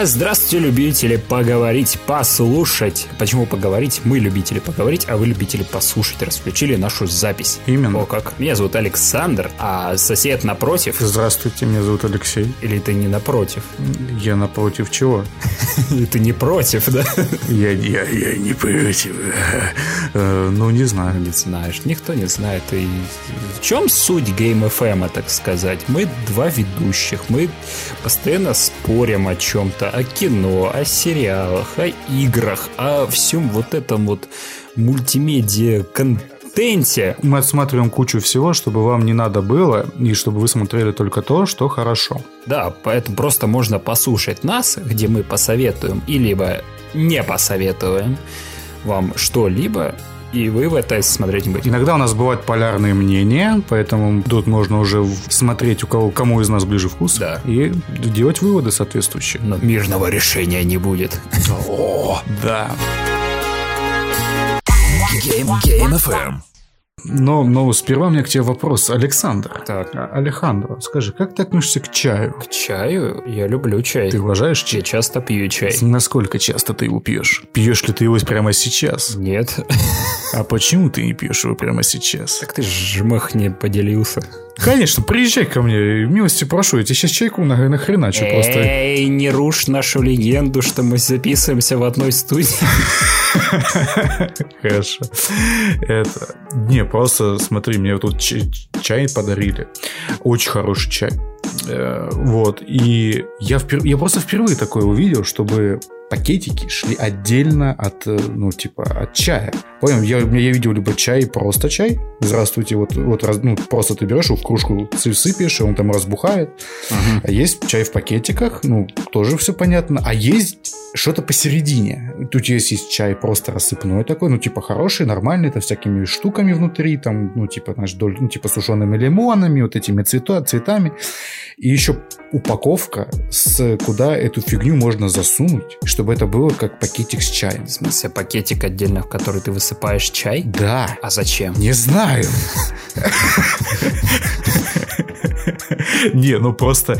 А, здравствуйте, любители поговорить, послушать. Почему поговорить? Мы любители поговорить, а вы любители послушать. Расключили нашу запись. Именно. О, как. Меня зовут Александр, а сосед напротив... Здравствуйте, меня зовут Алексей. Или ты не напротив? Я напротив чего? Или ты не против, да? Я, я, я не против. Э, Ну, не знаю. Не знаешь, никто не знает. И в чем суть Game FM, так сказать? Мы два ведущих, мы постоянно спорим о чем-то, о кино, о сериалах, о играх, о всем вот этом вот мультимедиа контенте. Мы отсматриваем кучу всего, чтобы вам не надо было, и чтобы вы смотрели только то, что хорошо. Да, поэтому просто можно послушать нас, где мы посоветуем и либо не посоветуем вам что-либо, и вы в это смотреть не будете. Иногда у нас бывают полярные мнения, поэтому тут можно уже смотреть, у кого, кому из нас ближе вкус, Да. и делать выводы соответствующие. Но мирного решения не будет. О, да. Game, Game FM. Но, но сперва у меня к тебе вопрос, Александр. Так. А- Алехандро, скажи, как ты относишься к чаю? К чаю я люблю чай. Ты уважаешь Я чай? часто пью чай. Насколько часто ты его пьешь? Пьешь ли ты его прямо сейчас? Нет. А почему ты не пьешь его прямо сейчас? Так ты жмых не поделился. Конечно, приезжай ко мне, милости прошу, я тебе сейчас чайку на, нахреначу просто. Эй, не рушь нашу легенду, что мы записываемся в одной студии. Хорошо. Это... Не, просто смотри, мне тут чай подарили. Очень хороший чай. Э, Вот. И я, впер- я просто впервые такое увидел, чтобы пакетики шли отдельно от, э, ну, типа, от чая. Понял? Я, я видел либо чай, просто чай. Здравствуйте, вот, вот раз- ну, просто ты берешь его в кружку сы- сыпешь, и он там разбухает. А есть чай в пакетиках, ну, тоже все понятно. А есть что-то посередине. Тут есть, есть чай просто рассыпной такой, ну, типа хороший, нормальный, там всякими штуками внутри, там, ну, типа, знаешь, доль, ну, типа сушеными лимонами, вот этими цвето, цветами. И еще упаковка, с куда эту фигню можно засунуть, чтобы это было как пакетик с чаем. В смысле, пакетик отдельно, в который ты высыпаешь чай? Да. А зачем? Не знаю. Не, ну просто,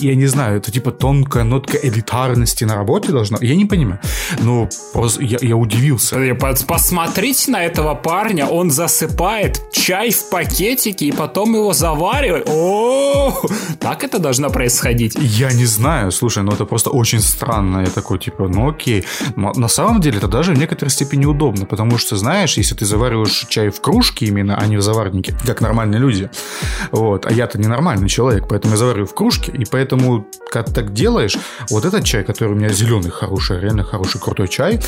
я не знаю, это типа тонкая нотка элитарности на работе должна. Я не понимаю. Ну, просто я, я удивился. Э, пос- Посмотрите на этого парня, он засыпает чай в пакетики и потом его заваривает. О, так это должно происходить. Я не знаю, слушай, ну это просто очень странно. Я такой, типа, ну окей. Но на самом деле это даже в некоторой степени удобно, потому что, знаешь, если ты завариваешь чай в кружке именно, а не в заварнике, как нормальные люди, вот, а я-то ненормальный человек, поэтому я завариваю в кружке, и поэтому, когда ты так делаешь, вот этот чай, который у меня зеленый, хороший, реально хороший, крутой чай,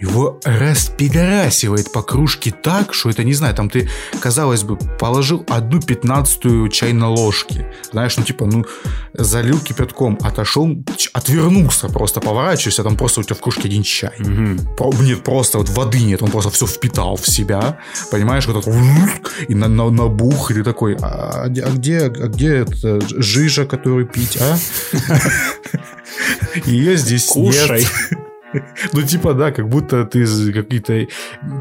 его распидорасивает по кружке так, что это, не знаю, там ты, казалось бы, положил одну пятнадцатую чайной ложки. Знаешь, ну типа, ну, залил кипятком, отошел, отвернулся просто, поворачиваешься, там просто у тебя в кружке один чай. Про- Нет, просто вот воды нет, он просто все впитал в себя, понимаешь, вот это и на, на, набух, и ты такой, а, где- а где, а где это жижа, которую пить, а? Ее здесь Кушай. нет. Ну, типа, да, как будто ты какие-то...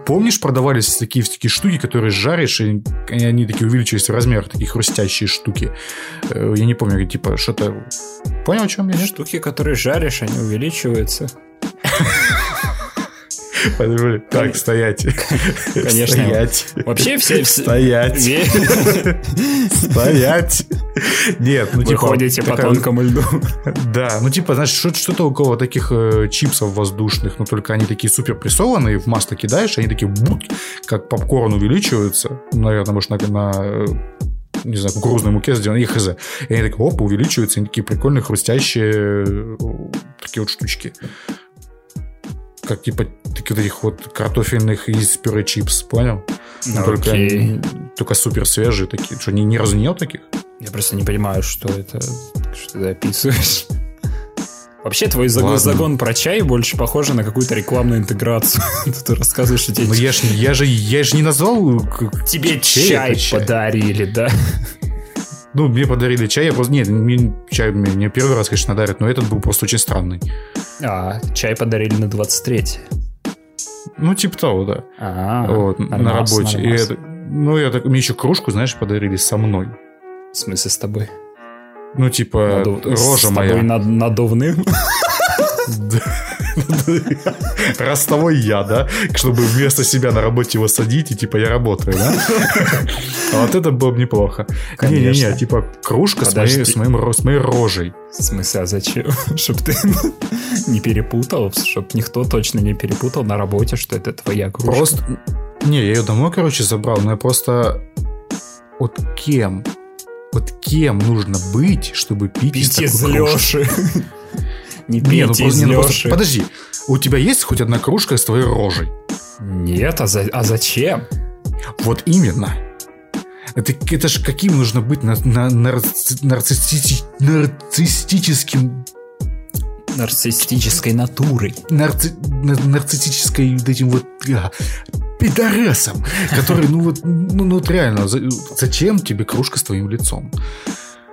Помнишь, продавались такие, такие штуки, которые жаришь, и они такие увеличиваются в размерах, такие хрустящие штуки. Э, Я не помню, типа, что-то... Понял, о чем я? Штуки, которые жаришь, они увеличиваются. Подожди. Так, стоять. Конечно. Стоять. Вообще все... Стоять. Стоять. Нет, ну Вы типа... ходите по тонкому льду. Да, ну типа, знаешь, что- что-то около таких э, чипсов воздушных, но только они такие супер прессованные, в масло кидаешь, они такие как попкорн увеличиваются. Наверное, может, на, на, не знаю, кукурузной муке сделаны, и хз. И они такие, оп, увеличиваются, они такие прикольные, хрустящие, э, такие вот штучки. Как типа таких вот картофельных из пюре чипс, понял? Ну, Только, только супер свежие такие. Что, ни, ни разу не ел таких? Я просто не понимаю, что это, что ты описываешь. Вообще, твой загон, загон про чай больше похоже на какую-то рекламную интеграцию. Ты рассказываешь, что тебе, Ну я ж, я же, я же не назвал... как- тебе чай чай? подарили, да? Ну, мне подарили чай, я просто... Нет, мне чай мне не первый раз, конечно, дарят, но этот был просто очень странный. А, чай подарили на 23 Ну, типа того, да. А, вот, на нормас, работе. И это- ну, я так... Мне еще кружку, знаешь, подарили со мной. В смысле с тобой? Ну, типа, Наду- рожа с моя. тобой над- надувным. Ростовой я, да? Чтобы вместо себя на работе его садить и типа я работаю, да? А вот это было бы неплохо. Не-не-не, типа кружка с моей, с, моим, с моей рожей. В смысле, а зачем? Чтоб ты не перепутал, чтоб никто точно не перепутал на работе, что это твоя кружка. Просто... Не, я ее домой, короче, забрал, но я просто... Вот кем? Вот кем нужно быть, чтобы пить кружки? Леши. Не ну пейте просто, из не, ну просто- подожди, у тебя есть хоть одна кружка с твоей рожей? Нет, а за- а зачем? Вот именно. Это, это же каким нужно быть на, на- нарцисси- нарциссити- нарциссическим Нарциссической натурой. нарци- нар- нарциссической вот этим вот а, пидорасом, который, ну вот, ну, ну вот реально, за- зачем тебе кружка с твоим лицом?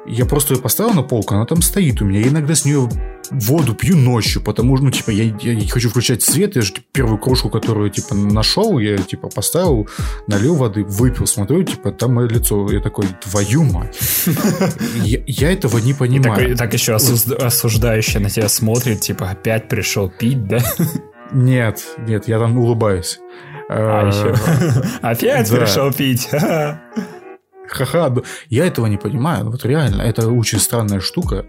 Я просто ее поставил на полку, она там стоит у меня. Я иногда с нее воду пью ночью, потому что, ну, типа, я, я не хочу включать свет. Я же типа, первую кружку, которую, типа, нашел, я, типа, поставил, налил воды, выпил, смотрю, типа, там мое лицо. Я такой, твою мать. Я, этого не понимаю. так еще осуждающе на тебя смотрит, типа, опять пришел пить, да? Нет, нет, я там улыбаюсь. А Э, еще. Опять да. пришел пить. Ха-ха, я этого не понимаю. Вот реально, это очень странная штука.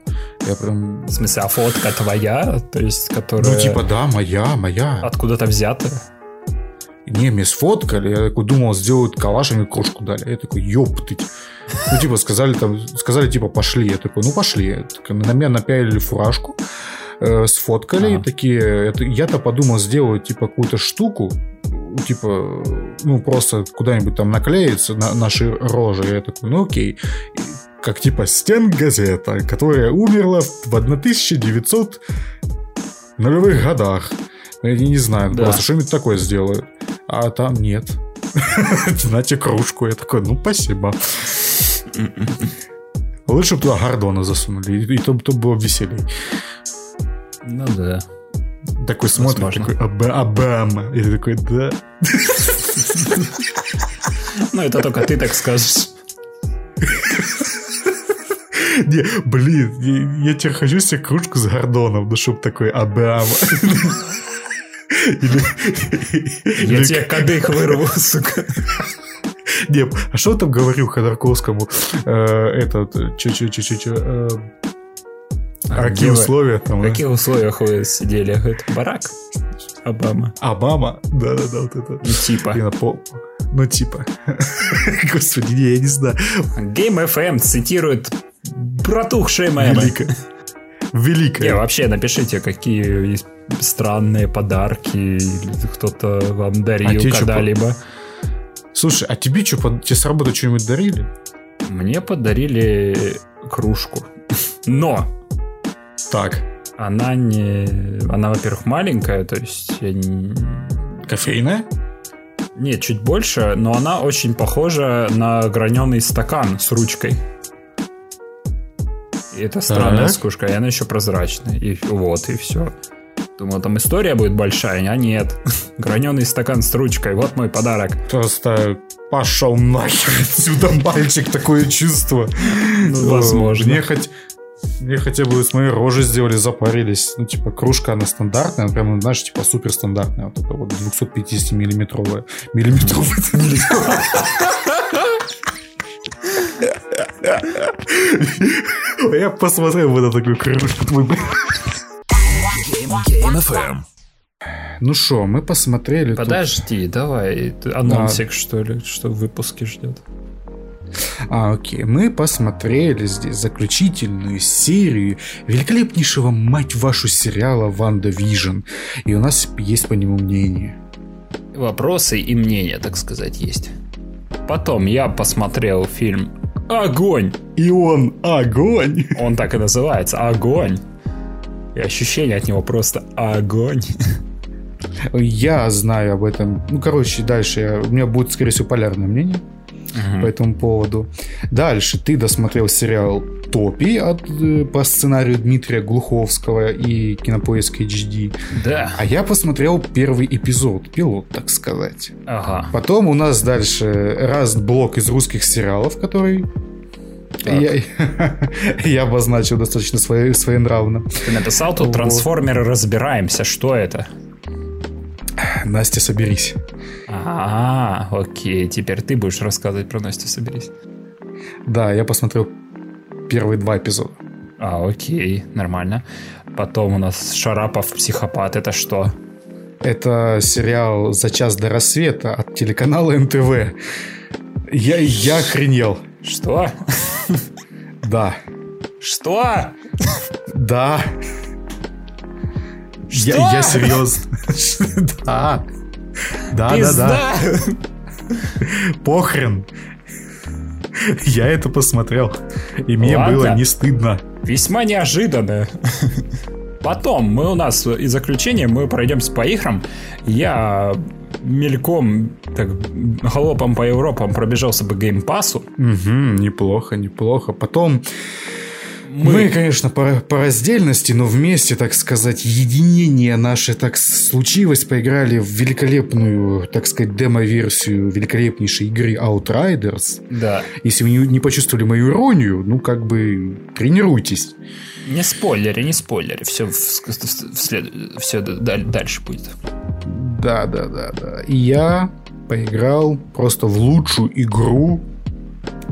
Я прям... В смысле, а фотка твоя? То есть, которая Ну, типа, да, моя, моя. откуда-то взята? Не, мне сфоткали, я такой думал, сделают калаш, и мне кружку дали. Я такой, ёптыть. Ну, типа, сказали там, сказали, типа, пошли. Я такой, ну, пошли. Так, На меня напялили фуражку, э, сфоткали, и такие, это- я-то подумал сделать, типа, какую-то штуку, типа, ну, просто куда-нибудь там наклеится на наши рожи. Я такой, ну, окей. Как, типа, стенгазета, которая умерла в 1900 нулевых годах. Я не знаю, Да. просто что-нибудь такое сделаю. А там нет. Знаете, кружку. Я такой, ну, спасибо. Лучше бы туда Гордона засунули, и, то, то было веселей. Ну да. Такой смотрит, такой, «Оба- Обама. И ты такой, да. Ну, это только ты так скажешь. Не, блин, я, я теперь хочу себе кружку с Гордоном, ну, чтоб такой Обама. Или- Я или тебе кадык вырву, сука. Не, а что там говорил Ходорковскому? Э, Этот, че-че-че-че-че... А какие вы? условия В там? э? каких условиях вы сидели? Говорит, барак? Обама. Обама? Да-да-да, вот это. Ну, типа. Блин, а по- Ну, типа. Господи, не, я не знаю. Game FM цитирует протухшие мемы. Великая. Не, Великая. вообще напишите, какие есть странные подарки кто-то вам дарил А когда-либо. Слушай, а тебе что, тебе с работы что-нибудь дарили? Мне подарили кружку. Но Так. она не... Она, во-первых, маленькая, то есть... Кофейная? Нет, чуть больше, но она очень похожа на граненый стакан с ручкой. И это странная Так. кружка, и она еще прозрачная. И вот, и все. Думал, там история будет большая, а нет. Граненый стакан с ручкой, вот мой подарок. Просто пошел нахер отсюда, мальчик, такое чувство. Ну, возможно. Мне хоть... Мне хотя бы с моей рожи сделали, запарились. Ну, типа, кружка, она стандартная, она прям, знаешь, типа, супер стандартная. Вот это вот 250-миллиметровая. Миллиметровая. Я посмотрел бы на такую кружку. твою. Game. Ну что, мы посмотрели. тут- Подожди, давай, ты- анонсик, что ли, что в выпуске ждет. А, окей. Мы посмотрели здесь заключительную серию великолепнейшего, мать вашу, сериала «WandaVision». И у нас есть по нему мнение. Вопросы и мнения, так сказать, есть. Потом я посмотрел фильм «Огонь». И он огонь! Он так и называется «Огонь». И ощущение от него просто «Огонь». Я знаю об этом. Ну, короче, дальше я- у меня будет, скорее всего, полярное мнение по этому поводу. Дальше ты досмотрел сериал «Топи» от, э, по сценарию Дмитрия Глуховского и Кинопоиск HD. Да. А я посмотрел первый эпизод, пилот, так сказать. Ага. Потом у нас дальше раз блок из русских сериалов, который Я, я обозначил достаточно свои, своенравно. Ты написал тут трансформеры разбираемся. Что это? Настя, соберись. А, окей. Теперь ты будешь рассказывать про Настю, соберись. Да, я посмотрел первые два эпизода. А, окей, нормально. Потом у нас Шарапов психопат. Это что? Это сериал «За час до рассвета» от телеканала НТВ. Я, я охренел. Что? Да. Что? Да. Что? Я, я серьезно. Да. Да, да, да. Похрен. Я это посмотрел. И мне Ладно. было не стыдно. Весьма неожиданно. Потом мы у нас и заключение мы пройдемся по играм. Я мельком, так, галопом по Европам пробежался по геймпасу. Угу, неплохо, неплохо. Потом мы, конечно, по, по раздельности, но вместе, так сказать, единение наше так случилось. Поиграли в великолепную, так сказать, демо-версию великолепнейшей игры Outriders. Да. Если вы не, не почувствовали мою иронию, ну, как бы, тренируйтесь. Не спойлери, не спойлери. Все, в, в, в след... все дальше будет. Да, да, да, да. И я поиграл просто в лучшую игру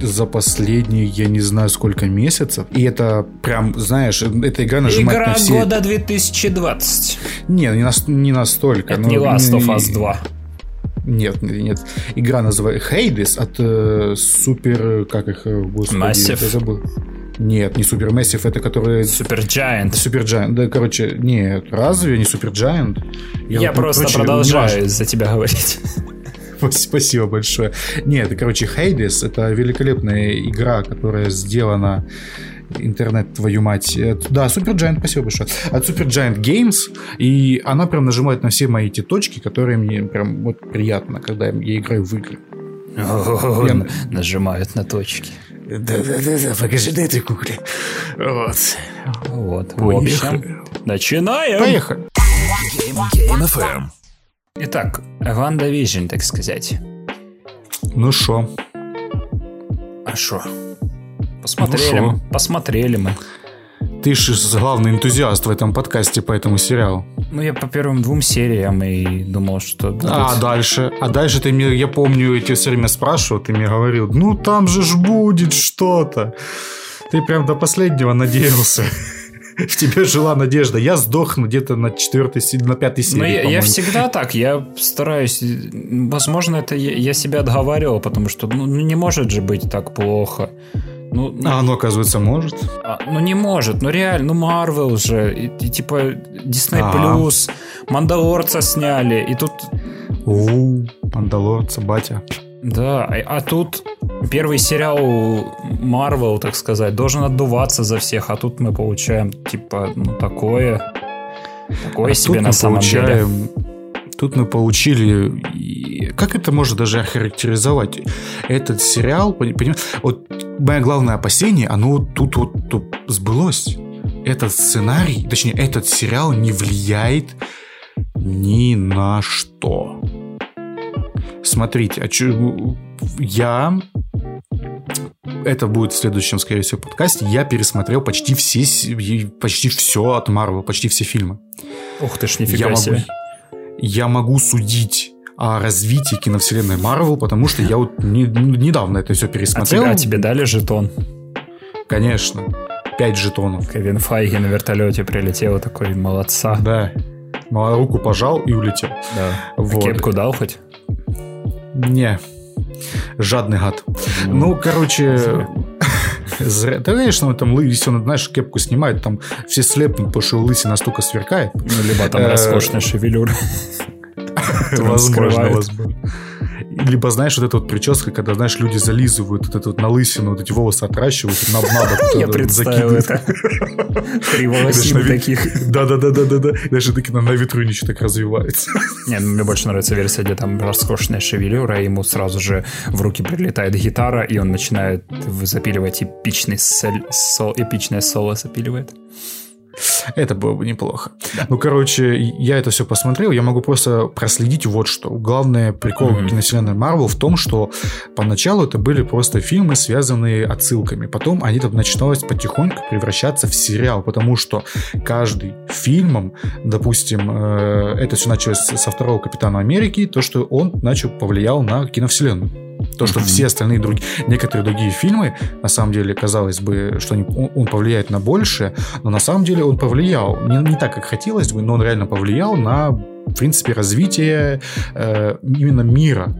за последние, я не знаю, сколько месяцев. И это прям, знаешь, эта игра нажимает Игра на все... года 2020. Не, не, нас... не настолько. Это но- не Last of Us 2. Нет, нет. Игра называется Hades от э, Супер... Как их? э, Господи, Massive. я забыл. Нет, не Супер Massive, это который... Super Giant. Супер Giant. Да, короче, нет, разве не Супер Giant? Я, вот, просто короче, продолжаю за тебя говорить. Спасибо большое. Нет, это, короче, Hades — это великолепная игра, которая сделана интернет, твою мать. Э, Да, Supergiant, спасибо большое. От Supergiant Games, и она прям нажимает на все мои эти точки, которые мне прям вот приятно, когда я играю в игры. Я- Нажимают на точки. Да-да-да, покажи на этой кукле. Вот. Вот, в общем, начинаем. Поехали. Game FM. Итак, Ванда Vision, так сказать. Ну шо? А шо? Посмотрели, Ну посмотрели мы. Ты же главный энтузиаст в этом подкасте по этому сериалу. Ну, я по первым двум сериям и думал, что будут... А дальше? А дальше ты мне, я помню, я тебя все время спрашивал, ты мне говорил, ну там же ж будет что-то. Ты прям до последнего надеялся. В тебе жила надежда. Я сдохну где-то на четвертой, на пятой серии. Ну, я, я по-моему. всегда так, я стараюсь, возможно, это я, я себя отговаривал, потому что, ну, ну, не может же быть так плохо. Ну, А оно, оказывается, может. а, ну, не может, ну реально, ну Марвел же, и, и типа Disney. Плюс, Мандалорца сняли, и тут, У, Мандалорца, батя. Да, а, а тут первый сериал Марвел, так сказать, должен отдуваться за всех, а тут мы получаем, типа, ну такое, такое А себе на самом деле. получаем- Тут мы получили... Как это можно даже охарактеризовать? Этот сериал, пони- понимаешь, вот мое главное опасение, оно вот тут вот тут сбылось. Этот сценарий, точнее, этот сериал не влияет ни на что. Смотрите, а чё- я... Это будет в следующем, скорее всего, подкасте. Я пересмотрел почти все, почти все от Марвел, почти все фильмы. Ух ты ж, Я нифига могу, себе. я могу судить о развитии киновселенной Марвел, потому что я вот не- ну, недавно это все А пересмотрел. тебе, а тебе дали жетон? Конечно. Пять жетонов. Кевин Файги на вертолете прилетел, такой, молодца. Да. Мало руку пожал и улетел. Да. А Вот. кепку дал хоть? Не. Жадный гад. Ну, короче... Зря. Да, конечно, он там лысину, он, знаешь, кепку снимает, там все слепнут, потому что лысина настолько сверкает. Ну, либо там Э, роскошная шевелюра. Возможно, возможно. Либо, знаешь, вот эта вот прическа, когда, знаешь, люди зализывают вот эту вот на лысину, вот эти волосы отращивают, на, бок Я представил это. Три Знаешь, волосины на вид- таких. Да-да-да-да-да. Даже таки на, ветру ничего так развивается. Не, ну, мне больше нравится версия, где там роскошная шевелюра, и ему сразу же в руки прилетает гитара, и он начинает запиливать эпичный соль- сол- эпичное соло запиливает. Это было бы неплохо. Ну, короче, я это все посмотрел, я могу просто проследить вот что. Главный прикол mm-hmm. киновселенной Марвел в том, что поначалу это были просто фильмы, связанные отсылками. Потом они там начиналось потихоньку превращаться в сериал, потому что каждый фильмом, допустим, э, это все началось со второго Капитана Америки, то, что он начал повлиял на киновселенную. То, что все остальные другие, некоторые другие фильмы, на самом деле, казалось бы, что он, он повлияет на больше, но на самом деле он повлиял. Не, не так, как хотелось бы, но он реально повлиял на, в принципе, развитие э, именно мира.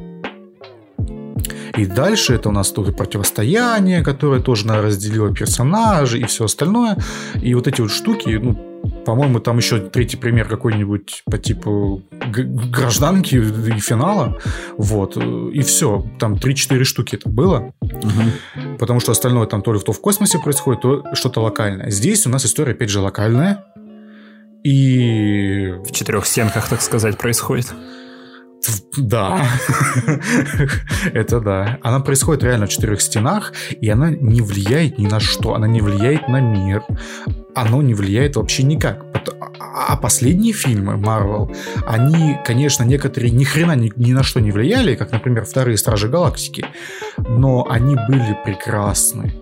И дальше это у нас тут противостояние, которое тоже разделило персонажей и все остальное. И вот эти вот штуки, ну, по-моему, там еще третий пример какой-нибудь по типу гражданки и финала. Вот. И все. Там 3-4 штуки это было. Угу. Потому что остальное там то ли то в космосе происходит, то что-то локальное. Здесь у нас история, опять же, локальная. И... В четырех стенках, так сказать, происходит. Да, это да. Она происходит реально в четырех стенах, и она не влияет ни на что. Она не влияет на мир. Оно не влияет вообще никак. А последние фильмы Marvel, они, конечно, некоторые ни хрена ни, ни на что не влияли, как, например, вторые Стражи Галактики, но они были прекрасны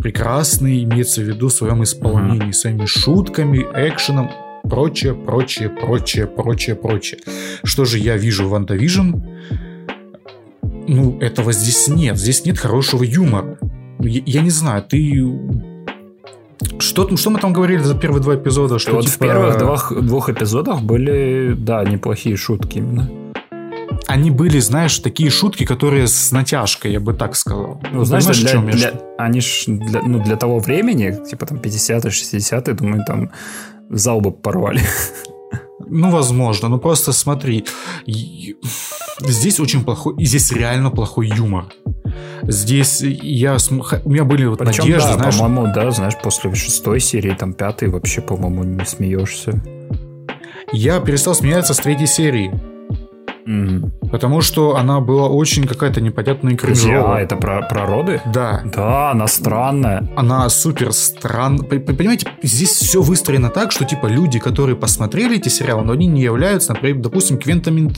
прекрасные, имеется в виду в своем исполнении, mm-hmm. своими шутками, экшеном, прочее, прочее, прочее, прочее, прочее. Что же я вижу в Ванда Ну, этого здесь нет. Здесь нет хорошего юмора. Я, я не знаю, ты что, что мы там говорили за первые два эпизода? Что, вот типа... в первых двух, двух эпизодах были, да, неплохие шутки именно. Они были, знаешь, такие шутки, которые с натяжкой, я бы так сказал. Ну, знаешь, для, чем для, они ж для, ну, для того времени, типа там 50-е, 60-е, думаю, там зал бы порвали. Ну, возможно. Ну, просто смотри. Здесь очень плохой... Здесь реально плохой юмор. Здесь я... У меня были вот Причем, надежды, да, знаешь... по-моему, да, знаешь, после шестой серии, там, пятой вообще, по-моему, не смеешься. Я перестал смеяться с третьей серии. Mm. Потому что она была очень какая-то непонятная кринжовая. А, это про, про роды? Да. Да, она странная. Она супер странная. Понимаете, здесь все выстроено так, что типа люди, которые посмотрели эти сериалы, но они не являются, например, допустим, Квентом...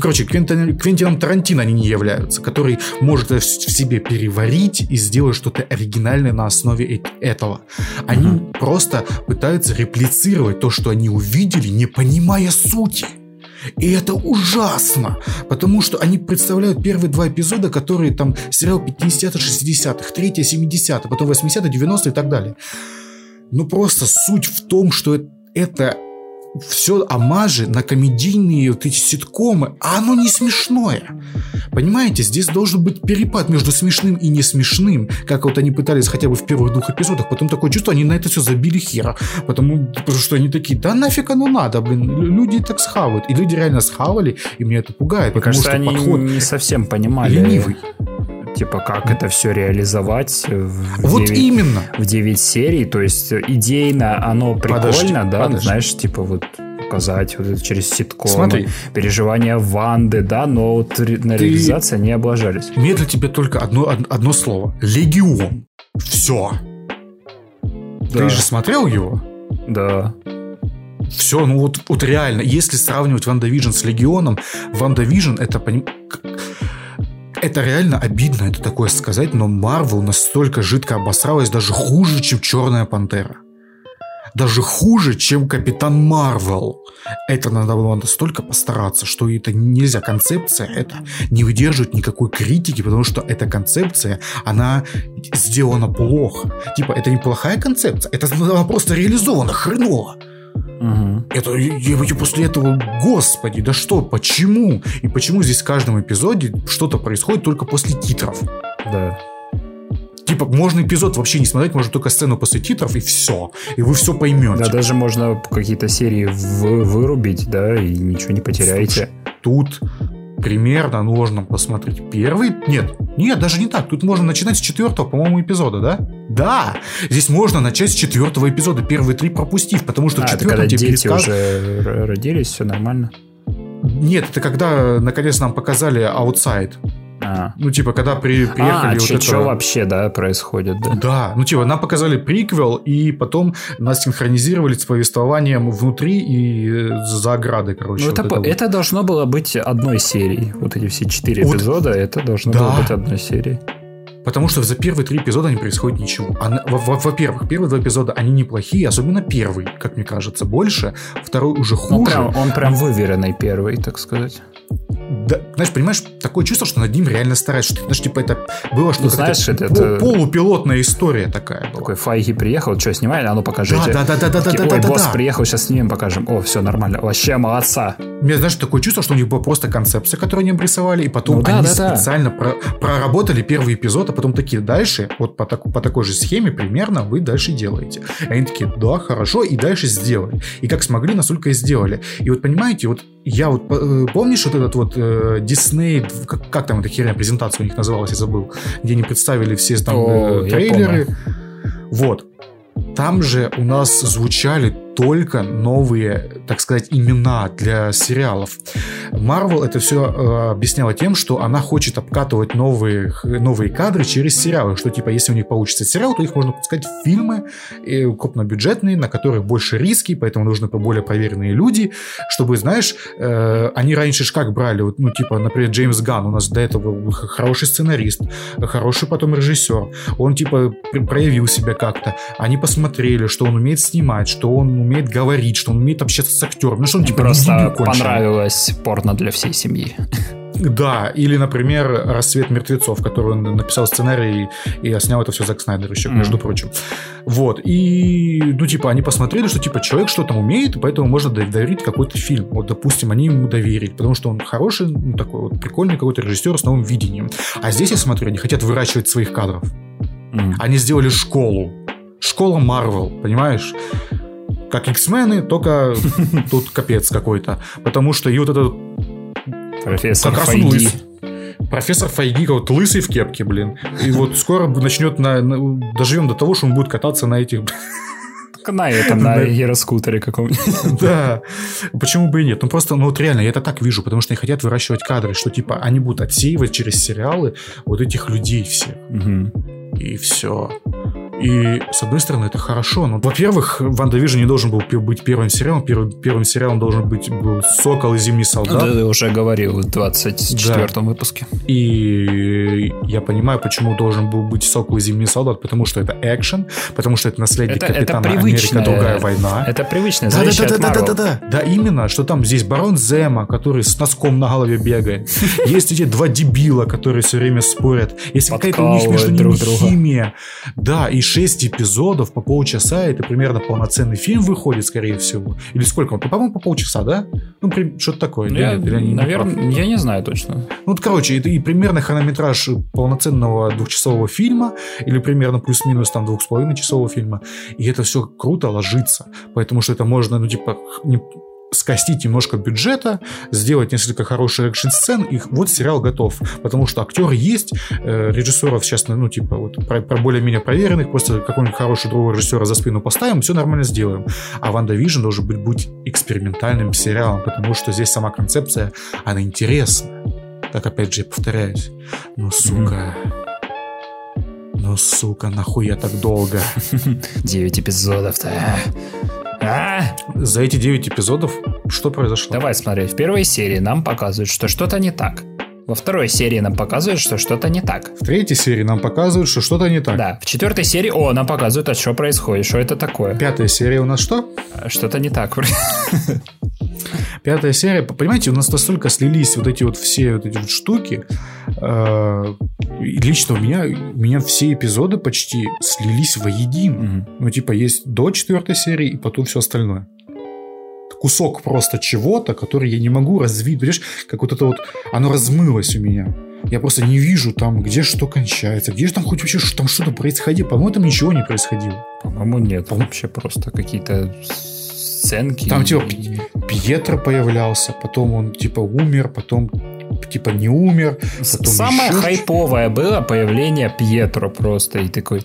Короче, Квентин... Квентином Тарантино они не являются, который может в себе переварить и сделать что-то оригинальное на основе этого. Они mm-hmm. просто пытаются реплицировать то, что они увидели, не понимая сути. И это ужасно, потому что они представляют первые два эпизода, которые там сериал 50-х, 60-х, 3 70-х, потом 80-е, 90-е и так далее. Ну просто суть в том, что это все амажи на комедийные вот эти ситкомы, а оно не смешное. Понимаете, здесь должен быть перепад между смешным и не смешным, как вот они пытались хотя бы в первых двух эпизодах, потом такое чувство, они на это все забили хера, потому, потому что они такие, да нафиг оно надо, блин, люди так схавают, и люди реально схавали, и меня это пугает, Мне потому кажется, что они подход не совсем понимали. Ленивый типа, как это все реализовать в вот 9, именно. в 9 серий. То есть идейно оно прикольно, подожди, да, подожди. знаешь, типа вот показать вот это через ситком, Смотри. переживания Ванды, да, но вот на Ты... реализации они облажались. Мне для тебя только одно, одно слово. Легион. Все. Да. Ты же смотрел его? Да. Все, ну вот, вот реально, если сравнивать WandaVision с Легионом, WandaVision это поним... Это реально обидно, это такое сказать, но Марвел настолько жидко обосралась, даже хуже, чем Черная Пантера даже хуже, чем Капитан Марвел. Это надо было настолько постараться, что это нельзя. Концепция это не выдерживает никакой критики, потому что эта концепция, она сделана плохо. Типа, это не плохая концепция, это она просто реализована хреново. Угу. Это я, после этого, господи, да что, почему? И почему здесь в каждом эпизоде что-то происходит только после титров? Да. Типа, можно эпизод вообще не смотреть, можно только сцену после титров, и все. И вы все поймете. Да, даже можно какие-то серии в- вырубить, да, и ничего не потеряете. Тут примерно нужно посмотреть первый... Нет, нет, даже не так. Тут можно начинать с четвертого, по-моему, эпизода, да? Да! Здесь можно начать с четвертого эпизода, первые три пропустив, потому что а, в четвертом тебе дети пересказ... уже родились, все нормально? Нет, это когда наконец нам показали Outside. А. Ну, типа, когда при, приехали А, вот что это... вообще, да, происходит, да? Да, ну типа нам показали приквел, и потом нас синхронизировали с повествованием внутри и за оградой, короче. Ну, вот это, по- вот. это должно было быть одной серией. Вот эти все четыре Вот. эпизода, это должно Да. было быть одной серией. Потому что за первые три эпизода не происходит ничего. А на- во- во- Во-первых, первые два эпизода, они неплохие, особенно первый, как мне кажется, больше. Второй уже Ну, хуже. прям, он прям выверенный первый, так сказать. Да, знаешь, понимаешь, такое чувство, что над ним реально стараются. Что, знаешь, типа это было что-то... знаешь, как- это- пол- это- полупилотная история такая была. Такой Файги приехал, что снимали, а ну покажите. Да, да, да, да, да, Такие, да, Ой, да, босс да. приехал, сейчас снимем, покажем. О, все нормально. Вообще молодца. У меня, знаешь, такое чувство, что у них была просто концепция, которую они обрисовали, и потом Ну да, они да, да. специально про- проработали первый эпизод, а потом такие, дальше, вот по, так- по такой же схеме примерно вы дальше делаете. И они такие, да, хорошо, и дальше сделали. И как смогли, настолько и сделали. И вот понимаете, вот я вот, э, помнишь вот этот вот э, Disney, как, как там эта херня, презентация у них называлась, я забыл, где они представили все там О, э, трейлеры. Вот. Там же у нас звучали только новые, так сказать, имена для сериалов. Марвел это все э, объясняла тем, что она хочет обкатывать новые, новые кадры через сериалы, что типа если у них получится сериал, то их можно пускать в фильмы э, крупнобюджетные, на которых больше риски, поэтому нужны более проверенные люди, чтобы, знаешь, э, они раньше ж как брали, вот, ну типа, например, Джеймс Ганн, у нас до этого хороший сценарист, хороший потом режиссер, он типа пр- проявил себя как-то, они посмотрели, что он умеет снимать, что он умеет говорить, что он умеет общаться с актером, ну что он типа не Просто понравилось порно для всей семьи. Да, или, например, «Рассвет мертвецов», который он написал сценарий и снял это все Зак Снайдер еще, Мгм. между прочим. Вот, и, ну, типа, они посмотрели, что, типа, человек что-то умеет, и поэтому можно дов- доверить какой-то фильм. Вот, допустим, они ему доверили, потому что он хороший, ну, такой вот прикольный какой-то режиссер с новым видением. А здесь, я смотрю, они хотят выращивать своих кадров. М. Они сделали школу. Школа Марвел, понимаешь? Как X-мены, только тут капец какой-то. Потому что и вот этот Профессор как раз он Файги. лыс. Профессор Файги, вот лысый в кепке, блин. И вот скоро начнет на, на- доживем до того, что он будет кататься на этих... На этом, на гироскутере каком-нибудь. Да. Почему бы и нет? Ну просто, ну вот реально, я это так вижу, потому что они хотят выращивать кадры, что типа они будут отсеивать через сериалы вот этих людей всех. И все. И, с одной стороны, это хорошо. Но, во-первых, WandaVision не должен был быть первым сериалом. Первым, первым сериалом должен быть был Сокол и Зимний солдат. Ты уже говорил в 24 выпуске. И я понимаю, почему должен был быть Сокол и Зимний солдат, потому что это экшен, потому что это наследник Это- это Капитана привычное. Америка, другая война. Это привычное Да, да, да, да, да, да, да, да. Да, именно, что там здесь барон Зема, который с носком на голове бегает. Есть эти два дебила, которые все время спорят. Есть какая-то у них между ними химия. Да, и шесть эпизодов по полчаса, это примерно полноценный фильм выходит, скорее всего. Или сколько он? По-моему, по полчаса, да? Ну, при- что-то такое. Ну, Или я, нет? Или я не- не прав? наверное, я не знаю точно. Ну, вот, короче, это и примерно хронометраж полноценного двухчасового фильма, или примерно плюс-минус там двух с половиной часового фильма. И это все круто ложится. Потому что это можно, ну, типа, не- скостить немножко бюджета, сделать несколько хороших экшн-сцен, и вот сериал готов. Потому что актер есть, э, режиссеров сейчас, ну, типа, вот про, про более-менее проверенных, просто какого-нибудь хорошего другого режиссера за спину поставим, все нормально сделаем. А WandaVision должен быть, быть экспериментальным сериалом, потому что здесь сама концепция, она интересна. Так опять же я повторяюсь. Ну, сука. Ну, сука, нахуя так долго? 9 эпизодов-то. а? А? За эти 9 эпизодов что произошло? Давай смотреть. В первой серии нам показывают, что что-то не так. Во второй серии нам показывают, что что-то не так. В третьей серии нам показывают, что что-то не так. Да, в четвертой серии, о, нам показывают, а что происходит, что это такое. Пятая серия у нас что? Что-то не так. Пятая серия, понимаете, у нас настолько слились вот эти вот все вот эти вот штуки. Лично у меня, у меня все эпизоды почти слились воедино. Мгм. Ну, типа, есть до четвертой серии и потом все остальное. Кусок просто чего-то, который я не могу развить. Понимаешь, как вот это вот, оно размылось у меня. Я просто не вижу там, где что кончается, где же там хоть вообще там что-то происходило. По-моему, там ничего не происходило. По-моему, нет. Вообще просто какие-то сценки. Там типа Пь- Пьетро появлялся, потом он типа умер, потом типа не умер. потом Самое еще хайповое было появление Пьетро просто. И такой...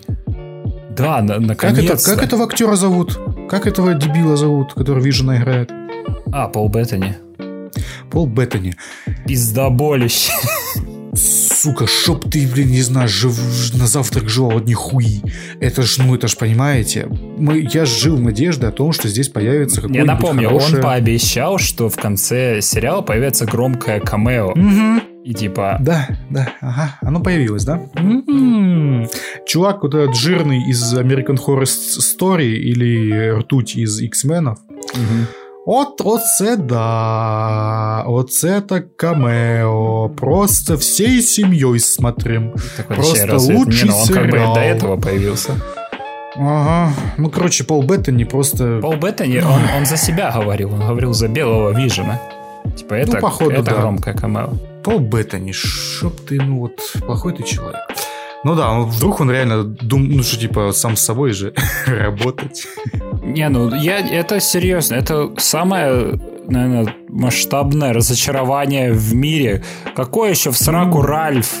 Да, на- Как, наконец-то. это, как этого актера зовут? Как этого дебила зовут, который Вижена играет? А, Пол Беттани. Пол Беттани. Пиздоболище. сука, чтоб ты, блин, не знаю, жив, на завтрак жил одни хуи. Это ж, ну, это ж, понимаете, мы, я жил в надежде о том, что здесь появится какой-нибудь Я напомню, хорошее... он пообещал, что в конце сериала появится громкое камео. Угу. И типа... Да, да, ага, оно появилось, да? М-м-м. Чувак вот этот жирный из American Horror Story или ртуть из X-менов. Мгм. От оце да, оце так камео. Просто всей семьей смотрим. Так вот, Просто еще раз, это- лучший не, ну, он как бы сериал. до этого появился. Ага. Ну, короче, Пол Беттани просто... Пол Беттани, он, он за себя говорил, он говорил за белого Вижена. Типа это, Ну, походу, это да. громкое камео. Пол Беттани, чтоб ты, ну вот, плохой ты человек. Ну да, вдруг он реально дум, ну что, типа, сам с собой же работать. Не, ну я это серьезно, это самое, наверное, масштабное разочарование в мире. Какой еще в сраку Ральф?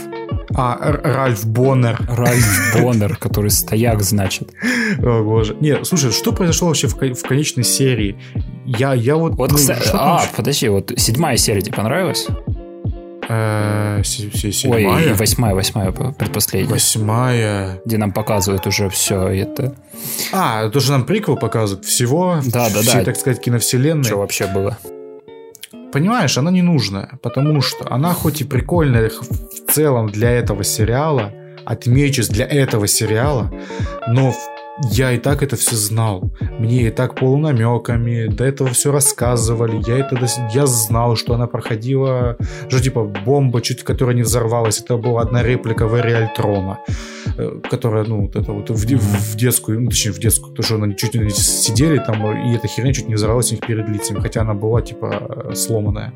А, Ральф Боннер. Ральф Боннер, который стояк значит. О, боже. Не, слушай, что произошло вообще в, в конечной серии? Я, я вот... Вот, ну, кстати, а, подожди, вот седьмая серия тебе понравилась? Э, се- се- Ой, седьмая? и восьмая, восьмая, предпоследняя. Восьмая. Где нам показывают уже все это. А, то, что нам приквел показывают. Всего, Да, да, да. так сказать, киновселенной. Что вообще было? Понимаешь, она не нужная, потому что она хоть и прикольная в целом для этого сериала, отмечусь для этого сериала, но в- я и так это все знал. Мне и так полунамеками до этого все рассказывали. Я это я знал, что она проходила, что типа бомба, чуть которая не взорвалась. Это была одна реплика Вэри Альтрона, э, которая, ну, вот это вот в, в детскую, ну, точнее, в детскую, то, что они чуть не сидели там, и эта херня чуть не взорвалась у них перед лицами, хотя она была, типа, э, сломанная.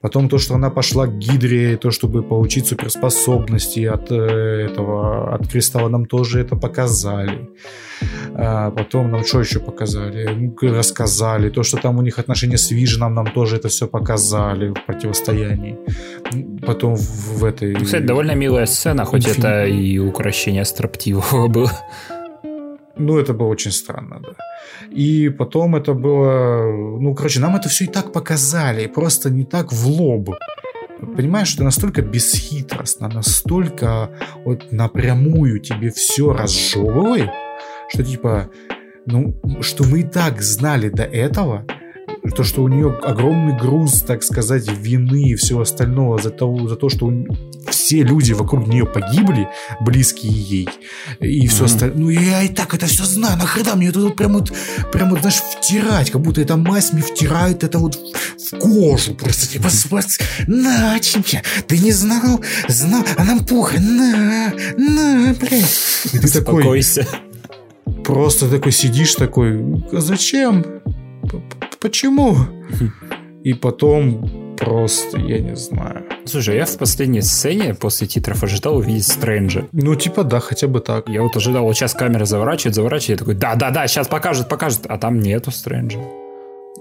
Потом то, что она пошла к Гидре, то, чтобы получить суперспособности от э, этого, от Кристалла, нам тоже это показали. А потом нам что еще показали? Ну, Рассказали. То, что там у них отношения с Виженом, нам тоже это все показали в противостоянии. Потом в, в этой... Кстати, довольно милая сцена, хоть Инфини- это и украшение строптивого было. Ну, это было очень странно, да. И потом это было... Ну, короче, нам это все и так показали, просто не так в лоб. Понимаешь, это настолько бесхитростно, настолько вот напрямую тебе все разжевывает, что типа, ну, что мы и так знали до этого, то, что у нее огромный груз, так сказать, вины и всего остального за, того, за то, что у- все люди вокруг нее погибли, близкие ей, и все Мгм. остальное. Ну, я и так это все знаю, нахрена мне это вот прям вот, прям вот, знаешь, втирать, как будто эта мазь мне втирает это вот в кожу, просто типа, спас, на тебе, ты не знал, знал, а нам похуй, на, на, блядь. И ты такой, Успокойся. Просто такой сидишь такой, «А зачем? Почему? И потом просто, я не знаю. Слушай, я в последней сцене после титров ожидал увидеть Стрэнджа. Ну, типа, да, хотя бы так. Я вот ожидал, вот сейчас камера заворачивает, заворачивает, я такой, да-да-да, сейчас покажет, покажет, а там нету Стрэнджа.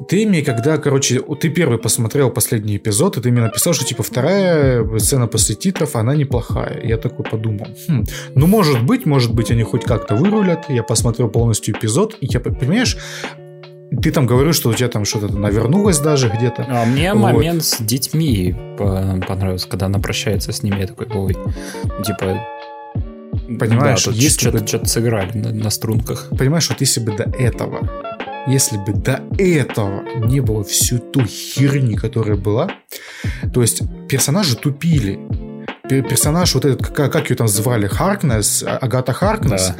Ты мне, когда, короче, ты первый посмотрел последний эпизод, и ты мне написал, что, типа, вторая сцена после титров, она неплохая. Я такой подумал, хм, ну, может быть, может быть, они хоть как-то вырулят. Я посмотрел полностью эпизод, и я, понимаешь, ты там говорил, что у тебя там что-то навернулось даже где-то. А мне Вот. момент с детьми по- понравился, когда она прощается с ними, я такой, ой, типа... Понимаешь, да, тут если что-то, бы- что-то сыграли на, на струнках. Понимаешь, вот если бы до этого, если бы до этого не было всю ту херни, которая была, то есть персонажи тупили. Пер- Персонаж, вот этот, как, как ее там звали, Харкнес, А- Агата Харкнес,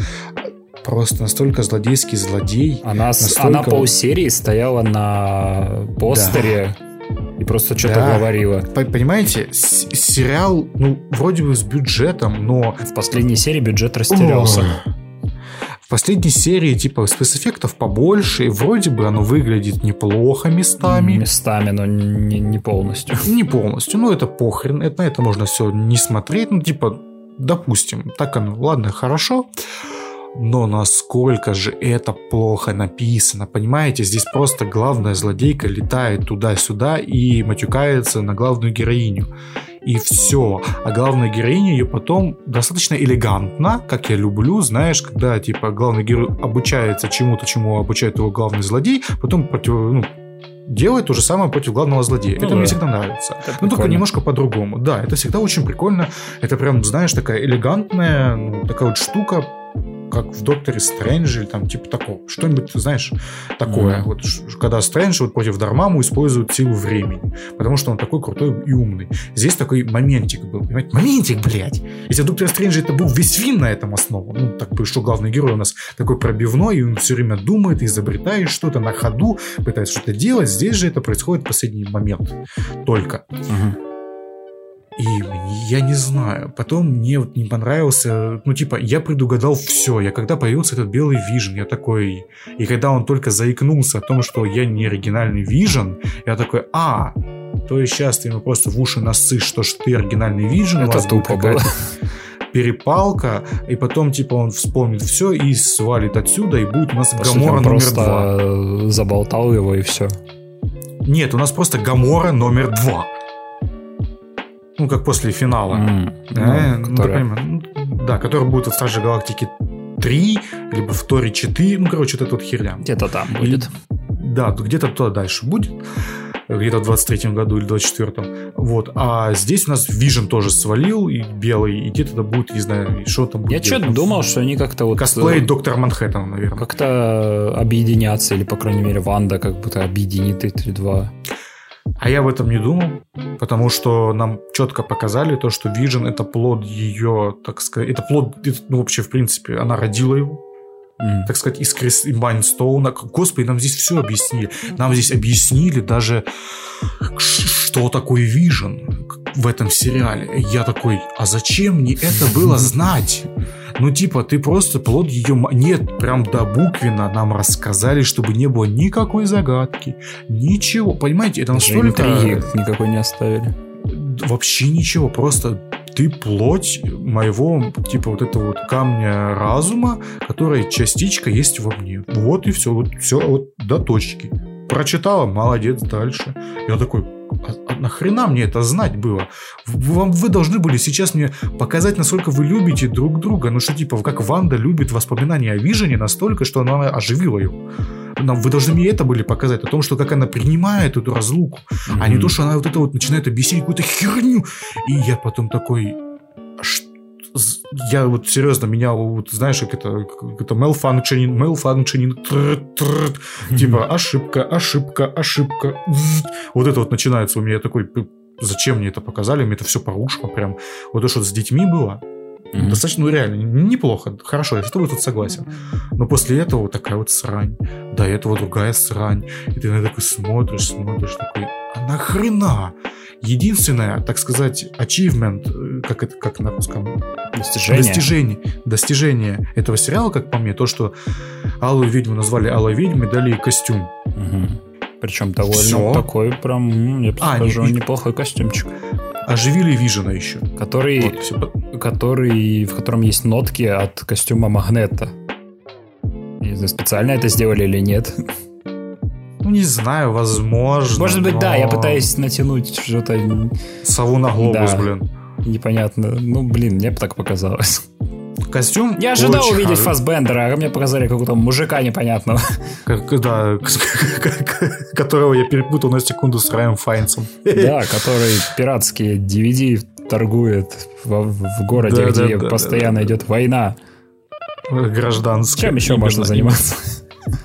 просто настолько злодейский злодей. Она, Настолько- она полсерии стояла на постере и просто что-то Да. говорила. По- Понимаете, сериал, ну, вроде бы с бюджетом, но В последней серии бюджет растерялся. Ой. В последней серии, типа, спецэффектов побольше, и вроде бы оно выглядит неплохо местами. Местами, но не, не полностью. Не полностью, ну это похрен, это, на это можно все не смотреть, ну типа, допустим, так оно, ладно, хорошо, но насколько же это плохо написано, понимаете, здесь просто главная злодейка летает туда-сюда и матюкается на главную героиню. И все. А главная героиня ее потом достаточно элегантно, как я люблю, знаешь, когда типа главный герой обучается чему-то, чему обучает его главный злодей, потом против, ну, делает то же самое против главного злодея. Ну это да. мне всегда нравится. Это ну, только прикольно. немножко по-другому. Да, это всегда очень прикольно. Это прям, знаешь, такая элегантная, ну, такая вот штука, как в Докторе Стрэндже, или там типа такого. Что-нибудь, знаешь, такое. Мгм. Вот когда Стрэндж вот против Дармаму использует силу времени. Потому что он такой крутой и умный. Здесь такой моментик был. Понимаете? Моментик, блядь! Если в Докторе Стрэндже это был весь фильм на этом основан, ну, так что главный герой у нас такой пробивной, и он все время думает, изобретает что-то на ходу, пытается что-то делать. Здесь же это происходит в последний момент. Только. Мгм. И я не знаю. Потом мне вот не понравился... Ну, типа, я предугадал все. Я когда появился этот белый вижен, я такой... И когда он только заикнулся о том, что я не оригинальный вижен, я такой, а, то есть сейчас ты ему просто в уши насышь, что ж ты оригинальный вижен, Это тупо было. перепалка, и потом, типа, он вспомнит все и свалит отсюда, и будет у нас По Гамора номер два. просто заболтал его и все. Нет, у нас просто Гамора номер два. Ну, как после финала. Э, ну, ты понимаешь, ну, да, который будет в Страже Галактики 3, либо в Торе 4, ну, короче, вот эта вот херня. Где-то там будет. Да, то где-то туда дальше будет, где-то в 23-м году или 24-м. Вот, а здесь у нас Вижен тоже свалил, и белый, и где-то будет, не знаю, и что там будет. Я что-то думал, что они как-то вот... Косплей э, Доктор Манхэттен, наверное. Как-то объединятся, или, по крайней мере, Ванда как будто объединит эти два. А я об этом не думал, потому что нам четко показали то, что Вижен это плод ее, так сказать, это плод, ну, вообще, в принципе, она родила его, М. так сказать, из Крис и Майнстоуна. Господи, нам здесь все объяснили. Нам здесь объяснили даже, что такое Вижен в этом сериале. Я такой, а зачем мне это было знать? Ну, типа, ты просто плод ее... Нет, прям до буквенно нам рассказали, чтобы не было никакой загадки. Ничего. Понимаете, это настолько... интриги никакой не оставили. Вообще ничего, просто ты плоть моего, типа, вот этого вот камня разума, которая частичка есть во мне. Вот и все, вот все, вот до точки. Прочитала, молодец, дальше. Я такой, а, а нахрена мне это знать было? Вам, вы должны были сейчас мне показать, насколько вы любите друг друга. Ну что, типа, как Ванда любит воспоминания о Вижене настолько, что она оживила его. Нам, вы должны мне это были показать, о том, что как она принимает эту разлуку, а не то, что она вот это вот начинает объяснять какую-то херню. И я потом такой... «А ш- з- Я вот серьезно, меня вот, знаешь, как это, как это malfunctioning, malfunctioning, тррр, тррр, типа ошибка, ошибка, ошибка. Вот это вот начинается у меня. Такой, «П- зачем мне это показали? Мне это все порушило прям. Вот то, что с детьми было, Мгм. достаточно, ну реально, неплохо. Хорошо, я с тобой тут согласен. Но после этого вот такая вот срань. До этого другая срань. И ты на это такой смотришь, смотришь, такой, а нахрена? Единственное, так сказать, achievement, э, как это, как на русском? Достижение. Достижение. Достижение этого сериала, как по мне, то, что Алую ведьму назвали Алой ведьмой, дали костюм. Мгм. Причем довольно Всё. такой прям, я бы А, скажу, и- неплохой костюмчик. Оживили Вижена еще. Который, Вот, который, в котором есть нотки от костюма Магнета. Не знаю, специально это сделали или нет. Ну, не знаю, возможно. Может быть, да, я но пытаюсь натянуть что-то Сову на глобус, Да. блин. непонятно. Ну, блин, мне так показалось. Костюм Я ожидал очень увидеть Фасбендера, а мне показали какого-то мужика непонятного. Как- да, которого я перепутал на секунду с Райом Файнсом. Да, который пиратские DVD торгует в, в городе, Да, где да, постоянно да, да. идет война. Гражданский. Чем еще можно заниматься?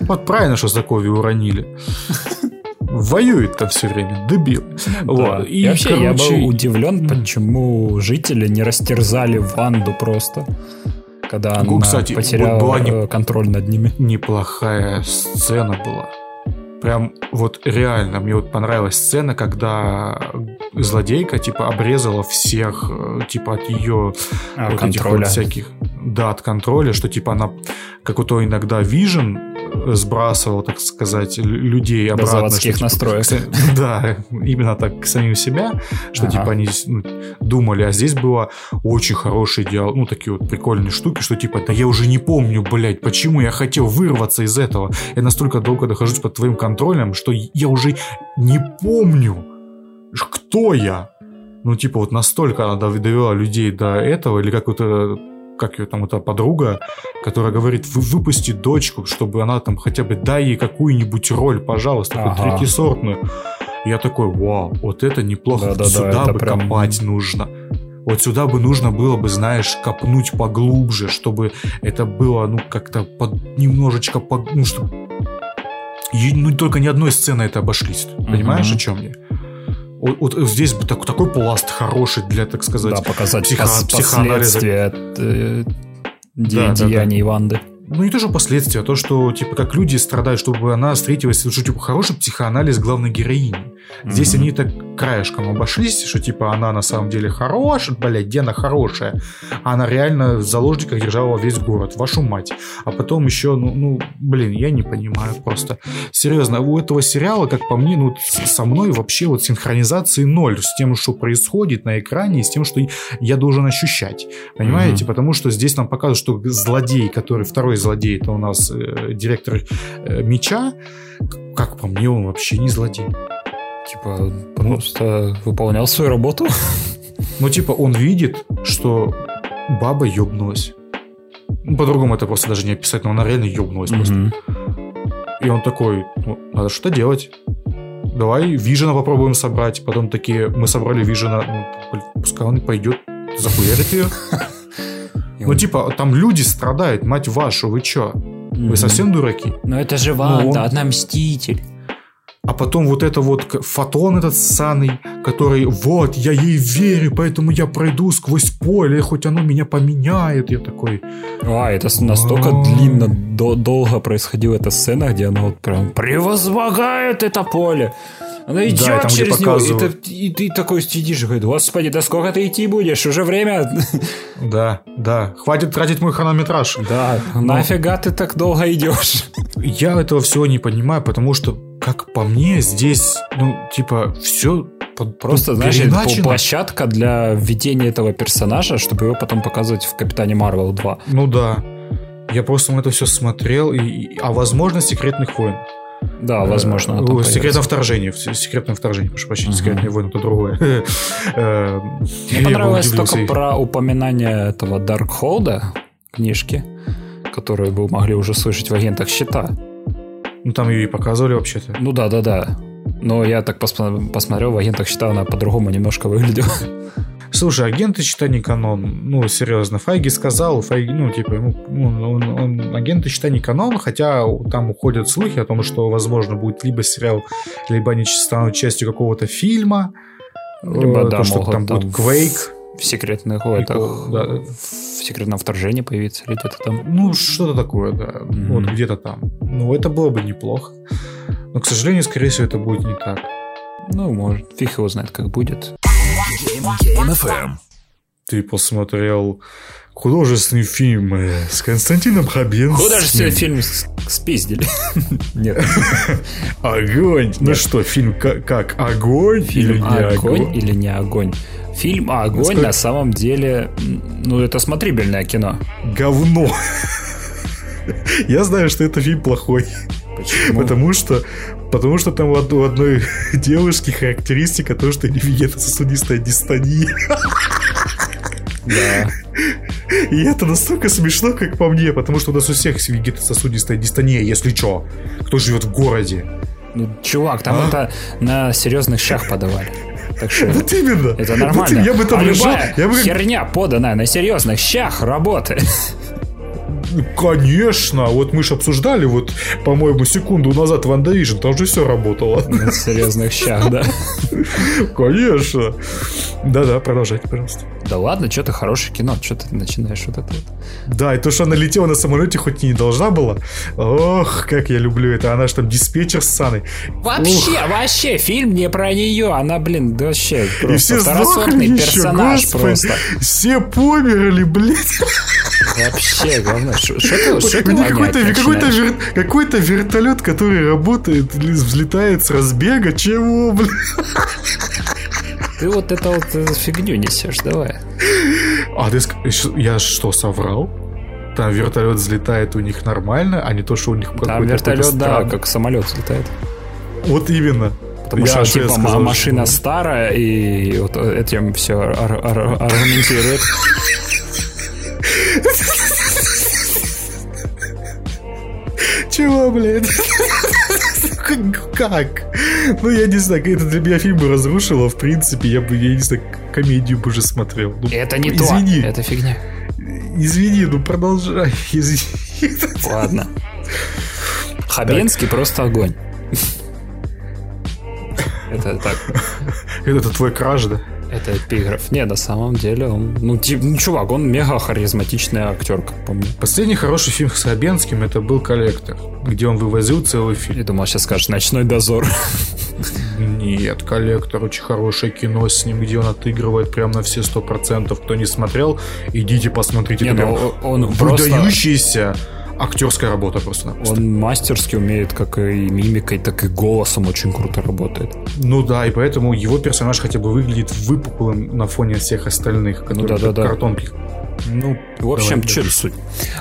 Вот правильно, что Закови уронили. Воюет там все время, дебил. Да. Вот. И, вообще, я был удивлен, почему жители не растерзали Ванду просто, когда Ну, она кстати, потеряла была не- э, контроль над ними. неплохая сцена была. Прям вот реально, мне вот понравилась сцена, когда злодейка, типа, обрезала всех, э, типа, от ее А, вот этих контроля. вот всяких, да, от контроля, что, типа, она, как вот то иногда Vision сбрасывал, так сказать, лю- людей обратно. заводских что, типа, настроек. к са- Да, именно так, к самим себя, что, Ага. типа, они ну, думали, а здесь было очень хороший диалог, ну, такие вот прикольные штуки, что, типа, да я уже не помню, блядь, почему я хотел вырваться из этого. Я настолько долго нахожусь под твоим контролем, что я уже не помню, кто я. Ну, типа, вот настолько она дов- довела людей до этого, или как вот э, как ее там, эта подруга, которая говорит, вы выпусти дочку, чтобы она там хотя бы дай ей какую-нибудь роль, пожалуйста, хоть Ага. третьесортную. Я такой, вау, вот это неплохо, Да-да-да, сюда это бы прям- копать нужно. Вот сюда бы нужно было бы, знаешь, копнуть поглубже, чтобы это было, ну, как-то под, немножечко, под, ну, что... И, ну, только ни одной сцены это обошлись. Понимаешь, Мгм. о чем я? Вот, здесь бы так- такой пласт хороший для, так сказать, Да, показать психо- пос- психоанализа. от э, де- Да, да, да. деяний Ванды. Ну, не то, что последствия, а то, что, типа, как люди страдают, чтобы она встретилась, что, типа, хороший психоанализ главной героини. Здесь они так краешком обошлись, что, типа, она на самом деле хорошая, блядь, где она хорошая, она реально в заложниках держала весь город, вашу мать. А потом еще, ну, ну, блин, я не понимаю просто. Серьезно, у этого сериала, как по мне, ну, со мной вообще вот синхронизации ноль с тем, что происходит на экране, и с тем, что я должен ощущать. Понимаете? Мгм. Потому что здесь нам показывают, что злодей, который второй злодей, это у нас э, директор э, меча, как по мне, он вообще не злодей. Типа, просто выполнял свою работу. Ну, типа, он видит, что баба ёбнулась. Ну, по-другому это просто даже не описать, но она реально ёбнулась просто. Мгм. И он такой, ну, надо что-то делать. Давай Вижена попробуем собрать. Потом такие, мы собрали Вижена, ну, пускай он пойдет захуярит ее. Ну, он- типа, там люди страдают, мать вашу, вы чё? Вы совсем дураки? Ну это же Ну, Ванда, он- она мститель. А потом вот это вот фотон этот ссаный, который, вот, я ей верю, поэтому я пройду сквозь поле, хоть оно меня поменяет. Я такой, А, это настолько А. длинно, до- долго происходила эта сцена, где она вот прям превозмогает это поле. Она идет Да, там, через него, и ты, и ты такой сидишь и говоришь, господи, да сколько ты идти будешь, уже время. да, да, хватит тратить мой хронометраж. Да, нафига ты так долго идешь? Я этого всего не понимаю, потому что, как по мне, здесь, ну, типа, все Просто, знаешь, это площадка для введения этого персонажа, чтобы его потом показывать в Капитане Марвел 2. Ну да. Я просто на это все смотрел, и, а возможно, секретных войн. Да, возможно. Э, она там о, секретное вторжение. Секретное вторжение, прошу прощения, Мгм. секретные войны это другое. Э, Мне понравилось только про упоминание этого Даркхолда книжки, которую вы могли уже слышать в агентах щита. Ну там ее и показывали вообще-то. Ну да, да, да. Но я так посма- посмотрел, в агентах щита она по-другому немножко выглядела. Слушай, агенты считай не канон. Ну, серьезно, Файги сказал, Файги, ну, типа, ну, он, он, он- агенты считай не канон, хотя там уходят слухи о том, что, возможно, будет либо сериал, либо они станут частью какого-то фильма. Либо, Э, да, то, что могут там там будет Квейк. В секретных Прикол, этих, да. в секретном вторжении появиться или где-то там. Ну, что-то такое, да. Мгм. Вот где-то там. Ну, это было бы неплохо. Но, к сожалению, скорее всего, это будет не так. Ну, может, фиг его знает, как будет. Game FM. Ты посмотрел художественный фильм э, с Константином Хабенским. Художественный фильм с- спиздили. Нет. Огонь! Ну что, фильм как, огонь или не «Огонь» огонь? или не огонь? Фильм «Огонь» на самом деле, ну, это смотрибельное кино. Говно. Я знаю, что это фильм плохой, Почему? потому что потому что там у од- у одной девушки характеристика то, что у нее вегетососудистая дистония. Да. И это настолько смешно, как по мне, потому что у нас у всех вегетососудистая дистония, если чё. Кто живет в городе. Ну, чувак, там А? это на серьезных щах подавали. Так что Вот именно. это Вот нормально. я бы там а лежал, любая я бы херня, поданная на серьезных щах, работает. Конечно, вот мы же обсуждали вот, по-моему, секунду назад Ван Division, там же все работало. На серьезных щах, да. Конечно. Да-да, продолжайте, пожалуйста. Да ладно, что ты хорошее кино, что ты начинаешь вот это вот. Да, и то, что она летела на самолете, хоть и не должна была. Ох, как я люблю это. Она же там диспетчер с Саной. Вообще, вообще, фильм не про нее. Она, блин, да вообще И просто все второсортный еще, персонаж господи. просто. Все померли, блядь. Вообще, говно. Какой-то, какой-то, какой-то вертолет, который работает, взлетает с разбега. Чего, блядь? Ты вот это вот э, фигню несешь, давай. А ты я что, соврал? Там вертолет взлетает у них нормально, а не то, что у них Там какой-то- вертолет, какой-то да, как самолет взлетает. Вот именно. Потому Я что, типа, сказал, ма- машина что- старая, и вот этим все аргументирует. Чего, блядь? Как? Ну, я не знаю, это для меня фильм разрушило. В принципе, я бы, я не знаю, комедию бы уже смотрел. Ну, Это не извини. то, это фигня. Извини, ну продолжай. Извини. Ладно. Хабенский просто огонь. Это так, Это твой краш, да? Это эпиграф. Не, на самом деле он, ну, тип- ну, чувак, он мега харизматичный актер, как по мне. Последний хороший фильм с Хабенским это был «Коллектор», где он вывозил целый фильм. Я думал, сейчас скажешь «Ночной дозор». Нет, «Коллектор» очень хорошее кино с ним, где он отыгрывает прям на все сто процентов. Кто не смотрел, идите посмотрите. Не, ну, он просто... актерская работа просто. Он мастерски умеет как и мимикой, так и голосом очень круто работает. Ну да, и поэтому его персонаж хотя бы выглядит выпуклым на фоне всех остальных, которые Ну да-да-да. как картонки. Ну, В общем, давай что суть?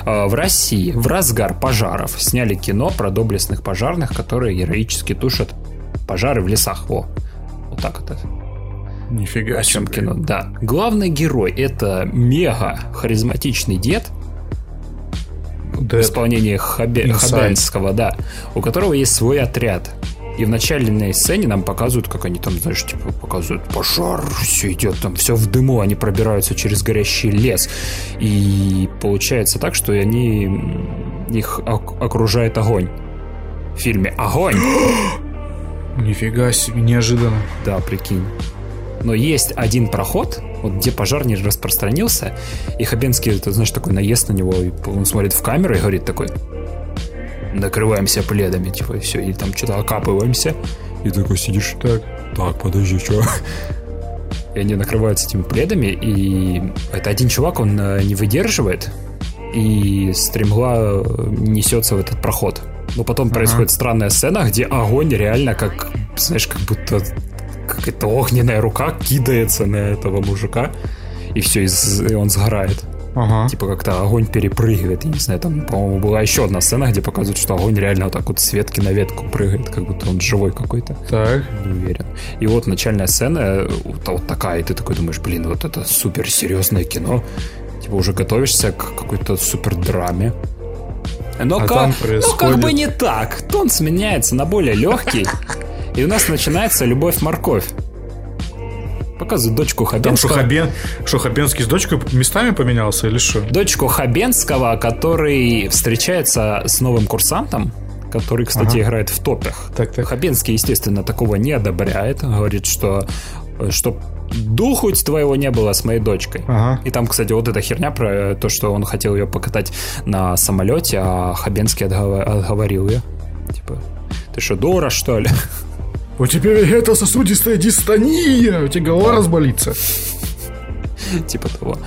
А, В России в разгар пожаров сняли кино про доблестных пожарных, которые героически тушат пожары в лесах. Во. Вот так это. Нифига О чем себе. кино? Да. Главный герой это мега харизматичный дед в Да, исполнении Хабе-. Хабенского, да, у которого есть свой отряд. И в начальной сцене нам показывают, как они там, знаешь, типа показывают пожар, все идет там, все в дыму, они пробираются через горящий лес. И получается так, что они их ок- окружает огонь. В фильме Огонь! Нифига себе, неожиданно. Да, прикинь. Но есть один проход, вот где пожар не распространился, и Хабенский, ты знаешь, такой наезд на него, и он смотрит в камеру и говорит такой, накрываемся пледами, типа, и все, и там что-то окапываемся, и такой сидишь, Так. так, подожди, что? И они накрываются этими пледами, и это один чувак, он э, не выдерживает, и стремгла э, несется в этот проход. Но потом происходит странная сцена, где огонь реально как, знаешь, как будто какая-то огненная рука кидается на этого мужика, и все, и он сгорает. Ага. Типа как-то огонь перепрыгивает. Я не знаю, там, по-моему, была еще одна сцена, где показывают, что огонь реально вот так вот с ветки на ветку прыгает, как будто он живой какой-то. Так. Не уверен. И вот начальная сцена вот, вот такая, и ты такой думаешь, блин, вот это супер серьезное кино. Типа уже готовишься к какой-то супер драме. Но, А ка- там но как происходит- бы не так. Тон сменяется на более легкий. И у нас начинается любовь-морковь. Показывают дочку Там Хабенского. Хабен... что Хабенский с дочкой местами поменялся или что? Дочку Хабенского, который встречается с новым курсантом, который, кстати, Ага. играет в топях. Так, так. Хабенский, естественно, такого не одобряет. Говорит, что чтоб духу твоего не было с моей дочкой. Ага. И там, кстати, вот эта херня про то, что он хотел ее покатать на самолете, а Хабенский отгова- отговорил ее. Типа, ты что, дура, что ли? У тебя это сосудистая дистония, у тебя голова разболится. типа того.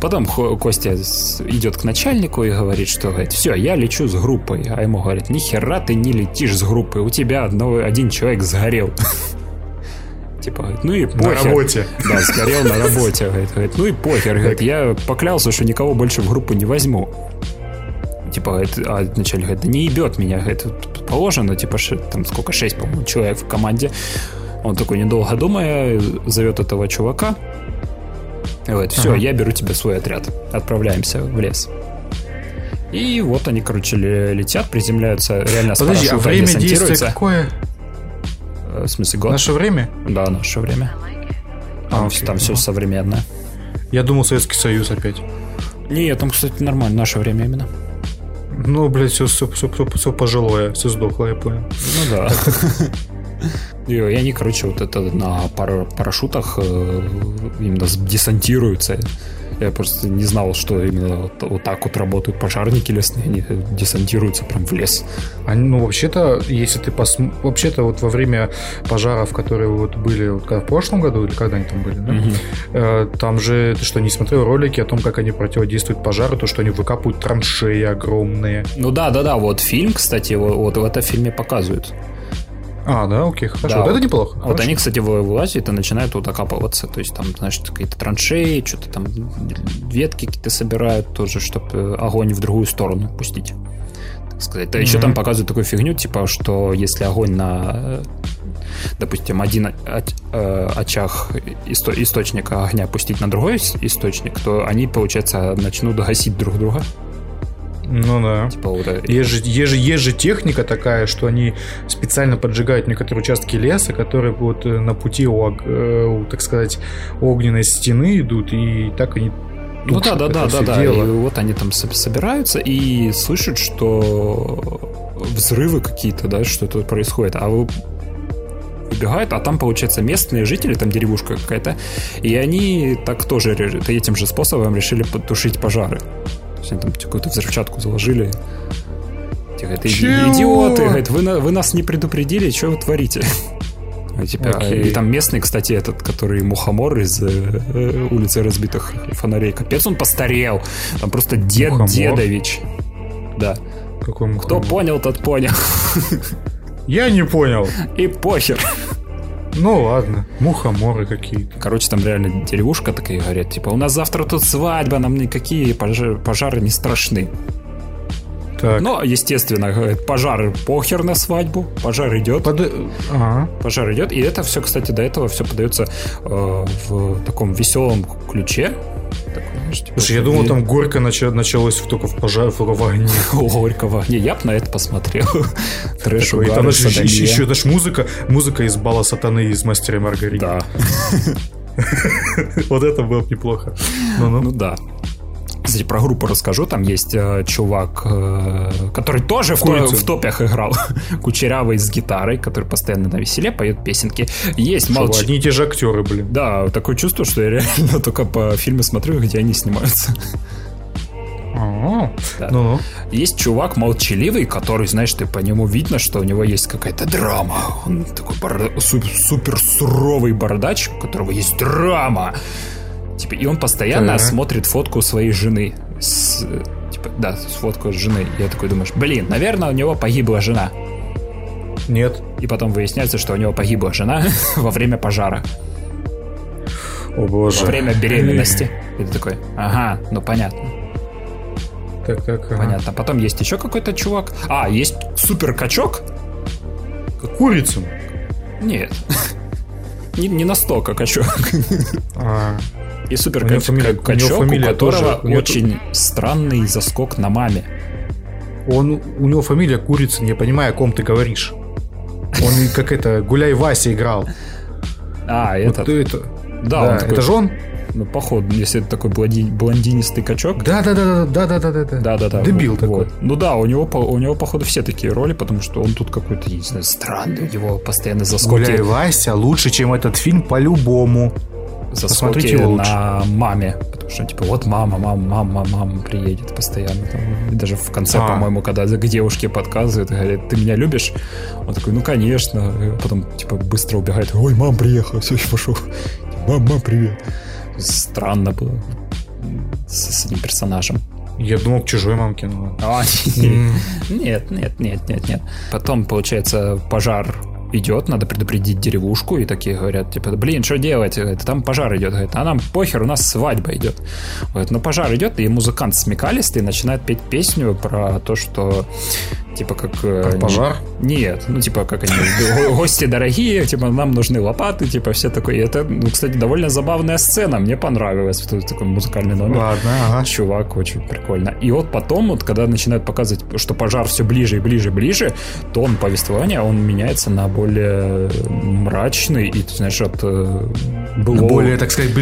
Потом Костя идет к начальнику и говорит, что говорит, все, я лечу с группой. А ему говорит, ни хера ты не летишь с группой, у тебя одно, один человек сгорел. Типа, говорит, ну и похер. работе. Да, сгорел на работе. Говорит, говорит, ну и похер. Говорит, я поклялся, что никого больше в группу не возьму. Типа, говорит, а начальник говорит, да не ебет меня. Тут положено, типа, ше- там сколько, шесть, по-моему, человек в команде. Он такой, недолго думая, зовет этого чувака. И Говорит, все, Ага. я беру тебе свой отряд. Отправляемся в лес. И вот они, короче, ле- летят, приземляются, реально с Подожди, а время действия какое? Э, В смысле, год? Наше время? Да, наше время. А, окей. там все Ага. современное. Я думал Советский Союз опять. Не, там, кстати, нормально, наше время именно. Ну, блядь, все, все, все, все пожилое, все сдохло, я понял. Ну да. И, они, короче, вот это на пара- парашютах э, именно десантируются. Я просто не знал, что именно вот, вот так вот работают пожарники лесные. Они десантируются прям в лес. Они, ну, вообще-то, если ты посм... Вообще-то, вот во время пожаров, которые вот были вот в прошлом году, или когда они там были, да? Мгм. Э, там же, ты что, не смотрел ролики о том, как они противодействуют пожару, то, что они выкапывают траншеи огромные. Ну да, да, да. Вот фильм, кстати, вот, вот в этом фильме показывают. А, да, окей, хорошо. Да, вот вот- это неплохо. Вот хорошо. они, кстати, вы- вылазят и начинают вот окапываться. То есть там, знаешь, какие-то траншеи, что-то там ветки какие-то собирают тоже, чтобы огонь в другую сторону пустить. Так сказать. Да еще Мгм. там показывают такую фигню, типа, что если огонь на, э, допустим, один оч- э, очаг исто- источника огня пустить на другой ис- источник, то они, получается, начнут гасить друг друга. Ну да. Типа, вот, есть, же, есть, же, есть же техника такая, что они специально поджигают некоторые участки леса, которые вот э, на пути, у, э, так сказать, огненной стены идут, и так они ну да, да, да, да, да. И вот они там собираются и слышат, что взрывы какие-то, да, что тут происходит. А вы убегают, а там, получается, местные жители, там деревушка какая-то, и они так тоже этим же способом решили потушить пожары. Есть они там какую-то взрывчатку заложили. Говорят, идиоты, говорят, вы, вы нас не предупредили, что вы творите? Типа, okay. И там местный, кстати, этот, который мухомор из э, э, улицы разбитых фонарей. Капец, он постарел. Там просто дед мухомор? Дедович. Да. Какой мухомор? Кто понял, тот понял. Я не понял. И похер. Ну ладно, мухоморы какие-то. Короче, там реально деревушка такая говорят, типа, у нас завтра тут свадьба, нам никакие пожары, пожары не страшны. Так. Но, естественно, говорит, пожар похер на свадьбу, пожар идет. Под... Ага. Пожар идет. И это все, кстати, до этого все подается э, в таком веселом ключе. Типа, Слушай, я думал, там горько началось только в пожаре, в огне. Горько в огне. Я бы на это посмотрел. Трэш, И там еще, еще, еще даже музыка, музыка из бала сатаны из Мастера Маргариты. Да. Вот это было бы неплохо. Ну да. Кстати, про группу расскажу. Там есть э, чувак, э, который тоже в, в топях играл. Кучерявый с гитарой, который постоянно на веселе поет песенки. Есть молч... Одни и те же актеры, блин. Да, такое чувство, что я реально только по фильму смотрю, где они снимаются. Да. Ну. Есть чувак молчаливый, который, знаешь, ты по нему видно, что у него есть какая-то драма. Он такой борода... супер, супер суровый бородач, у которого есть драма. Типа, и он постоянно ага. смотрит фотку своей жены. С, типа, да, с фотку жены. И я такой думаешь, блин, наверное, у него погибла жена. Нет. И потом выясняется, что у него погибла жена во время пожара. О боже. Во время беременности. И ты такой, ага, ну понятно. Так, так, ага. Понятно. Потом есть еще какой-то чувак. А, есть супер качок. Курицын? Нет. не, не настолько качок. А. И супер у фамилия, качок, у, у которого тоже, очень него... странный заскок на маме. Он, у него фамилия Курица, не понимаю, о ком ты говоришь. Он как это, Гуляй Вася играл. А, это... Вот это... Да, да он такой... это же он? Ну, походу, если это такой блонди... блондинистый качок. Да, да, да, да, да, да, да, да. Да, да, да. Дебил вот, такой. Вот. Ну да, у него, у него, походу, все такие роли, потому что он тут какой-то, не знаю, странный, у него постоянно заскоки. Гуляй Вася лучше, чем этот фильм по-любому заскоки его на маме. Потому что, типа, вот мама, мама, мама, мама приедет постоянно. Там. Даже в конце, а. по-моему, когда к девушке подказывают, говорит, ты меня любишь? Он такой, ну, конечно. И потом, типа, быстро убегает. Ой, мам приехал, все, еще пошел. Мам, мам, привет. Странно было с, с этим персонажем. Я думал, к чужой мамке. Ну. А, нет, нет, нет, нет, нет. Потом, получается, пожар идет, надо предупредить деревушку, и такие говорят, типа, блин, что делать? Говорит, там пожар идет. Говорит, а нам похер, у нас свадьба идет. Говорит, ну пожар идет, и музыкант смекалистый начинает петь песню про то, что Типа как... Э, как пожар? Нет, ну типа как они, гости дорогие, типа нам нужны лопаты, типа все такое. И это, ну, кстати, довольно забавная сцена, мне понравилось. Такой музыкальный номер. Ладно, ага. Чувак, очень прикольно. И вот потом, вот когда начинают показывать, что пожар все ближе и ближе и ближе, то он повествования, он меняется на более мрачный и, ты знаешь, от э, было... более, так сказать,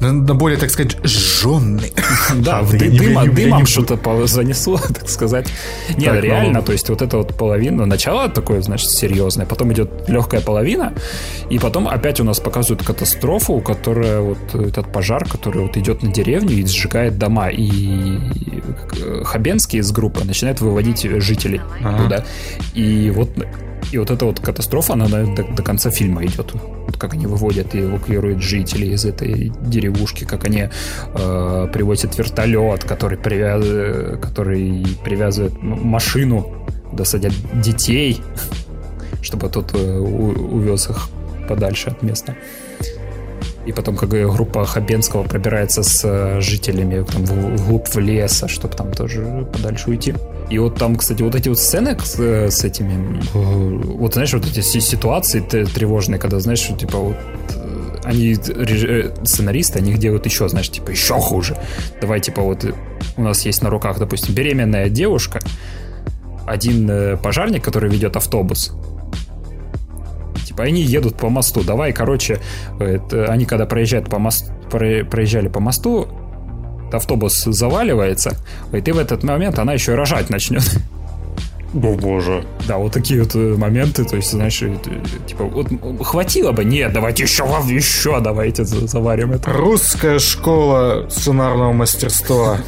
на, более, так сказать, жженный. Да, в дымом что-то занесло, так сказать. Нет, ну, реально, то есть вот эта вот половина, начало такое, значит, серьезное, потом идет легкая половина, и потом опять у нас показывают катастрофу, которая вот этот пожар, который вот идет на деревню и сжигает дома, и Хабенский из группы начинает выводить жителей туда. И вот и вот эта вот катастрофа, она до, до конца фильма идет. Вот как они выводят и эвакуируют жителей из этой деревушки, как они э, привозят вертолет, который, привяз... который привязывает машину, досадят детей, чтобы тот э, увез их подальше от места. И потом, как группа Хабенского пробирается с э, жителями там, вглубь в леса, чтобы там тоже подальше уйти. И вот там, кстати, вот эти вот сцены с, э, с этими, э, вот знаешь, вот эти ситуации тревожные, когда, знаешь, типа вот они, сценаристы, они их делают еще, знаешь, типа, еще хуже. Давай, типа, вот у нас есть на руках, допустим, беременная девушка, один э, пожарник, который ведет автобус, типа они едут по мосту, давай, короче, это, они когда проезжают по мосту, проезжали по мосту, автобус заваливается, и ты в этот момент она еще рожать начнет. О боже. Да, вот такие вот э, моменты, то есть, знаешь, э, типа, вот хватило бы, нет, давайте еще, еще давайте заварим это. Русская школа сценарного мастерства.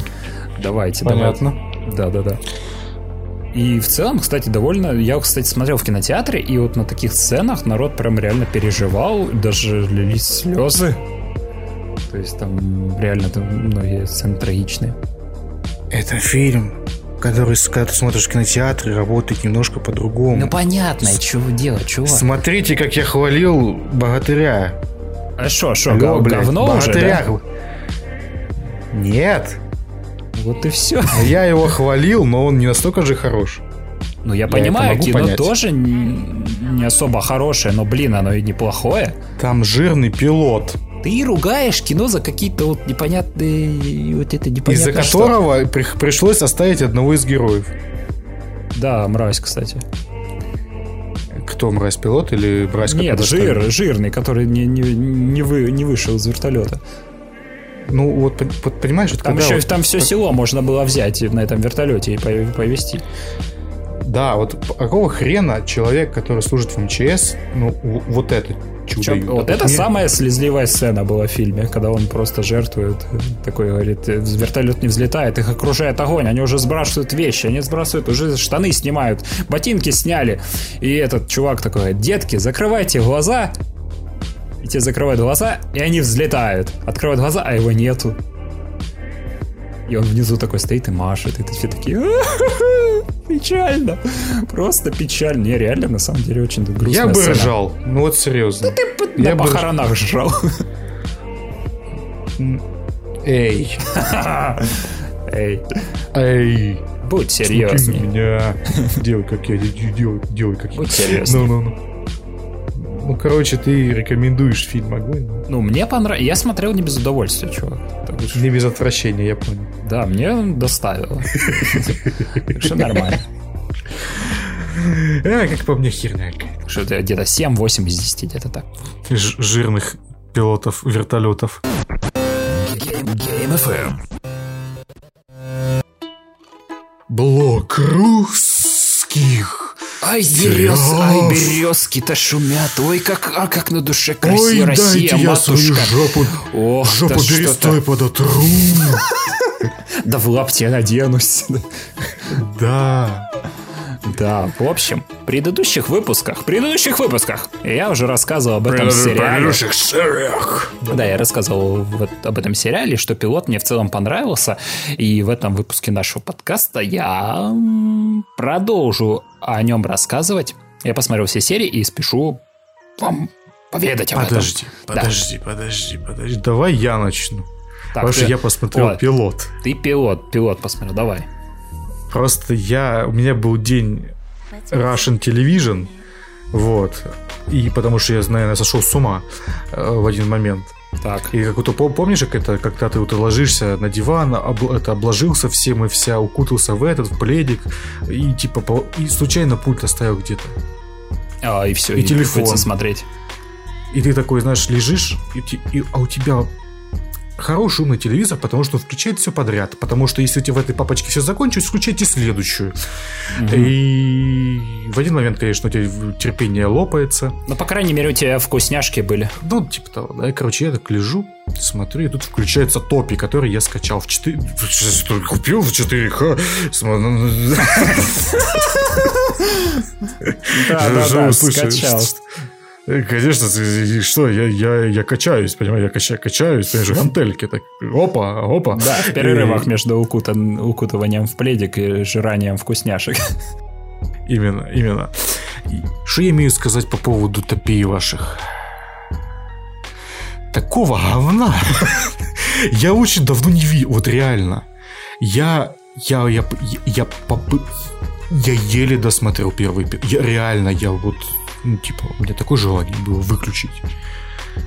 Давайте, Понятно. Да, да, да. И в целом, кстати, довольно... Я, кстати, смотрел в кинотеатре, и вот на таких сценах народ прям реально переживал, даже лились слезы. То есть там реально там многие сцены трагичные. Это фильм который, когда ты смотришь в кинотеатре, работает немножко по-другому. Ну понятно, С... что делать, чувак. Смотрите, как я хвалил богатыря. А что, что, Алло, говно богатыря. уже, да? Нет. Вот и все. Я его хвалил, но он не настолько же хорош. Ну, я, я понимаю, кино понять. тоже не особо хорошее, но, блин, оно и неплохое. Там жирный пилот. Ты ругаешь кино за какие-то вот непонятные... Вот это непонятно Из-за которого при, пришлось оставить одного из героев. Да, мразь, кстати. Кто, мразь пилот или мразь, Нет, жир, жирный, который не, не, не, вы, не вышел из вертолета. Ну, вот, вот понимаешь, вот там еще вот, там все село можно было взять на этом вертолете и повезти. Да, вот какого хрена человек, который служит в МЧС, ну, вот это чудо. Чем, вот это мир... самая слезливая сцена была в фильме, когда он просто жертвует, такой говорит, вертолет не взлетает, их окружает огонь, они уже сбрасывают вещи, они сбрасывают, уже штаны снимают, ботинки сняли. И этот чувак такой, детки, закрывайте глаза, и те закрывают глаза, и они взлетают. Открывают глаза, а его нету. И он внизу такой стоит и машет, и все такие печально. Просто печально. Не, реально, на самом деле, очень грустно. Я бы сцена. ржал. Ну вот серьезно. Да ты Я на похоронах бы... ржал. Эй. Эй. Эй. Будь серьезный. меня. Делай, как я. Делай, делай как я. Будь серьезный. Ну, ну, ну. Ну, короче, ты рекомендуешь фильм «Огонь»? Ну, мне понравилось. Я смотрел не без удовольствия, чувак. Не без отвращения, я понял. Да, мне доставило. Все нормально. А, как по мне, херня Что это где-то 7-8 из 10, где-то так. жирных пилотов вертолетов. Блок русских Ай, берез, ай, березки-то шумят. Ой, как, а как на душе красиво. Ой, Россия, дайте я свою жопу, Ох, жопу берестой подотру. Да в лапте наденусь. Да. Да, в общем, в предыдущих выпусках, в предыдущих выпусках я уже рассказывал об этом сериале. В предыдущих сериях. Да, я рассказывал вот об этом сериале, что пилот мне в целом понравился, и в этом выпуске нашего подкаста я продолжу о нем рассказывать. Я посмотрел все серии и спешу вам поведать об подожди, этом. Подожди, да. подожди, подожди. Давай я начну. Так, Потому ты... что я посмотрел вот, пилот. Ты пилот, пилот посмотрел, давай. Просто я, у меня был день Russian Television, вот, и потому что я, наверное, сошел с ума э, в один момент. Так. И как то помнишь, как это, когда ты вот ложишься на диван, об, это обложился всем и вся, укутался в этот, в пледик, и типа по, и случайно пульт оставил где-то. А, и все, и, и телефон смотреть. И ты такой, знаешь, лежишь, и, и, а у тебя хороший умный телевизор, потому что он включает все подряд. Потому что если у тебя в этой папочке все закончилось, включайте следующую. Угу. И в один момент, конечно, у тебя терпение лопается. Ну, по крайней мере, у тебя вкусняшки были. Ну, типа того, да. И, короче, я так лежу, смотрю, и тут включается топи, который я скачал в 4... Купил в 4К. Да, да, да, скачал. Э, конечно, что, я, я, я качаюсь, понимаешь, я качаю, качаюсь, понимаешь, гантельки, так, опа, опа. Да, в перерывах и... между укутан, укутыванием в пледик и жиранием вкусняшек. Именно, именно. Что я имею сказать по поводу топии ваших? Такого говна я очень давно не видел, вот реально. Я, я, я, я, я, я еле досмотрел первый, я реально, я вот ну, типа, у меня такое желание было выключить.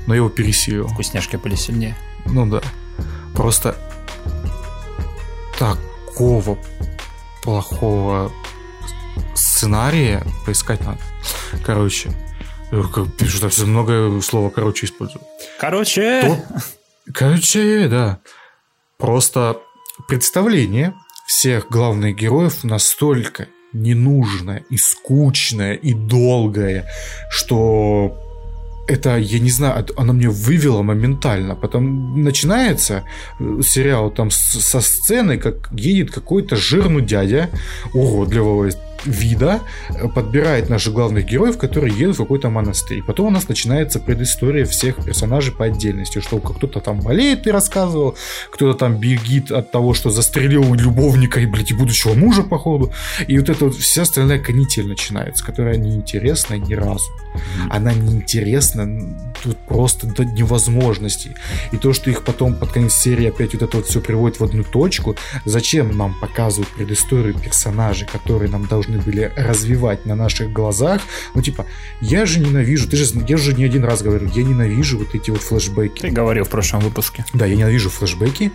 Но я его пересилил. Вкусняшки были сильнее. Ну да. Просто такого плохого сценария поискать надо. Короче, пишут, что все много слова короче использую. Короче. То, короче, да. Просто представление всех главных героев настолько ненужное и скучное и долгое, что это, я не знаю, она мне вывела моментально. Потом начинается э, сериал там со сцены, как едет какой-то жирный дядя уродливого вида э, подбирает наших главных героев, которые едут в какой-то монастырь. Потом у нас начинается предыстория всех персонажей по отдельности, что кто-то там болеет, ты рассказывал, кто-то там бегит от того, что застрелил любовника и, блядь, и будущего мужа, походу. И вот эта вот вся остальная канитель начинается, которая неинтересна ни разу. Она неинтересна тут просто до невозможности. И то, что их потом под конец серии опять вот это вот все приводит в одну точку, зачем нам показывают предысторию персонажей, которые нам должны были развивать на наших глазах. Ну, типа, я же ненавижу, ты же, я же не один раз говорю, я ненавижу вот эти вот флешбеки. Ты говорил в прошлом выпуске. Да, я ненавижу флешбеки,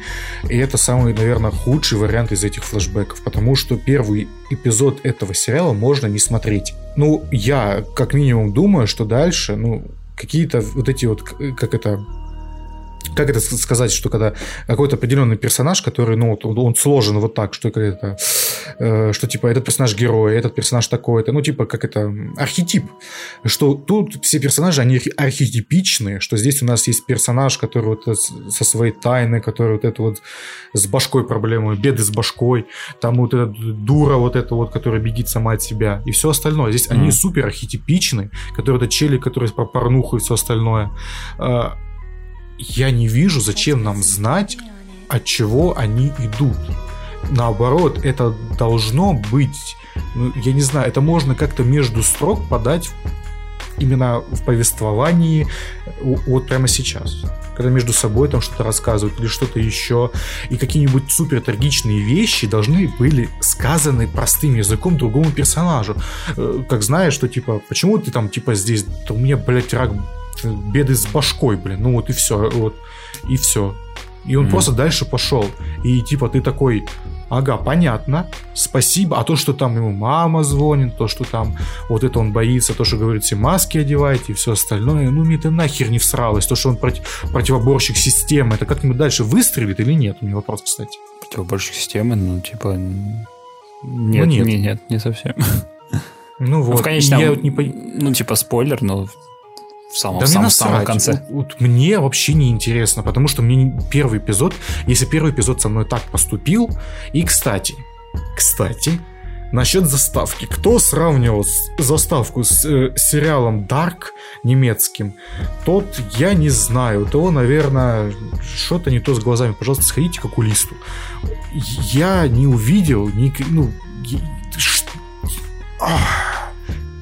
и это самый, наверное, худший вариант из этих флешбеков, потому что первый эпизод этого сериала можно не смотреть. Ну, я как минимум думаю, что дальше, ну, какие-то вот эти вот, как это, как это сказать, что когда какой-то определенный персонаж, который, ну, вот, он сложен вот так, что это, э, что типа этот персонаж герой, этот персонаж такой-то, ну, типа, как это, архетип, что тут все персонажи, они архетипичные, что здесь у нас есть персонаж, который вот со своей тайной, который вот это вот с башкой проблемы, беды с башкой, там вот эта дура вот эта вот, которая бегит сама от себя, и все остальное. Здесь mm-hmm. они супер архетипичны, которые это чели, которые про порнуху и все остальное а, я не вижу, зачем нам знать, от чего они идут. Наоборот, это должно быть, ну, я не знаю, это можно как-то между строк подать именно в повествовании вот прямо сейчас. Когда между собой там что-то рассказывают или что-то еще. И какие-нибудь супер трагичные вещи должны были сказаны простым языком другому персонажу. Э, как знаешь, что типа, почему ты там типа здесь, да у меня, блядь, рак беды с башкой, блин, ну вот и все, вот, и все. И он mm-hmm. просто дальше пошел. И типа ты такой, ага, понятно, спасибо. А то, что там ему мама звонит, то, что там вот это он боится, то, что говорит, все маски одевайте и все остальное, ну мне это нахер не всралось. То, что он против, противоборщик системы, это как-нибудь дальше выстрелит или нет? У меня вопрос, кстати. Противоборщик системы, ну типа... Нет, ну, нет. Не, нет, не совсем. Ну вот, ну, в конечном, я вот не... ну типа спойлер, но в самом, да самом, самом конце. Вот, вот мне вообще не интересно, потому что мне первый эпизод, если первый эпизод со мной так поступил, и кстати, кстати, насчет заставки. Кто сравнивал заставку с э, сериалом Dark немецким, тот я не знаю. То, наверное, что-то не то с глазами. Пожалуйста, сходите к окулисту. Я не увидел, ни, ну, ш...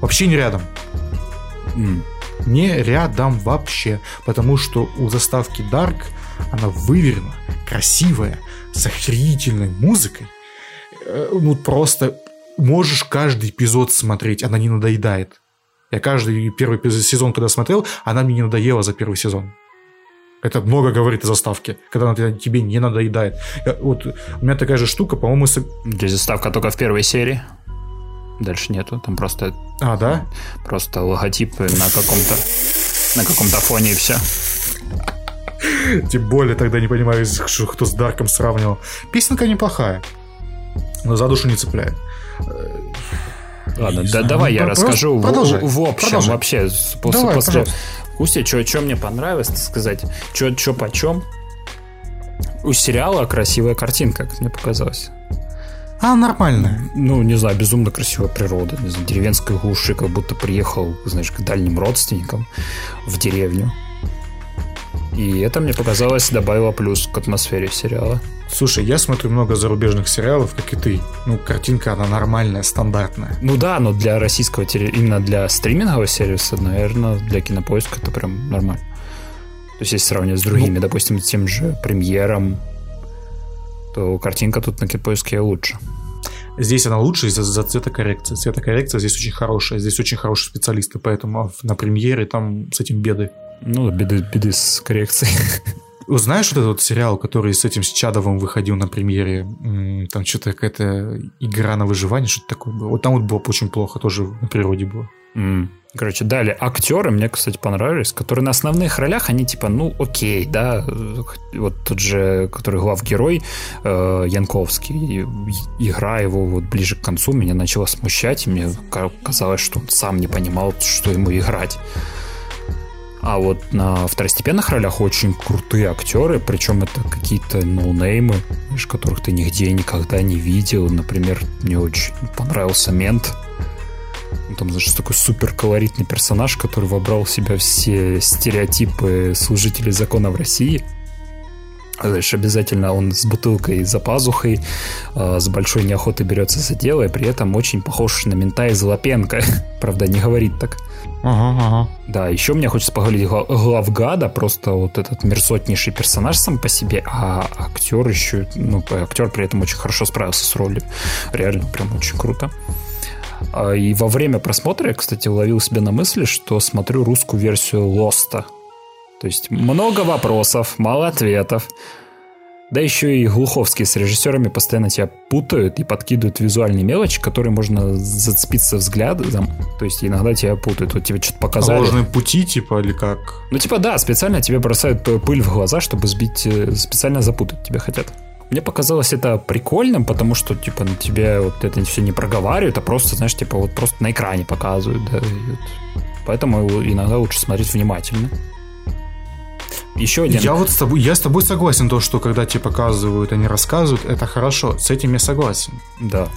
вообще не рядом. Mm не рядом вообще, потому что у заставки Dark она выверена, красивая, с охренительной музыкой. Э, ну, просто можешь каждый эпизод смотреть, она не надоедает. Я каждый первый сезон, когда смотрел, она мне не надоела за первый сезон. Это много говорит о заставке, когда она тебе не надоедает. Я, вот у меня такая же штука, по-моему... Здесь заставка только в первой серии. Дальше нету, там просто... А, да? Просто логотип на каком-то на каком-то фоне и все. Тем более тогда не понимаю, что кто с Дарком сравнивал. Песенка неплохая, но за душу не цепляет. Ладно, да, давай ну, я расскажу продолжай, в, в общем продолжай. вообще после, давай, после Кустя, что мне понравилось, сказать, что почем. У сериала красивая картинка, как мне показалось. А, нормальная. Ну, не знаю, безумно красивая природа. Не знаю, деревенская глуши, как будто приехал, знаешь, к дальним родственникам в деревню. И это мне показалось добавило плюс к атмосфере сериала. Слушай, я смотрю много зарубежных сериалов, как и ты. Ну, картинка, она нормальная, стандартная. Ну да, но для российского, именно для стримингового сервиса, наверное, для кинопоиска это прям нормально. То есть, если сравнивать с другими, ну, допустим, тем же премьером, то картинка тут на кинопоиске лучше. Здесь она лучше из-за за цветокоррекции. Цветокоррекция здесь очень хорошая. Здесь очень хорошие специалисты, поэтому на премьере там с этим беды. Ну, беды, беды с коррекцией. Знаешь вот этот вот сериал, который с этим с Чадовым выходил на премьере? Там что-то какая-то игра на выживание, что-то такое было. Вот там вот было очень плохо, тоже на природе было. Mm. Короче, дали актеры, мне, кстати, понравились, которые на основных ролях, они типа, ну, окей, да, вот тот же, который главгерой э, Янковский, игра его вот ближе к концу меня начала смущать, и мне казалось, что он сам не понимал, что ему играть. А вот на второстепенных ролях очень крутые актеры, причем это какие-то ноунеймы, которых ты нигде никогда не видел. Например, мне очень понравился Мент, там, значит, такой супер колоритный персонаж, который вобрал в себя все стереотипы служителей закона в России. Знаешь, обязательно он с бутылкой за пазухой, э, с большой неохотой берется за дело, и при этом очень похож на мента из Лапенко. Правда, не говорит так. Ага, ага. Да, еще мне хочется поговорить главгада, просто вот этот мерзотнейший персонаж сам по себе, а актер еще, ну, актер при этом очень хорошо справился с ролью. Реально, прям очень круто. А, и во время просмотра я, кстати, уловил себя на мысли, что смотрю русскую версию Лоста. То есть много вопросов, мало ответов. Да еще и Глуховские с режиссерами постоянно тебя путают и подкидывают визуальные мелочи, которые можно зацепиться взглядом. То есть иногда тебя путают. Вот тебе что-то показали. Ложные пути, типа, или как? Ну, типа, да, специально тебе бросают пыль в глаза, чтобы сбить, э, специально запутать тебя хотят. Мне показалось это прикольным, потому что, типа, на тебе вот это все не проговаривают, а просто, знаешь, типа, вот просто на экране показывают, да. Вот. Поэтому иногда лучше смотреть внимательно. Еще один. Я вот с тобой, я с тобой согласен, то, что когда тебе показывают, они рассказывают, это хорошо. С этим я согласен. Да.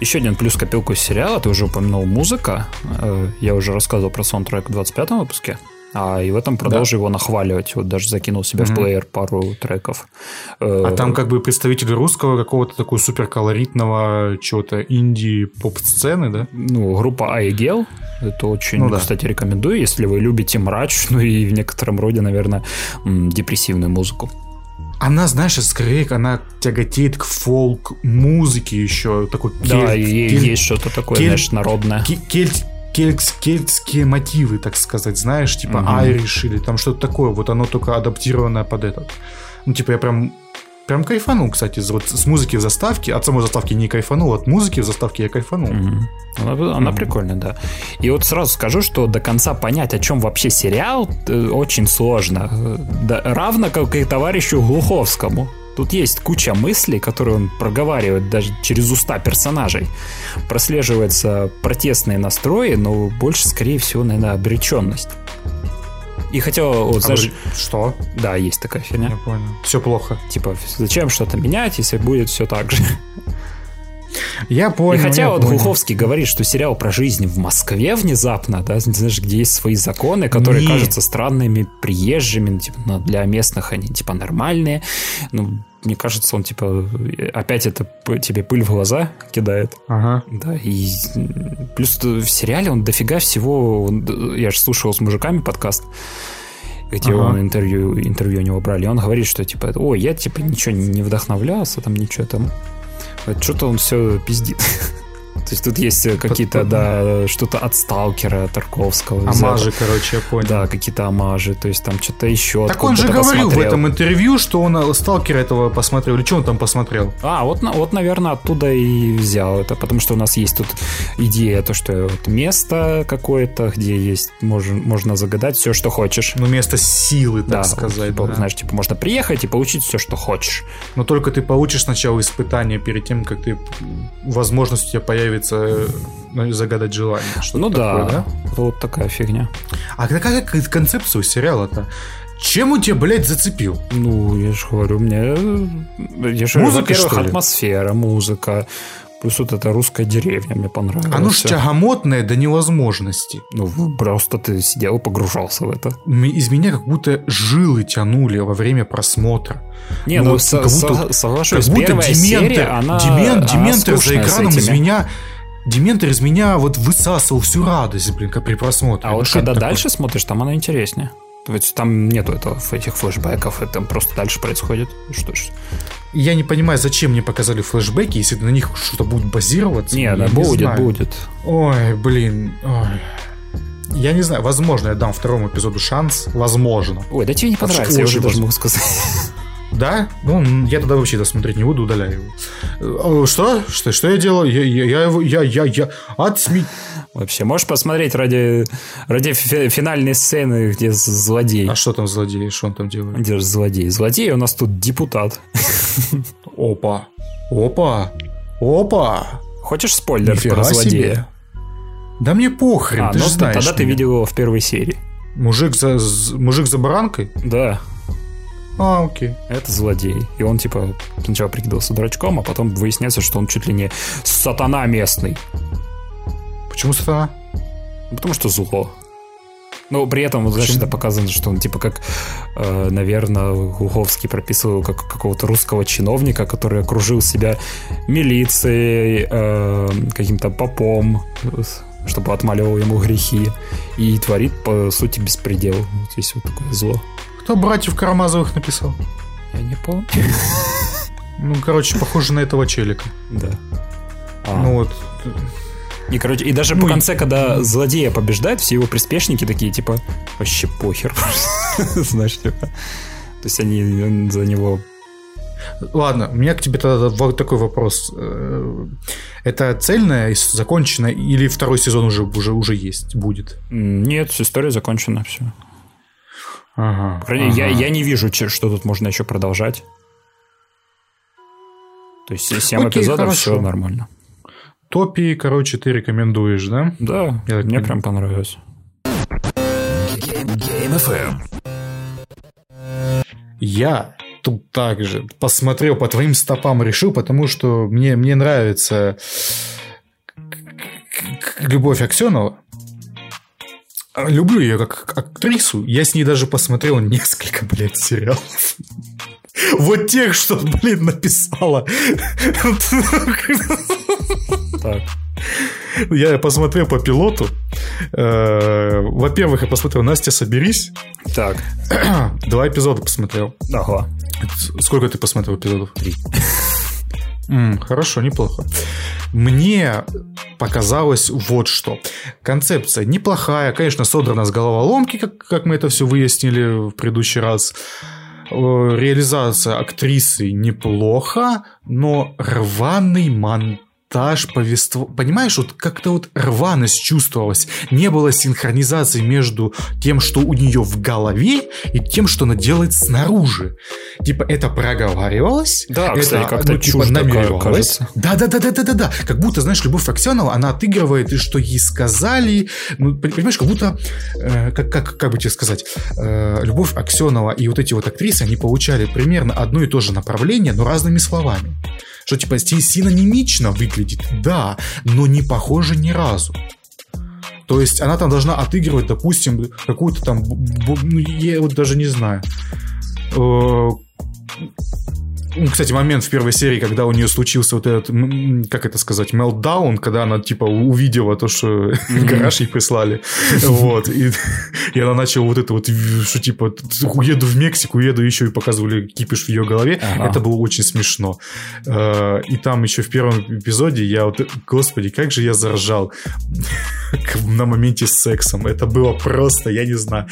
Еще один плюс копилку сериала, ты уже упомянул музыка. Э, я уже рассказывал про саундтрек в 25 выпуске. А, и в этом продолжу да. его нахваливать. Вот даже закинул себе mm-hmm. в плеер пару треков. А там как бы представитель русского какого-то такого суперколоритного чего-то инди-поп-сцены, да? Ну, группа Айгел. Это очень, ну, да. кстати, рекомендую, если вы любите мрачную и в некотором роде, наверное, депрессивную музыку. Она, знаешь, скорее она тяготеет к фолк-музыке еще. Такой да, кель, и кель, есть что-то такое, кель, знаешь, народное. Кель, кельтс, кельтские мотивы, так сказать, знаешь, типа Айриш или там что-то такое, вот оно только адаптированное под этот. Ну, типа, я прям Прям кайфанул, кстати, вот с музыки в заставке. От самой заставки не кайфанул, от музыки в заставке я кайфанул. Mm-hmm. Она, она mm-hmm. прикольная, да. И вот сразу скажу, что до конца понять, о чем вообще сериал, э, очень сложно. Да, равно как и товарищу Глуховскому. Тут есть куча мыслей, которые он проговаривает даже через уста персонажей. Прослеживаются протестные настрои, но больше, скорее всего, наверное, обреченность. И хотя вот, а знаешь... Что? Да, есть такая фигня. Я понял. Все плохо. Типа, зачем что-то менять, если будет все так же? Я понял. И хотя вот понял. Глуховский говорит, что сериал про жизнь в Москве внезапно, да, знаешь, где есть свои законы, которые Не. кажутся странными, приезжими, ну, типа, но для местных они типа нормальные. Ну, мне кажется, он типа опять это тебе пыль в глаза кидает. Ага. Да, и плюс в сериале он дофига всего. Он, я же слушал с мужиками подкаст где ага. он интервью, интервью у него брали, он говорит, что типа, ой, я типа ничего не вдохновлялся, там ничего там. Что-то он все пиздит. То есть тут есть э, какие-то, да, что-то от Сталкера Тарковского. Амажи, короче, я понял. Да, какие-то амажи, то есть там что-то еще. Так он же говорил посмотрел. в этом интервью, что он э, Сталкера этого посмотрел. Или что он там посмотрел? А, вот, вот, наверное, оттуда и взял это, потому что у нас есть тут идея, то, что вот место какое-то, где есть, можно, можно загадать все, что хочешь. Ну, место силы, так да, сказать. Типа, да. Знаешь, типа, можно приехать и получить все, что хочешь. Но только ты получишь сначала испытание перед тем, как ты возможность у тебя появится появится ну, загадать желание. Ну такое, да, да, вот такая фигня. А какая концепция у сериала-то? Чем он тебя, блядь, зацепил? Ну, я же говорю, мне... Я же, музыка, во-первых, атмосфера, музыка. Плюс вот эта русская деревня мне понравилась. Оно ж тягомотное до невозможности. Ну, просто ты сидел и погружался в это. Из меня как будто жилы тянули во время просмотра. Не, ну, ну со- как будто, соглашусь, как будто Дементор, серия, она, Демент, Дементор за экраном из меня... Дементор из меня вот высасывал всю радость, блин, как при просмотре. А ну, вот когда дальше такое? смотришь, там она интереснее. Ведь там нету этого, этих флешбеков, это просто дальше происходит. Что ж. Я не понимаю, зачем мне показали флешбеки, если на них что-то будет базироваться. Не, да, будет, знаю. будет. Ой, блин. Ой. я не знаю, возможно, я дам второму эпизоду шанс, возможно. Ой, да тебе не понравится, я уже даже могу сказать. Да? Ну, я тогда вообще досмотреть не буду, удаляю его. Э, что? Что, что я делаю? Я, я, я его, я, я, я, отсми... Вообще, можешь посмотреть ради, ради финальной сцены, где злодей. А что там злодей? Что он там делает? Где же злодей? Злодей у нас тут депутат. Опа. Опа. Опа. Хочешь спойлер Нифига про злодея? Себе. Да мне похрен, а, ты ну, же знаешь Тогда меня. ты видел его в первой серии. Мужик за, мужик за баранкой? Да. А, окей. Это злодей. И он, типа, сначала прикидывался дурачком, а потом выясняется, что он чуть ли не сатана местный. Почему сатана? Ну, потому что зло. Но при этом, вот, знаешь, это показано, что он, типа, как, э, наверное, Гуховский прописывал как какого-то русского чиновника, который окружил себя милицией, э, каким-то попом, чтобы отмаливал ему грехи, и творит, по сути, беспредел. Вот здесь вот такое зло. Кто братьев Карамазовых написал? Я не помню. Ну, короче, похоже на этого челика. Да. А. Ну вот. И, короче, и даже ну, по конце, когда злодея побеждает, все его приспешники такие, типа, вообще похер. Знаешь, типа. То есть они за него Ладно, у меня к тебе тогда вот такой вопрос. Э, это цельная, закончена или второй сезон уже, уже, уже есть, будет? Нет, история закончена, все. Ага, ага. Я, я не вижу, что тут можно еще продолжать. То есть 7 Окей, эпизодов, хорошо. все нормально. Топи, короче, ты рекомендуешь, да? Да, я мне прям понравилось. Я тут также посмотрел по твоим стопам, решил, потому что мне, мне нравится Любовь Аксенова. Люблю ее как актрису. Я с ней даже посмотрел несколько, блядь, сериалов. Вот тех, что, блин, написала. Так. Я посмотрел по пилоту. Э, во-первых, я посмотрел Настя, соберись. Так. Два эпизода посмотрел. Ага. Сколько ты посмотрел эпизодов? Три. Mm, хорошо, неплохо. Мне показалось вот что. Концепция неплохая, конечно, содрана с головоломки, как, как мы это все выяснили в предыдущий раз. Э, реализация актрисы неплохо, но рваный монтаж монтаж, повествование. Понимаешь, вот как-то вот рваность чувствовалась. Не было синхронизации между тем, что у нее в голове, и тем, что она делает снаружи. Типа это проговаривалось. Да, это, кстати, как-то ну, типа, намеревалось. Да, да, да, да, да, да, да. Как будто, знаешь, Любовь Аксенова, она отыгрывает, и что ей сказали. Ну, понимаешь, как будто, э, как, как, как бы тебе сказать, э, Любовь Аксенова и вот эти вот актрисы, они получали примерно одно и то же направление, но разными словами что типа синонимично выглядит, да, но не похоже ни разу. То есть она там должна отыгрывать, допустим, какую-то там, ну, я вот даже не знаю, э, ну, кстати, момент в первой серии, когда у нее случился вот этот, как это сказать, мелтдаун, когда она, типа, увидела то, что mm-hmm. гараж ей прислали. Вот. И, и она начала вот это вот, что, типа, уеду в Мексику, уеду еще и показывали кипиш в ее голове. Ага. Это было очень смешно. Э, и там еще в первом эпизоде я вот, господи, как же я заржал на моменте с сексом. Это было просто, я не знаю.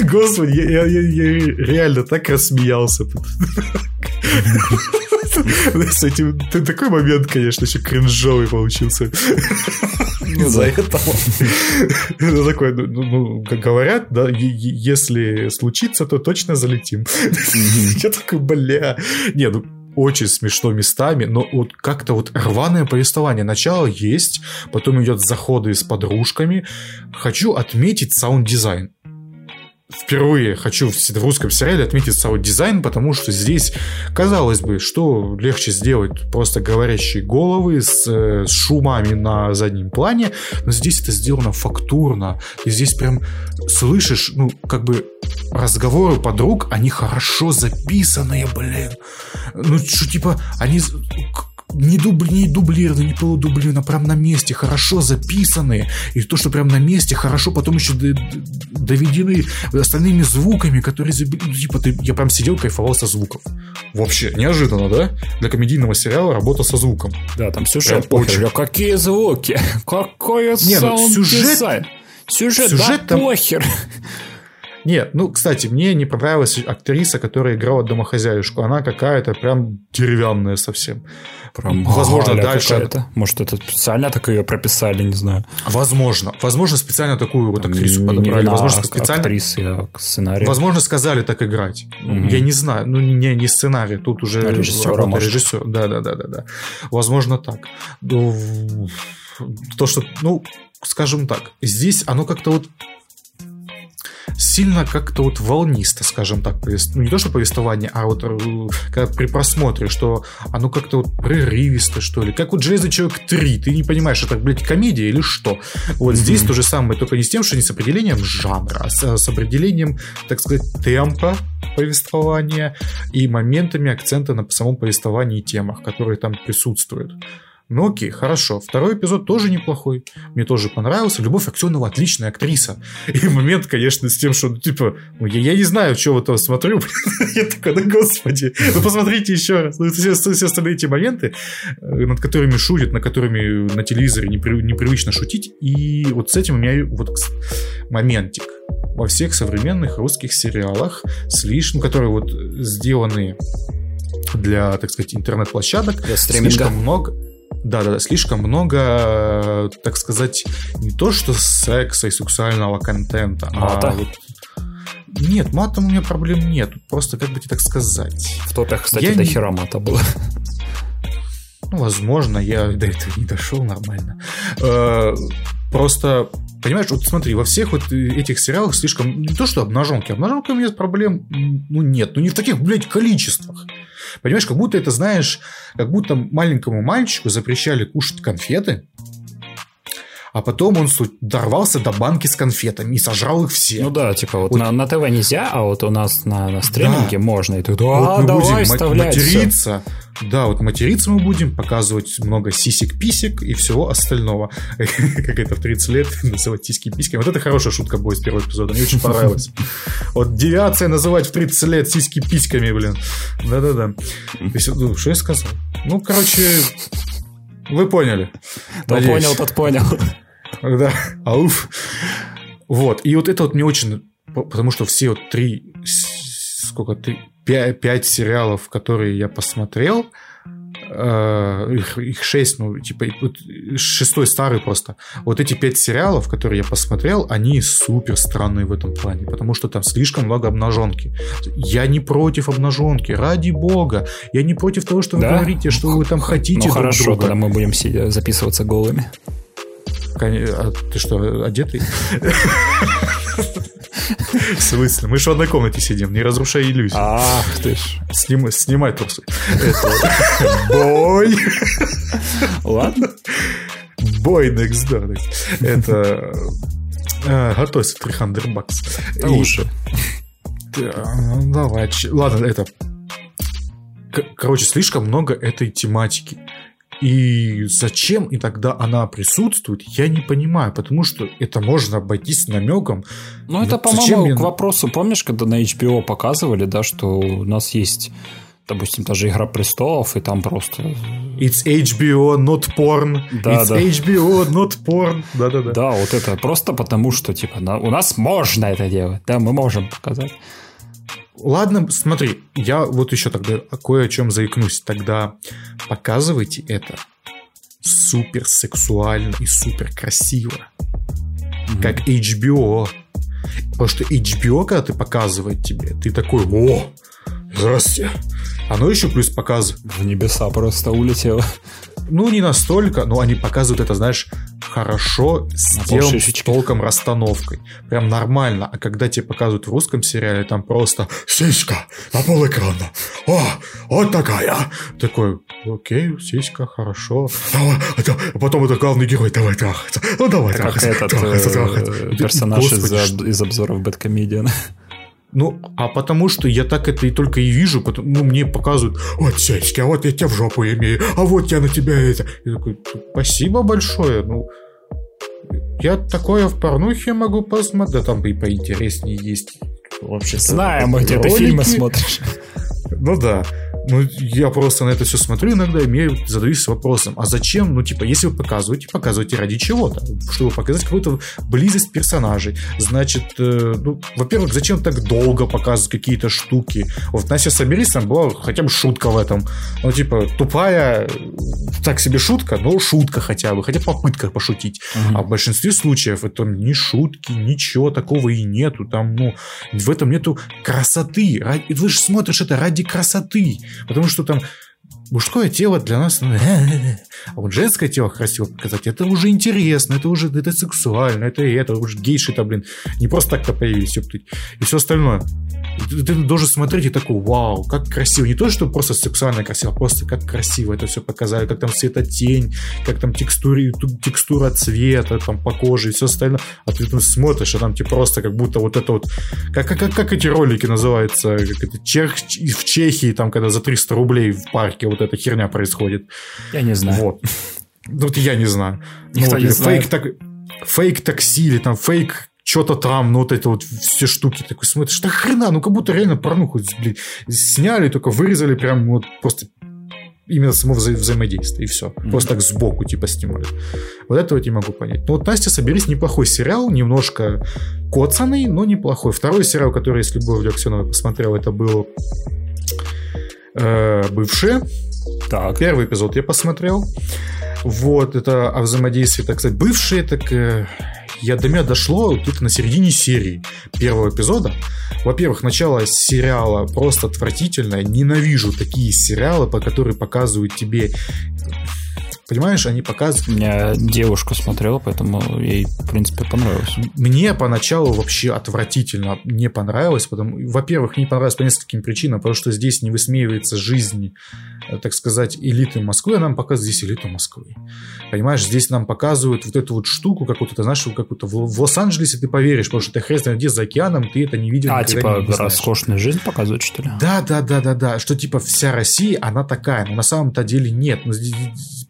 Господи, я реально так рассмеялся просто. С этим такой момент, конечно, еще кринжовый получился. Из-за этого. Это ну, ну, ну, как говорят, да, если случится, то точно залетим. Я такой, бля. Не, ну, очень смешно местами, но вот как-то вот рваное повествование. Начало есть, потом идет заходы с подружками. Хочу отметить саунд-дизайн впервые хочу в русском сериале отметить саунд-дизайн, потому что здесь, казалось бы, что легче сделать просто говорящие головы с, э, с шумами на заднем плане, но здесь это сделано фактурно. И здесь прям слышишь, ну, как бы разговоры подруг, они хорошо записанные, блин. Ну, что, типа, они не, дубли, не дублированы, не полудублированы, а прям на месте, хорошо записаны. И то, что прям на месте, хорошо потом еще доведены остальными звуками, которые... Ну, типа, ты, я прям сидел, кайфовал со звуков. Вообще, неожиданно, да? Для комедийного сериала работа со звуком. Да, там сюжет. Очень. Какие звуки? Какой не, ну, сюжет... Сюжет, сюжет да там... похер. Нет, ну, кстати, мне не понравилась актриса, которая играла домохозяюшку. Она какая-то прям деревянная совсем. Прям Возможно, дальше... Это. Может, это специально так ее прописали, не знаю. Возможно. Возможно, специально такую вот актрису не, подобрали. Не Возможно, а специально... актрисы, а сценарий. Возможно, сказали так играть. Угу. Я не знаю. Ну, не, не сценарий. Тут уже а режиссер. режиссер. Да, да, да, да, да. Возможно, так. Ну, то, что, ну, скажем так, здесь оно как-то вот сильно как-то вот волнисто, скажем так, повест... ну не то, что повествование, а вот э, когда при просмотре, что оно как-то вот прерывисто, что ли. Как вот «Железный человек 3», ты не понимаешь, это, блядь, комедия или что. Вот mm-hmm. здесь то же самое, только не с тем, что не с определением жанра, а с, а с определением, так сказать, темпа повествования и моментами акцента на самом повествовании и темах, которые там присутствуют. Ну окей, хорошо. Второй эпизод тоже неплохой. Мне тоже понравился. Любовь Аксенова отличная актриса. И момент, конечно, с тем, что, ну, типа, ну, я, я не знаю, что вот смотрю. я такой, да господи. Ну, посмотрите еще раз. Ну, все, все остальные эти моменты, э, над которыми шутят, на которыми на телевизоре непри, непривычно шутить. И вот с этим у меня вот моментик. Во всех современных русских сериалах, слишком, которые вот сделаны для, так сказать, интернет-площадок, для слишком много да, да, слишком много, так сказать, не то что секса и сексуального контента, а Мата. а вот нет, матом у меня проблем нет. Просто, как бы тебе так сказать. В топях, кстати, я до хера мата было. Ну, возможно, я до этого не дошел нормально. Э, просто, понимаешь, вот смотри, во всех вот этих сериалах слишком... Не то, что обнаженки. У меня проблем, ну, нет. Ну, не в таких, блядь, количествах. Понимаешь, как будто это, знаешь, как будто маленькому мальчику запрещали кушать конфеты, а потом он дорвался до банки с конфетами и сожрал их все. Ну да, типа вот, вот. На, на ТВ нельзя, а вот у нас на, на стриминге да. можно. И ты, да, вот мы давай будем материться. Все. Да, вот материться мы будем, показывать много сисек-писек и всего остального. как это в 30 лет называть сиськи-письки. Вот это хорошая шутка будет с первого эпизода, мне очень понравилось. Вот девиация называть в 30 лет сиськи-письками, блин. Да-да-да. Ну, что я сказал? Ну, короче, вы поняли. Кто понял, тот понял. Да, ауф. Вот, и вот это вот мне очень... Потому что все вот три... Сколько? Три, пять, пять сериалов, которые я посмотрел, э, их, их шесть, ну, типа, вот, шестой старый просто. Вот эти пять сериалов, которые я посмотрел, они супер странные в этом плане, потому что там слишком много обнаженки. Я не против обнаженки, ради бога. Я не против того, что вы да? говорите, что вы там хотите. Ну, друг хорошо, друга. когда мы будем записываться голыми. А ты что, одетый? В смысле? Мы же в одной комнате сидим, не разрушай иллюзию. Ах ты ж. Снимай, снимай трусы. Бой. Ладно. Бой next door. Это... А, готовься, 300 бакс. Да уже. Давай. Ладно, это... Короче, слишком много этой тематики. И зачем и тогда она присутствует, я не понимаю, потому что это можно обойтись намеком. Ну, это, по-моему, мне... к вопросу, помнишь, когда на HBO показывали, да, что у нас есть допустим, даже «Игра престолов», и там просто... It's HBO, not porn. Да, It's да. HBO, not porn. Да-да-да. Да, вот это просто потому, что, типа, на... у нас можно это делать. Да, мы можем показать. Ладно, смотри, я вот еще тогда кое о чем заикнусь. Тогда показывайте это супер сексуально и супер красиво. Mm-hmm. Как HBO. Потому что HBO, когда ты показывает тебе, ты такой, о, здрасте. Оно еще плюс показывает. В небеса просто улетело. Ну, не настолько, но они показывают это, знаешь, хорошо сделан с толком расстановкой. Прям нормально. А когда тебе показывают в русском сериале, там просто сиська на пол экрана. О, вот такая. Такой, окей, сиська, хорошо. А потом это главный герой, давай трахаться. Ну, давай трахаться. Как этот трахаться, трахаться. Э, персонаж из, из обзоров Бэткомедиан. Ну, а потому что я так это и только и вижу, потому, ну, мне показывают, вот сиськи, а вот я тебя в жопу имею, а вот я на тебя это. Я такой, спасибо большое, ну, я такое в порнухе могу посмотреть, да там и поинтереснее есть. Вообще Знаем, где ты фильмы смотришь. Ну да. Ну, я просто на это все смотрю иногда и мне задаюсь вопросом, а зачем, ну, типа, если вы показываете, показывайте ради чего-то, чтобы показать какую-то близость персонажей. Значит, э, ну, во-первых, зачем так долго показывать какие-то штуки? Вот Настя соберись, там была хотя бы шутка в этом. Ну, типа, тупая, так себе шутка, но шутка хотя бы, хотя попытка пошутить. Угу. А в большинстве случаев это ни шутки, ничего такого и нету. Там, ну, в этом нету красоты. Вы же смотришь это ради красоты. Потому что там мужское тело для нас, ну, а вот женское тело красиво показать, это уже интересно, это уже это сексуально, это это, уже гейши-то, блин, не просто так-то появились, и все остальное. Ты должен смотреть и такой, вау, как красиво. Не то, что просто сексуально красиво, а просто как красиво это все показали, как там светотень, как там текстура, текстура цвета там по коже и все остальное. А ты там смотришь, а там тебе просто как будто вот это вот, как, как, как эти ролики называются, как это, Чех, в Чехии, там, когда за 300 рублей в парке вот эта херня происходит. Я не знаю. Вот. Вот я не знаю. Ну, вот, не фейк, так, фейк такси или там фейк что-то там, ну вот это вот все штуки, такой смотришь, да хрена, ну как будто реально порнуху, блин, сняли, только вырезали прям вот просто именно само вза- взаимодействие, и все. Mm-hmm. Просто так сбоку типа снимали. Вот это вот не могу понять. Ну вот Настя, соберись, неплохой сериал, немножко коцанный, но неплохой. Второй сериал, который я с Любовью Аксеновой посмотрел, это был э, «Бывшие». Так. Первый эпизод я посмотрел. Вот, это о взаимодействии, так сказать, бывшие, так э, я до меня дошло где-то на середине серии первого эпизода. Во-первых, начало сериала просто отвратительное. Ненавижу такие сериалы, по которые показывают тебе Понимаешь, они показывают... У меня девушка смотрела, поэтому ей, в принципе, понравилось. Мне поначалу вообще отвратительно не понравилось. Потому... Во-первых, не понравилось по нескольким причинам, потому что здесь не высмеивается жизнь, э, так сказать, элиты Москвы, а нам показывают здесь элиту Москвы. Понимаешь, здесь нам показывают вот эту вот штуку, как вот это, знаешь, как то в Лос-Анджелесе ты поверишь, потому что ты хрен знает где за океаном, ты это не видел. А, типа роскошную жизнь показывают, что ли? Да, да, да, да, да, что типа вся Россия, она такая, но на самом-то деле нет. Ну,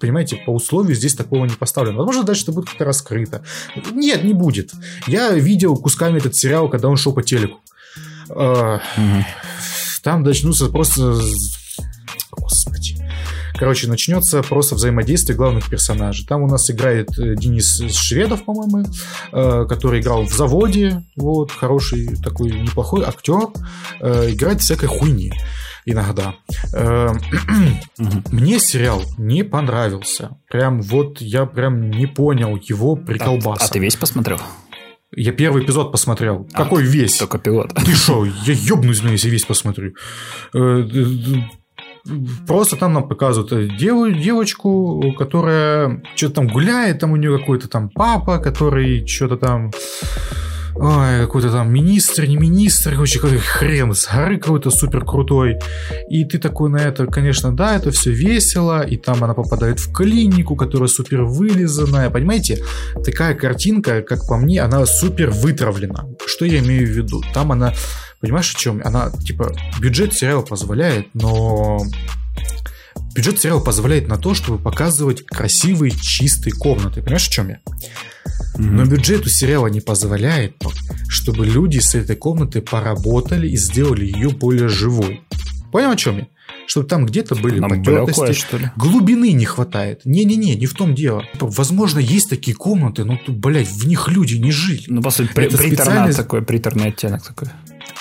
понимаете, по условию здесь такого не поставлено. Возможно, дальше это будет как-то раскрыто. Нет, не будет. Я видел кусками этот сериал, когда он шел по телеку. Угу. Там начнутся просто... Господи. Короче, начнется просто взаимодействие главных персонажей. Там у нас играет э, Денис Шведов, по-моему, э, который играл в заводе. Вот, хороший такой неплохой актер. Э, играет всякой хуйни иногда. Эм, мне сериал не понравился. Прям вот я прям не понял его приколбаса. А, а ты весь посмотрел? Я первый эпизод посмотрел. А, Какой весь? Только пилот. Ты шо, я ёбнусь, ну, если весь посмотрю. Э, просто там нам показывают дев, девочку, которая что-то там гуляет, там у нее какой-то там папа, который что-то там ой, какой-то там министр, не министр, короче, какой-то хрен с горы какой-то супер крутой. И ты такой на это, конечно, да, это все весело, и там она попадает в клинику, которая супер вылизанная, понимаете? Такая картинка, как по мне, она супер вытравлена. Что я имею в виду? Там она, понимаешь, о чем? Она, типа, бюджет сериала позволяет, но бюджет сериала позволяет на то, чтобы показывать красивые, чистые комнаты. Понимаешь, о чем я? Но бюджет у сериала не позволяет, чтобы люди с этой комнаты поработали и сделали ее более живой. Понял, о чем я? Чтобы там где-то были Нам потертости, что ли? глубины не хватает. Не-не-не, не в том дело. Возможно, есть такие комнаты, но, блядь, в них люди не жили. Ну, по сути, при, приторно такой, приторный оттенок такой.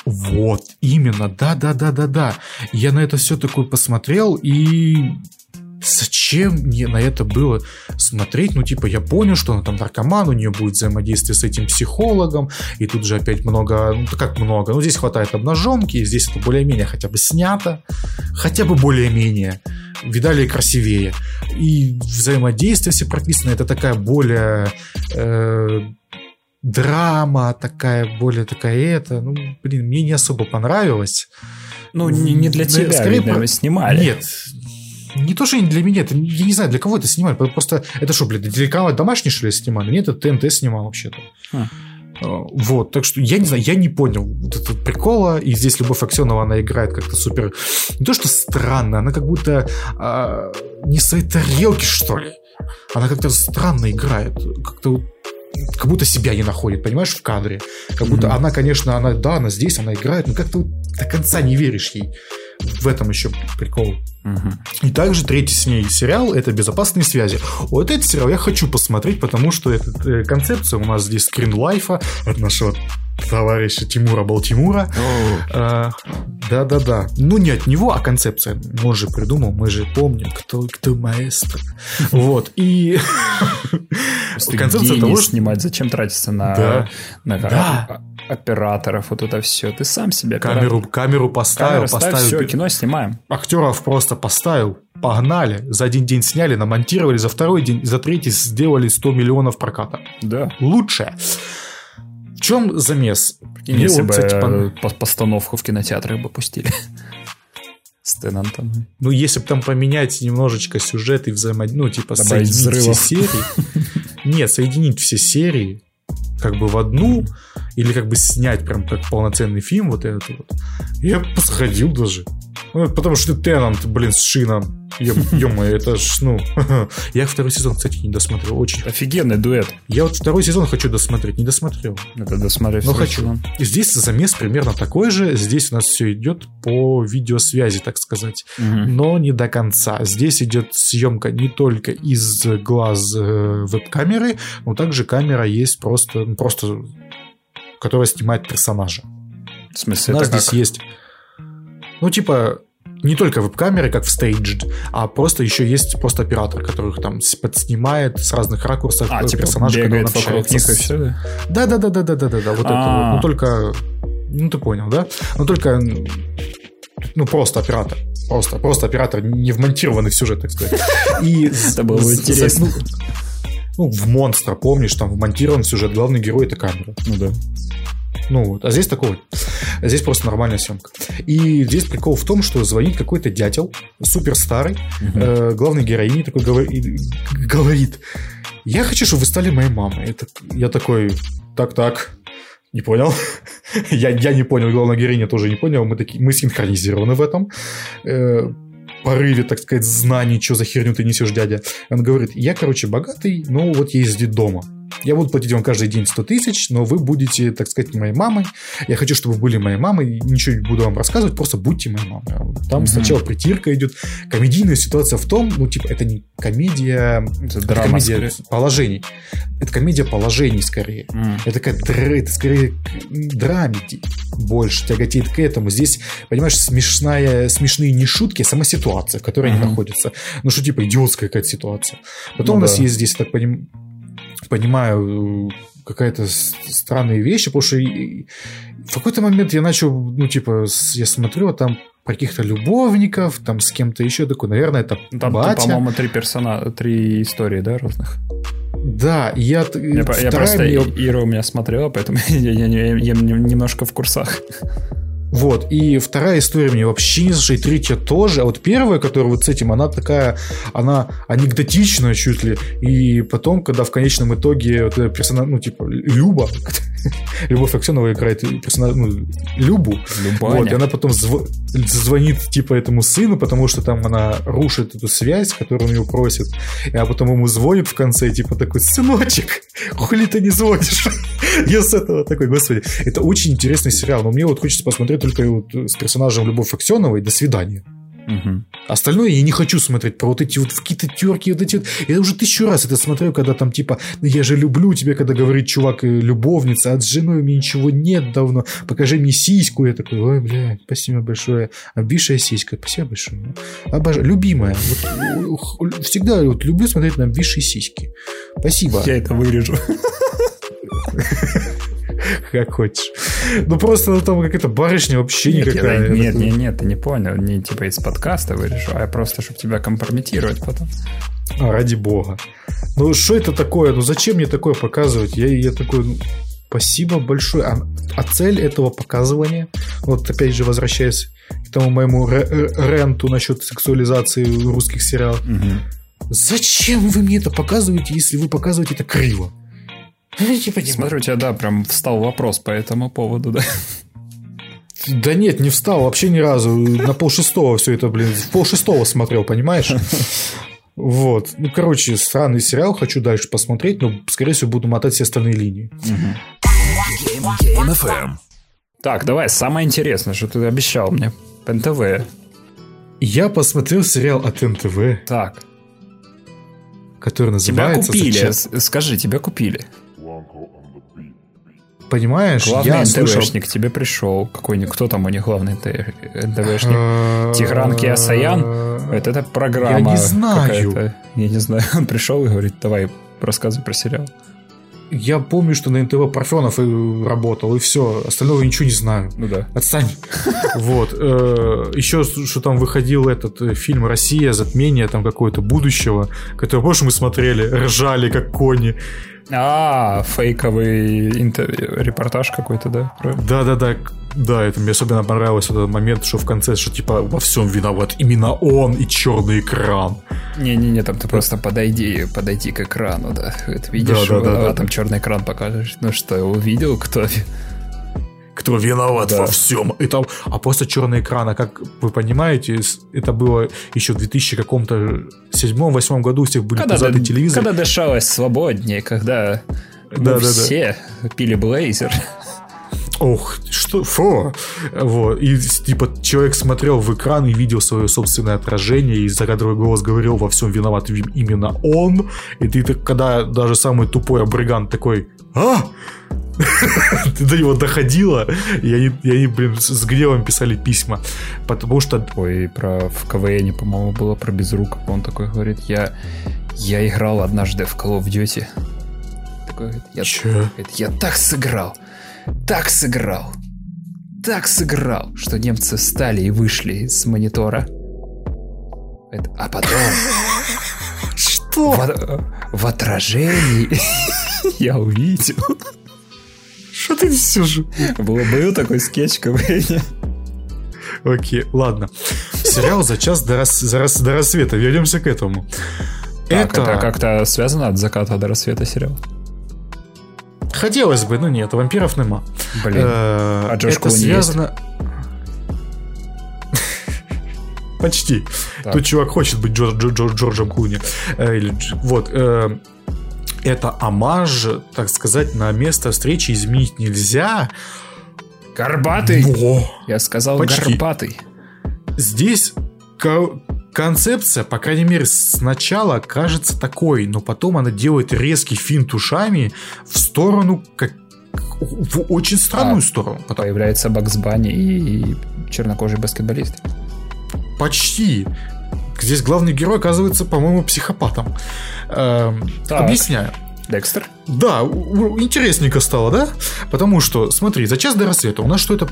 Вот, именно, да-да-да-да-да. Я на это все такое посмотрел, и зачем мне на это было смотреть? Ну, типа, я понял, что она там наркоман, у нее будет взаимодействие с этим психологом, и тут же опять много, ну, как много, ну, здесь хватает обнаженки, здесь это более-менее хотя бы снято, хотя бы более-менее, видали красивее. И взаимодействие все прописано, это такая более... Э, драма такая, более такая это, ну, блин, мне не особо понравилось. Ну, не, не для тебя, Скорее, видно, снимали. Нет, не то, что не для меня, это, я не знаю, для кого это снимали. Просто это что, блин, телеканал домашний, что ли, снимали? Нет, это ТНТ снимал вообще-то. А. Вот, так что я не знаю, я не понял вот этого прикола, и здесь Любовь Аксенова, она играет как-то супер, не то что странно, она как будто а, не своей тарелке, что ли. Она как-то странно играет, как-то как будто себя не находит, понимаешь, в кадре. Как будто mm-hmm. она, конечно, она, да, она здесь, она играет, но как-то вот до конца не веришь ей. В этом еще прикол. Угу. И также третий с ней сериал это «Безопасные связи». Вот этот сериал я хочу посмотреть, потому что эта э, концепция у нас здесь скринлайфа от нашего товарища Тимура Балтимура. А, да-да-да. Ну, не от него, а концепция. Он же придумал, мы же помним, кто, кто маэстро. Вот. И концепция того, что... снимать, зачем тратиться на, да. на операторов, вот это все. Ты сам себе камеру, камеру поставил, поставил. Все, кино снимаем. Актеров просто поставил, погнали, за один день сняли, намонтировали, за второй день, за третий сделали 100 миллионов проката. Да. Лучшее чем замес? И если вот, бы кстати, по... постановку в кинотеатрах бы пустили. С Теннантом. Ну, если бы там поменять немножечко сюжет и взаимодействие, ну, типа, Добавить соединить взрывов. все серии. Нет, соединить все серии как бы в одну, или как бы снять прям как полноценный фильм вот этот вот. Я посходил даже. Ну, потому что Теннант, блин, с Шином Ё-моё, это ж, ну... Я второй сезон, кстати, не досмотрел. Очень. Офигенный дуэт. Я вот второй сезон хочу досмотреть, не досмотрел. Это досмотреть. Но хочу. Сезон. И здесь замес примерно такой же. Здесь у нас все идет по видеосвязи, так сказать. Угу. Но не до конца. Здесь идет съемка не только из глаз э, веб-камеры, но также камера есть просто, просто которая снимает персонажа. В смысле, у нас здесь как? есть... Ну, типа, не только веб-камеры, как в Staged, а просто еще есть просто оператор, который там подснимает с разных ракурсов а, типа персонажа, когда он общается. Них с... все, да? Да, да, да, да, да, да, да. Вот это вот. Ну только. Ну, ты понял, да? Ну только. Ну, просто оператор. Просто, просто оператор, не вмонтированный в сюжет, так сказать. И это было интересно. Ну, в монстра, помнишь, там вмонтирован сюжет, главный герой это камера. Ну да. Ну вот, а здесь такого. Здесь просто нормальная съемка. И здесь прикол в том, что звонит какой-то дятел, супер старый, угу. э, главной героине такой говорит, говорит, я хочу, чтобы вы стали моей мамой. Это, я такой, так-так, не понял. я, я не понял, главная героиня тоже не понял. Мы, такие, мы синхронизированы в этом. Э, порыве, так сказать, знаний, что за херню ты несешь, дядя. Он говорит, я, короче, богатый, но вот ездит дома. Я буду платить вам каждый день 100 тысяч, но вы будете, так сказать, моей мамой. Я хочу, чтобы вы были моей мамой. Ничего не буду вам рассказывать, просто будьте моей мамой. Там mm-hmm. сначала притирка идет. Комедийная ситуация в том, ну, типа, это не комедия... Это, это драма, комедия скорее. положений. Это комедия положений, скорее. Mm. Это, как, это скорее драмеди больше тяготеет к этому. Здесь, понимаешь, смешная, смешные не шутки, а сама ситуация, в которой mm-hmm. они находятся. Ну, что, типа, идиотская какая-то ситуация. Потом ну, у нас да. есть здесь, так понимаю, понимаю какая-то странная вещь, потому что в какой-то момент я начал, ну, типа, я смотрю, а там про каких-то любовников, там с кем-то еще такой, наверное, это там, батя. по-моему, три персона, три истории, да, разных? Да, я... Я, я просто... Мне... Ира у меня смотрела, поэтому я, я, я, я немножко в курсах. Вот, и вторая история мне вообще не зашла, и третья тоже, а вот первая, которая вот с этим, она такая, она анекдотичная чуть ли, и потом, когда в конечном итоге вот персонаж, ну, типа, Люба, Любовь Аксенова играет персонаж, ну, Любу, Любаня. вот, и она потом зв... звонит, типа, этому сыну, потому что там она рушит эту связь, которую он ее просит, а потом ему звонит в конце, типа, такой, сыночек, хули ты не звонишь? Я с этого такой, господи, это очень интересный сериал, но мне вот хочется посмотреть только вот с персонажем Любовь Аксеновой «До свидания». Угу. Остальное я не хочу смотреть про вот эти вот какие-то терки, вот эти вот. Я уже тысячу раз это смотрю, когда там типа, ну я же люблю тебя, когда говорит чувак э, любовница, а с женой у меня ничего нет давно, покажи мне сиську. Я такой, ой, блядь, спасибо большое. Обвисшая сиська, спасибо большое. Обожаю. Любимая. Вот, всегда вот люблю смотреть на обвисшие сиськи. Спасибо. Я это вырежу. как хочешь. Ну просто ну, там какая-то барышня вообще нет, никакая. Я, нет, нет, нет, ты не понял. Не типа из подкаста вырежу, а просто, чтобы тебя компрометировать потом. А, ради бога. Ну что это такое? Ну зачем мне такое показывать? Я, я такой, ну, спасибо большое. А, а цель этого показывания, вот опять же возвращаясь к тому моему ренту насчет сексуализации русских сериалов. Угу. Зачем вы мне это показываете, если вы показываете это криво? Не понимаю. Смотрю, у тебя, да, прям встал вопрос по этому поводу, да? Да нет, не встал вообще ни разу. На полшестого все это, блин, в полшестого смотрел, понимаешь? Вот. Ну, короче, странный сериал, хочу дальше посмотреть, но, скорее всего, буду мотать все остальные линии. Так, давай, самое интересное, что ты обещал мне. НТВ. Я посмотрел сериал от НТВ. Так. Который называется... Тебя купили, скажи, тебя купили. Понимаешь, главный я НТВшник слышал... тебе пришел. Какой-нибудь, кто там у них главный НТВшник? Тигран Киасаян? Это, это программа. Я не знаю. Я не знаю. Он пришел и говорит, давай, рассказывай про сериал я помню, что на НТВ Парфенов работал, и все. Остального ничего не знаю. Ну да. Отстань. Вот. Э, Еще, что там выходил этот э, фильм «Россия. Затмение» там какое-то будущего, который, помнишь, мы смотрели, ржали как кони. А, фейковый репортаж какой-то, да? Да, да, да. Да, это мне особенно понравилось этот момент, что в конце, что типа во всем виноват именно он и черный экран. Не-не-не, там ты просто подойди, подойди к экрану, да. Это видишь, да, да, да, да, там черный экран покажешь. Ну что, увидел, кто кто виноват да. во всем. И там, а после черный экран, а как вы понимаете, это было еще в 2000 каком-то седьмом, восьмом году у всех были когда пузатые телевизоры. Когда дышалось свободнее, когда да, да, все да. пили блейзер. Ох, что, фу. Вот. И, типа, человек смотрел в экран и видел свое собственное отражение, и закадровый голос говорил, во всем виноват именно он. И ты, когда даже самый тупой абригант такой, а? Ты до него доходила, и они, и они, блин, с гневом писали письма. Потому что... Ой, про в КВН, по-моему, было про Безруков. Он такой говорит, я, я играл однажды в Call of Duty. Такой говорит, я? Говорит, я так сыграл, так сыграл, так сыграл, что немцы встали и вышли с монитора. А потом... Что? В, в отражении я увидел что ты несешь? Был, был такой скетч КВН. Окей, ладно. Сериал «За час до, рас... За рас... до рассвета». Вернемся к этому. Так, это... это как-то связано от заката до рассвета сериал? Хотелось бы, но нет, вампиров нема. Блин, э, а Джош Это связано... Почти. Тут чувак хочет быть Джорджем Клуни. Э, вот. Э, это амаж, так сказать, на место встречи изменить нельзя. Горбатый. Во. Я сказал Почти. горбатый. Здесь концепция, по крайней мере, сначала кажется такой, но потом она делает резкий финт ушами в сторону, как в очень странную а, сторону. Потом... Появляется Бакс Банни и чернокожий баскетболист. Почти. Здесь главный герой оказывается, по-моему, психопатом. Эм, объясняю. Декстер? Да, интересненько стало, да? Потому что, смотри, за час до рассвета у нас что это?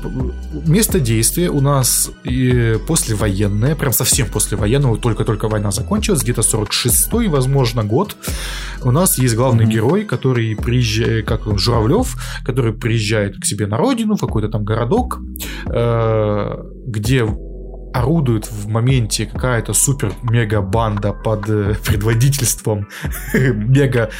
Место действия у нас и послевоенное, прям совсем послевоенного, только-только война закончилась, где-то 46-й, возможно, год. У нас есть главный mm-hmm. герой, который приезжает, как он, Журавлев, который приезжает к себе на родину, в какой-то там городок, э, где орудует в моменте какая-то супер-мега-банда под э, предводительством мега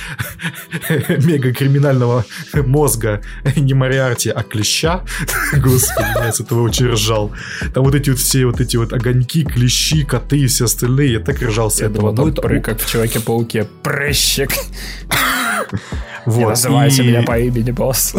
мега криминального мозга не Мариарти, а Клеща. Господи, я с этого очень ржал. Там вот эти вот все вот эти вот огоньки, клещи, коты и все остальные. Я так ржал с этого. Ну, это... как в Человеке-пауке. Прыщик. Вот. Не называйте меня по имени, босс.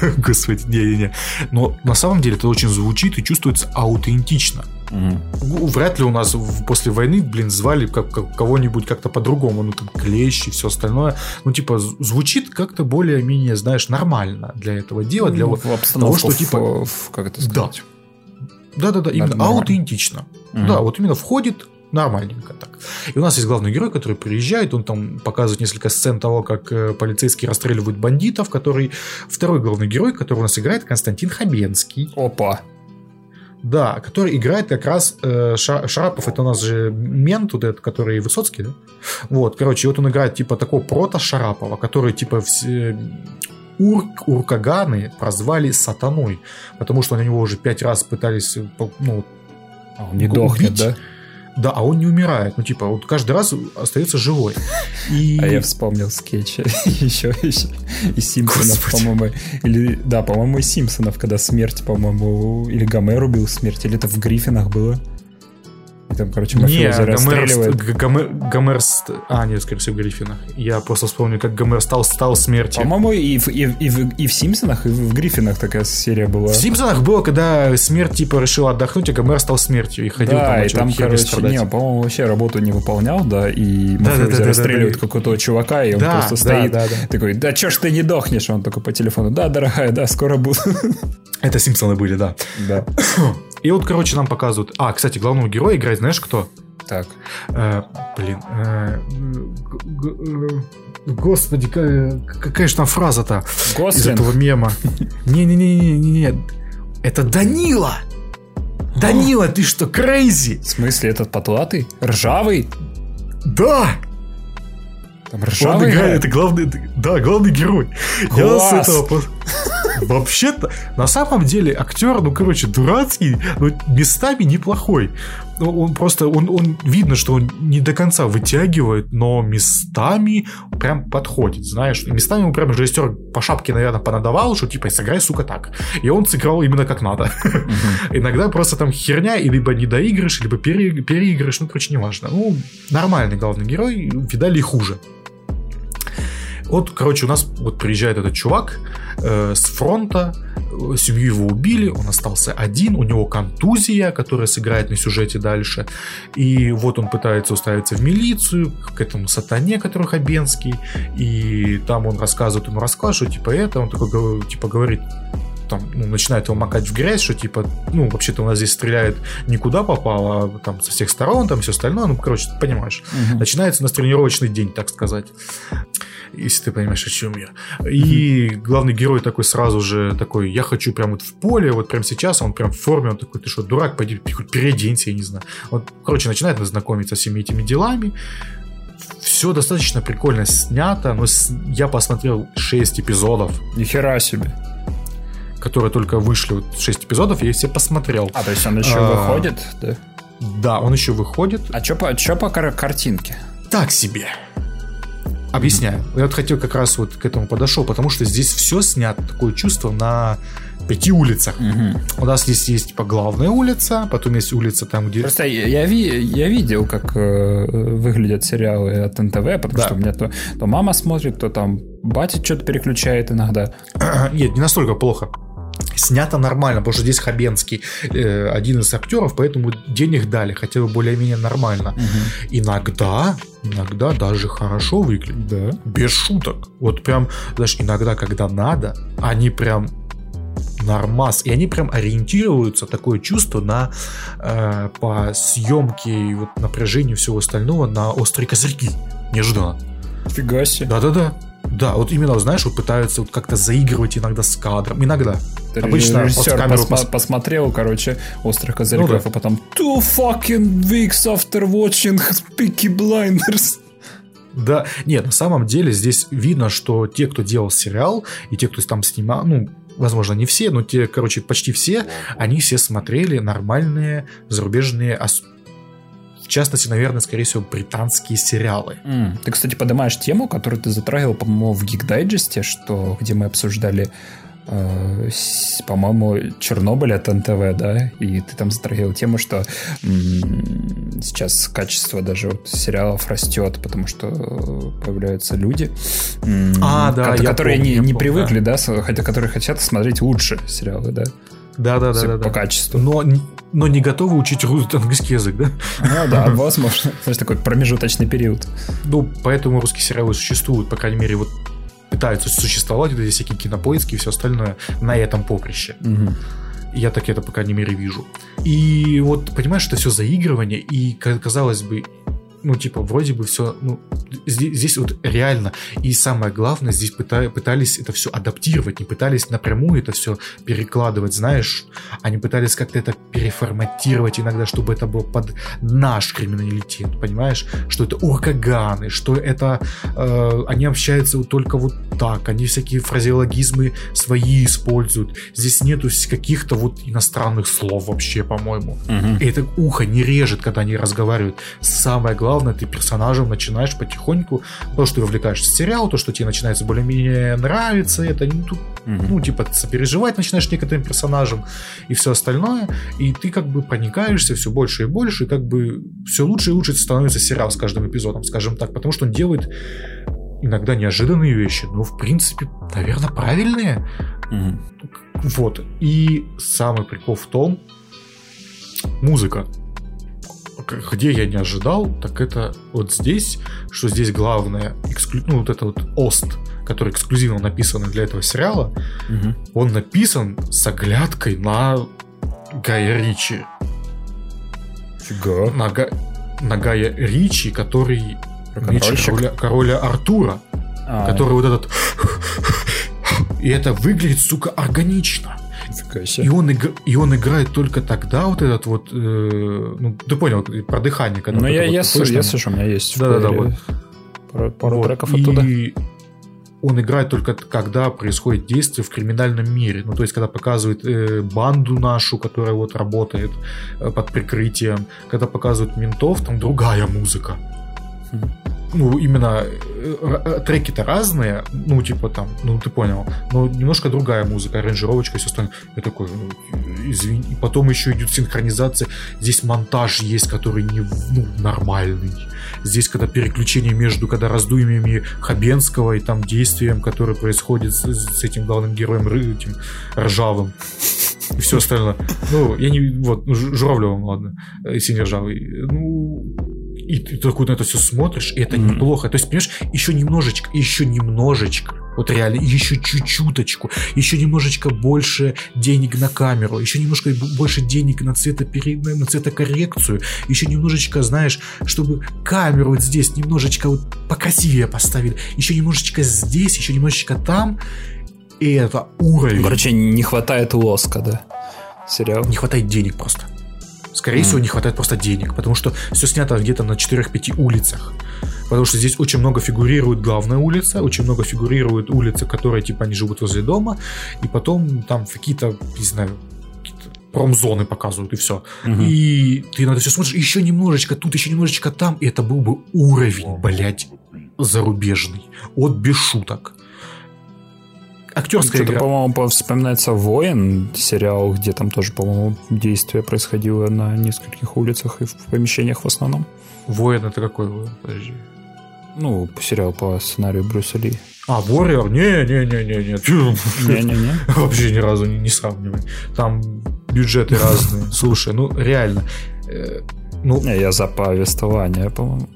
Господи, не-не-не. Но на самом деле это очень звучит и чувствуется аутентично. Угу. Вряд ли у нас после войны, блин, звали как, как, кого-нибудь как-то по-другому, ну там клещи и все остальное. Ну, типа, звучит как-то более-менее, знаешь, нормально для этого дела, для ну, в того, что типа. В, как это сказать? Да. Да-да-да, именно аутентично. Угу. Да, вот именно входит Нормальненько так. И у нас есть главный герой, который приезжает, он там показывает несколько сцен того, как э, полицейские расстреливают бандитов, который... Второй главный герой, который у нас играет, Константин Хабенский. Опа! Да, который играет как раз э, Шарапов, это у нас же мент, вот этот, который Высоцкий, да? Вот, короче, вот он играет типа такого прота Шарапова, который типа все, Урк, Уркаганы прозвали сатаной, потому что на него уже пять раз пытались, ну, а, он не дохнет, да? Да, а он не умирает. Ну, типа, вот каждый раз остается живой. И... А я вспомнил скетч еще, еще из Симпсонов, по-моему. Или, да, по-моему, из Симпсонов, когда смерть, по-моему, или Гомер убил смерть, или это в Гриффинах было. И там, короче, мафиози расстреливают. Гомер, Гомер... А, нет, скорее всего, в Гриффинах. Я просто вспомню, как Гомер стал, стал смертью. По-моему, и в, и, и, в, и в Симпсонах, и в Гриффинах такая серия была. В Симпсонах было, когда смерть, типа, решил отдохнуть, а Гомер стал смертью и ходил да, там, и там, короче, страдать. не, по-моему, вообще работу не выполнял, да, и да, мафиози да, да, расстреливают да, да, какого-то чувака, и он да, просто да, стоит да, да. такой, да чё ж ты не дохнешь? Он такой по телефону, да, дорогая, да, скоро буду. Это Симпсоны были, да. Да. И вот, короче, нам показывают... А, кстати, главного героя играет, знаешь, кто? Так. Э, блин. Э, господи, какая, какая же там фраза-то Гослинг. из этого мема? Не-не-не-не-не. Это Данила! Данила, ты что, крейзи? В смысле, этот потлатый? Ржавый? Да! Там ржавый Он играет, это главный, да, главный герой. Класс. Я с этого... Вообще-то, на самом деле, актер, ну, короче, дурацкий, но местами неплохой. Ну, он просто, он, он видно, что он не до конца вытягивает, но местами прям подходит, знаешь. Местами ему прям режиссер по шапке, наверное, понадавал, что типа, сыграй, сука, так. И он сыграл именно как надо. Иногда просто там херня, и либо не доигрыш, либо переигрыш, ну, короче, неважно. Ну, нормальный главный герой, видали и хуже. Вот, короче, у нас вот приезжает этот чувак э, с фронта, семью его убили, он остался один, у него контузия, которая сыграет на сюжете дальше. И вот он пытается уставиться в милицию, к этому сатане, который Хабенский, и там он рассказывает ему рассказ, что типа это, он такой, типа говорит, там, ну, начинает его макать в грязь, что типа, ну, вообще-то у нас здесь стреляет никуда попало, а там со всех сторон, там все остальное, ну, короче, ты понимаешь. Угу. Начинается у нас тренировочный день, так сказать если ты понимаешь, о чем я. И главный герой такой сразу же такой, я хочу прям вот в поле, вот прям сейчас, он прям в форме, он такой, ты что, дурак, пойди переоденься, я не знаю. Вот, короче, начинает нас знакомиться со всеми этими делами. Все достаточно прикольно снято, но я посмотрел 6 эпизодов. Нихера себе которые только вышли, вот 6 эпизодов, я их все посмотрел. А, то есть он еще а, выходит, да? Да, он еще выходит. А что по, чё по картинке? Так себе. Объясняю. Я вот хотел как раз вот к этому подошел, потому что здесь все снято, такое чувство на пяти улицах. Угу. У нас здесь есть типа главная улица, потом есть улица там, где... Просто я, я, я видел, как э, выглядят сериалы от НТВ, потому да. что у меня то, то мама смотрит, то там батя что-то переключает иногда. Нет, не настолько плохо снято нормально, потому что здесь Хабенский э, один из актеров, поэтому денег дали, хотя бы более-менее нормально. Угу. Иногда, иногда даже хорошо выглядит. Да. Без шуток. Вот прям, знаешь, иногда, когда надо, они прям нормас. И они прям ориентируются, такое чувство, на э, по съемке и вот напряжению всего остального на острые козырьки. Неожиданно. Фига себе. Да-да-да. Да, вот именно, знаешь, вот пытаются вот как-то заигрывать иногда с кадром. Иногда. Обычно режиссер посма- пос... посмотрел, короче, «Острых козырьков», ну, да. а потом «Two fucking weeks after watching Peaky Blinders». Да, нет, на самом деле здесь видно, что те, кто делал сериал, и те, кто там снимал, ну, возможно, не все, но те, короче, почти все, они все смотрели нормальные зарубежные в частности, наверное, скорее всего, британские сериалы. Mm. Ты, кстати, поднимаешь тему, которую ты затрагивал, по-моему, в Geek Digest, что, где мы обсуждали э, по-моему, Чернобыль от НТВ, да, и ты там затрагивал тему, что сейчас качество даже вот сериалов растет, потому что появляются люди, а, да, ко- которые помню, не, не помню, привыкли, да. да, хотя которые хотят смотреть лучше сериалы, да. Да, да, да, да. По да. качеству. Но, но не готовы учить английский язык, да? Ну да, возможно. Знаешь, такой промежуточный период. Ну, поэтому русские сериалы существуют, по крайней мере, вот пытаются существовать, вот эти всякие кинопоиски и все остальное на этом поприще. Угу. Я так это, по крайней мере, вижу. И вот, понимаешь, это все заигрывание, и, казалось бы, ну, типа, вроде бы все, ну, здесь, здесь вот реально, и самое главное, здесь пыта, пытались это все адаптировать, не пытались напрямую это все перекладывать, знаешь, они пытались как-то это переформатировать иногда, чтобы это было под наш криминалитет, понимаешь, что это уркаганы, что это, э, они общаются вот только вот так, они всякие фразеологизмы свои используют. Здесь нету каких-то вот иностранных слов вообще, по-моему. И это ухо не режет, когда они разговаривают. Самое главное, ты персонажем начинаешь потихоньку, то, что ты вовлекаешься в сериал, то, что тебе начинается более-менее нравиться, это, ну, тут, ну, типа, сопереживать начинаешь некоторым персонажам и все остальное, и ты как бы проникаешься все больше и больше, и как бы все лучше и лучше становится сериал с каждым эпизодом, скажем так, потому что он делает иногда неожиданные вещи, но в принципе, наверное, правильные. Мгм. Вот. И самый прикол в том, музыка. Где я не ожидал, так это вот здесь, что здесь главное, эксклю- ну вот это вот ОСТ, который эксклюзивно написан для этого сериала, Мгм. он написан с оглядкой на Гая Ричи. Фига. На, Га- на Гая Ричи, который меч короля, короля Артура, А, который вот этот... И это выглядит, сука, органично. Нифига И он, иг- и он играет только тогда, вот этот вот, э, ну, ты понял, про дыхание. Когда Ну, вот я, я, вот с- слышно. я слышу, у меня есть Да-да-да, плеере пару, пару Вот. треков и оттуда. он играет только когда происходит действие в криминальном мире. Ну, то есть, когда показывает э, банду нашу, которая вот работает э, под прикрытием, когда показывают ментов, там другая музыка. Мгм. Ну, именно э, э, треки-то разные, ну, типа там, ну, ты понял, но немножко другая музыка, аранжировочка и все остальное. Я такой, э, извини. И потом еще идет синхронизация. Здесь монтаж есть, который не, ну, нормальный. Здесь, когда переключение между, когда раздумьями Хабенского и там действием, которое происходит с, с этим главным героем, этим ржавым, и все остальное. Ну, я не... Вот, ну, Журавлевым, ладно, э, синий ржавый. Ну, и ты такой на это все смотришь, и это Мгм. неплохо. То есть, понимаешь, еще немножечко, еще немножечко, вот реально, еще чуть-чуточку, еще немножечко больше денег на камеру, еще немножко больше денег на, цветопере... на цветокоррекцию, еще немножечко, знаешь, чтобы камеру вот здесь немножечко вот покрасивее поставили, еще немножечко здесь, еще немножечко там, и это уровень. Короче, не хватает лоска, да? Сериал. Не хватает денег просто. Скорее Мгм. всего, не хватает просто денег, потому что все снято где-то на 4-5 улицах. Потому что здесь очень много фигурирует главная улица, очень много фигурирует улицы, которые, типа, они живут возле дома, и потом там какие-то, не знаю, промзоны показывают, и все. Мгм. И ты на это все смотришь, еще немножечко тут, еще немножечко там, и это был бы уровень, блядь, зарубежный. Вот без шуток. Актерская Что-то, игра. по-моему, по- вспоминается «Воин» сериал, где там тоже, по-моему, действие происходило на нескольких улицах и в помещениях в основном. Воин это какой воин? Подожди. Ну, сериал по сценарию Брюса Ли. А, Warrior? Не-не-не-не-не. Не-не-не. Вообще ни разу не, не сравнивай. Там бюджеты разные. Слушай, ну реально. э, Ну, Не, я за повествование, по-моему.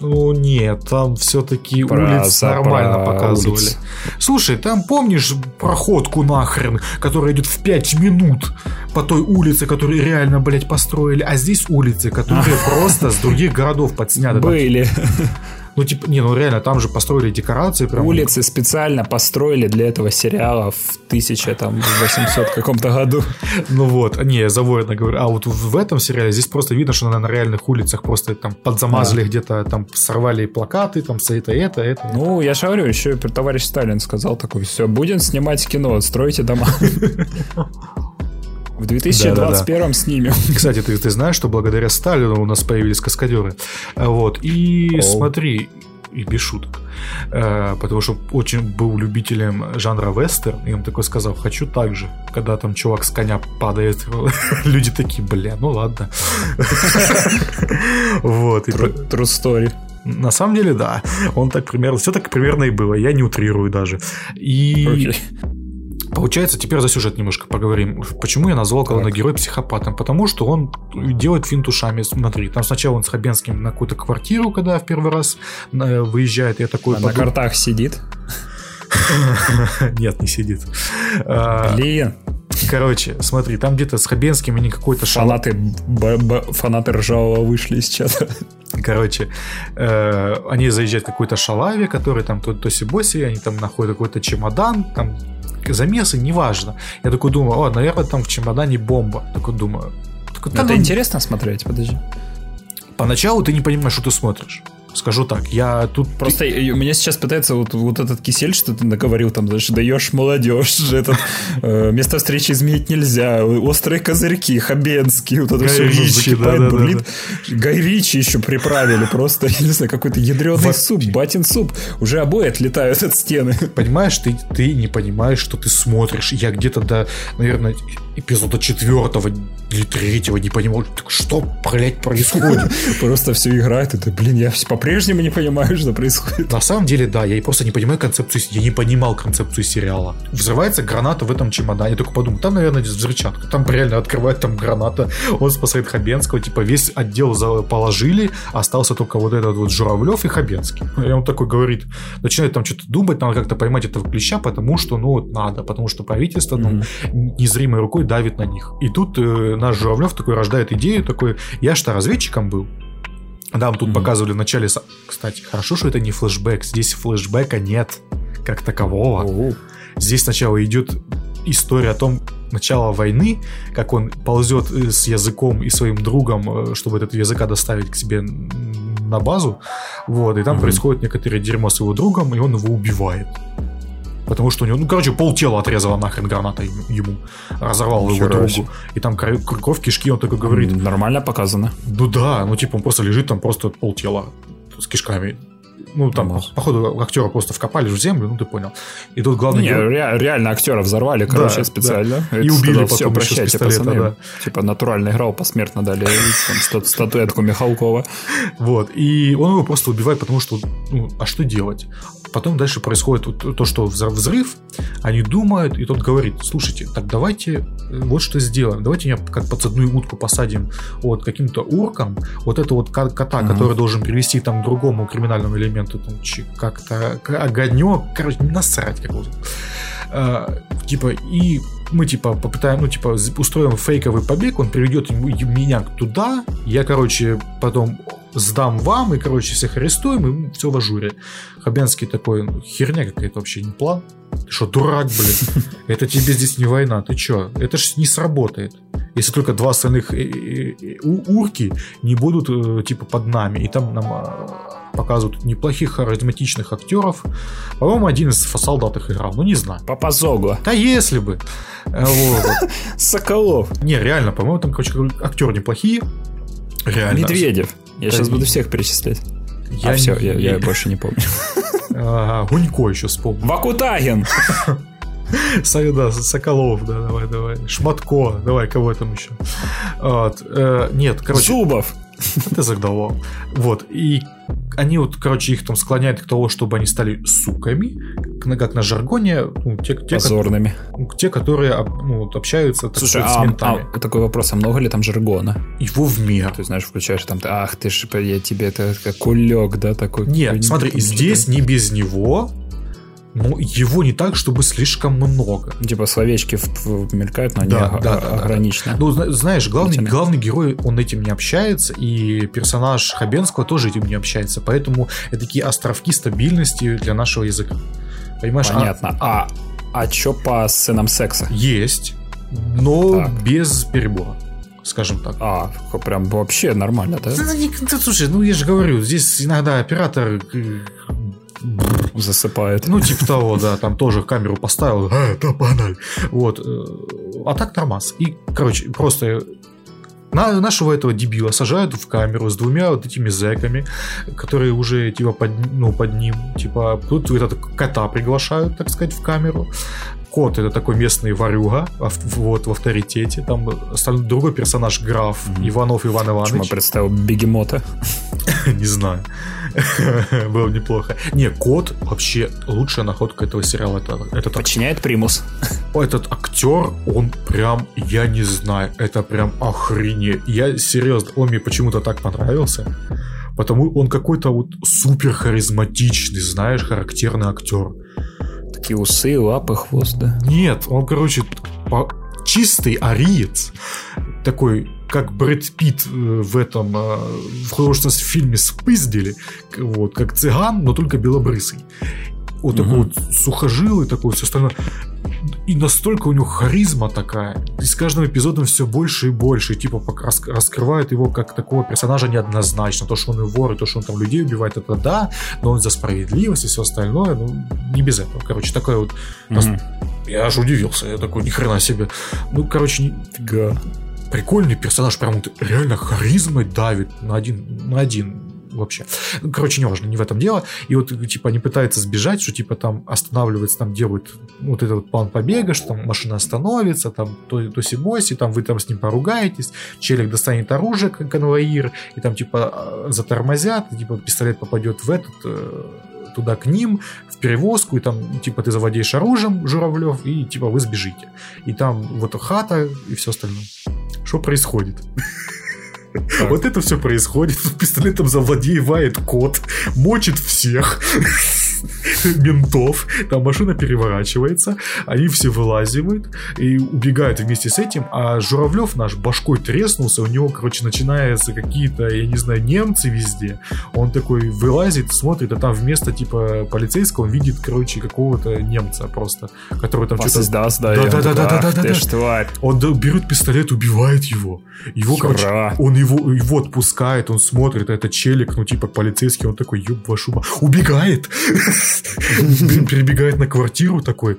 Ну нет, там все-таки улиц нормально показывали. улиц. Слушай, там помнишь проходку нахрен, которая идет в 5 минут по той улице, которую реально, блядь, построили, а здесь улицы, которые просто с других городов подсняты. Были. Ну, типа, не, ну реально, там же построили декорации прям. Улицы специально построили для этого сериала в 1800 каком-то году. Ну вот, не, я за воина говорю. А вот в этом сериале здесь просто видно, что на, на реальных улицах просто там подзамазали где-то, там сорвали плакаты, там все это, это, это. Ну, я же говорю, еще и товарищ Сталин сказал такой, все, будем снимать кино, стройте дома. В 2021 снимем. Кстати, ты, ты знаешь, что благодаря Сталину у нас появились каскадеры. Вот. И О. смотри, и без шуток. Э, потому что очень был любителем жанра вестерн, и он такой сказал, хочу так же. Когда там чувак с коня падает, люди такие, бля, ну ладно. Вот. True story. На самом деле, да. Он так примерно, все так примерно и было. Я не утрирую даже. И Окей. Получается, теперь за сюжет немножко поговорим. Почему я назвал главного героя психопатом? Потому что он делает финт ушами. Смотри, там сначала он с Хабенским на какую-то квартиру, когда в первый раз э, выезжает, я такой... А На картах сидит. Нет, не сидит. А, Блин, Короче, смотри, там где-то с Хабенским они какой-то шалат фанаты, фанаты ржавого вышли из чата. Короче, э, они заезжают в какой-то шалаве, который там то тоси-боси, они там находят какой-то чемодан, там замесы, неважно. Я такой думаю, о, наверное, там в чемодане бомба. Такой думаю. Такой, «Да Это ну, интересно смотреть, подожди. Поначалу ты не понимаешь, что ты смотришь. Скажу так, я тут... Просто у меня сейчас пытается вот, вот этот кисель, что ты наговорил, там, знаешь, даешь молодежь, этот, э, место встречи изменить нельзя, острые козырьки, Хабенский, вот это Гай все Ричи, да, да, бурлит. Гай Ричи еще приправили, просто, я не знаю, какой-то ядреный Вот. суп, батин суп. Уже обои отлетают от стены. Понимаешь, ты, ты не понимаешь, что ты смотришь. Я где-то до, наверное, эпизода четвертого или третьего не понимал, что, блядь, происходит. Просто все играет, ты, блин, я по-прежнему не понимаю, что происходит. На самом деле, да, я просто не понимаю концепцию, я не понимал концепцию сериала. Взрывается граната в этом чемодане, я только подумал, там, наверное, взрывчатка. Там реально открывает там граната, он спасает Хабенского, типа весь отдел положили, остался только вот этот вот Журавлев и Хабенский. И он такой говорит, начинает там что-то думать, надо как-то поймать этого клеща, потому что, ну, вот надо, потому что правительство, ну, незримой рукой давит на них. И тут э, наш Журавлев такой рождает идею, такой, я что разведчиком был, нам тут Мгм. показывали в начале... Кстати, хорошо, что это не флешбэк. Здесь флешбэка нет как такового. Оу. Здесь сначала идет история о том, начала войны, как он ползет э, с языком и своим другом, э, чтобы этот языка доставить к себе на базу. Вот, и там Мгм. происходит некоторое дерьмо с его другом, и он его убивает. Потому что у него, ну, короче, полтела отрезала нахрен граната ему, разорвал его другу. И там кровь, кровь, кишки, он такой говорит, Нормально показано. ну да, ну типа он просто лежит там просто полтела с кишками. Ну там, Нормально. походу, актера просто вкопали в землю, ну ты понял. И тут главный Не, герой- ре- реально актера взорвали, короче, Да, специально. да. И убили потом все, еще с прощайте, пацаны. да. Типа натурально играл, посмертно дали там, стат- статуэтку Михалкова. Вот. И он его просто убивает, потому что, ну, а что делать? Потом дальше происходит вот то, что взрыв, они думают, и тот говорит, слушайте, так давайте э, вот что сделаем, давайте меня как подсадную утку посадим вот каким-то урком, вот это вот ко- кота, Мгм. который должен привести там к другому криминальному элементу, там, как-то огонек, короче, насрать как его зовут. А, типа, и мы, типа, попытаем, ну, типа, устроим фейковый побег, он приведет меня туда, я, короче, потом сдам вам, и, короче, всех арестуем, и все в ажуре. Хабенский такой, «Ну, херня какая-то вообще, не план. Ты что, дурак, блин? Это тебе здесь не война, ты чё? Это ж не сработает. Если только два остальных э, э, э, урки не будут, типа, под нами. И там нам показывают неплохих харизматичных актеров. По-моему, один из солдат их играл, ну не знаю. Папа Зого. Да если бы. Соколов. Не, реально, по-моему, там, короче, актеры неплохие. Реально. Медведев. Я сейчас буду всех перечислять. Я а все, я, я больше не помню. Ага, Гунько еще вспомнил. Вакутагин. Да, Соколов, да, давай, давай. Шматко, давай, кого там еще? Вот, э, нет, короче, Зубов. ты загдавал. Вот, и они вот, короче, их там склоняют к тому, чтобы они стали суками, как на жаргоне, ну, те, те, ко- Позорными. те, которые ну, вот, общаются так Слушай, сказать, с а, ментами. а такой вопрос, а много ли там жаргона? Его в мер. Ты знаешь, включаешь там, ах ты ж, я тебе это как кулек, да, такой. Нет, смотри, здесь не без него, но его не так, чтобы слишком много. Типа словечки мелькают, но они Да, да, да, да, да. ограничены. Ну, зна- знаешь, главный, главный герой, он этим не общается, и персонаж Хабенского тоже этим не общается, поэтому это такие островки стабильности для нашего языка. Понимаешь? а- Понятно. А, а чё по сценам секса? есть, но Так. без перебора, скажем так. А, прям вообще нормально, да, слушай, ну я же говорю, здесь иногда оператор, э, Засыпает. ну типа того, да, там тоже камеру поставил, а, да, погнали. Вот, э, а так нормас. И, короче, просто на, нашего этого дебила сажают в камеру с двумя вот этими зэками, которые уже типа под, ну, под ним. Типа, тут этот кота приглашают, так сказать, в камеру. Кот это такой местный ворюга, ав- вот в авторитете. Там остальной- другой персонаж граф. Иванов Иван Почему я Иванович. представил бегемота? Не знаю. Было бы неплохо. Не, кот вообще лучшая находка этого сериала. Это, этот Подчиняет примус. этот актер, он прям, я не знаю, это прям охренеть. Я серьезно, он мне почему-то так понравился. Потому он какой-то вот супер харизматичный, знаешь, характерный актер. Такие усы, лапы, хвост, да. Нет, он, короче, чистый ариец. Такой, как Брэд Питт э, в этом, э, в художественном фильме «Спиздили». Вот, как цыган, но только белобрысый. вот такой вот сухожилый, такой все остальное. И настолько у него харизма такая. И с каждым эпизодом все больше и больше. И, типа рас, раскрывает его как такого персонажа неоднозначно. То, что он и вор, и то, что он там людей убивает, это да. Но он за справедливость и все остальное. Ну, не без этого. Короче, такая вот... Mm-hmm. Я аж удивился. Я такой, ни хрена себе. Ну, короче, не... Прикольный персонаж, прям вот реально харизмой давит на один, на один вообще. Ну, короче, неважно, не в этом дело. И вот, типа, они пытаются сбежать, что, типа, там останавливается, там делают вот этот план побега, что там машина остановится, там то, то сибось, и там вы там с ним поругаетесь, челик достанет оружие, как конвоир, и там, типа, а, затормозят, и, типа, пистолет попадет в этот э, туда к ним, в перевозку, и там, типа, ты заводишь оружием, Журавлев, и, типа, вы сбежите. И там вот хата и все остальное. Что происходит? Вот это все происходит. Пистолетом завладевает кот, мочит всех. ментов, там машина переворачивается, они все вылазивают и убегают вместе с этим, а Журавлев наш башкой треснулся, у него, короче, начинаются какие-то, я не знаю, немцы везде. Он такой вылазит, смотрит, а там вместо, типа, полицейского он видит, короче, какого-то немца просто, который там что-то... Да, да, да, да, да, да, да, тварь. Он берет пистолет, убивает его. Его, короче, он его, его отпускает, он смотрит, а это челик, ну, типа, полицейский, он такой, ёб вашу убегает. перебегает на квартиру такой,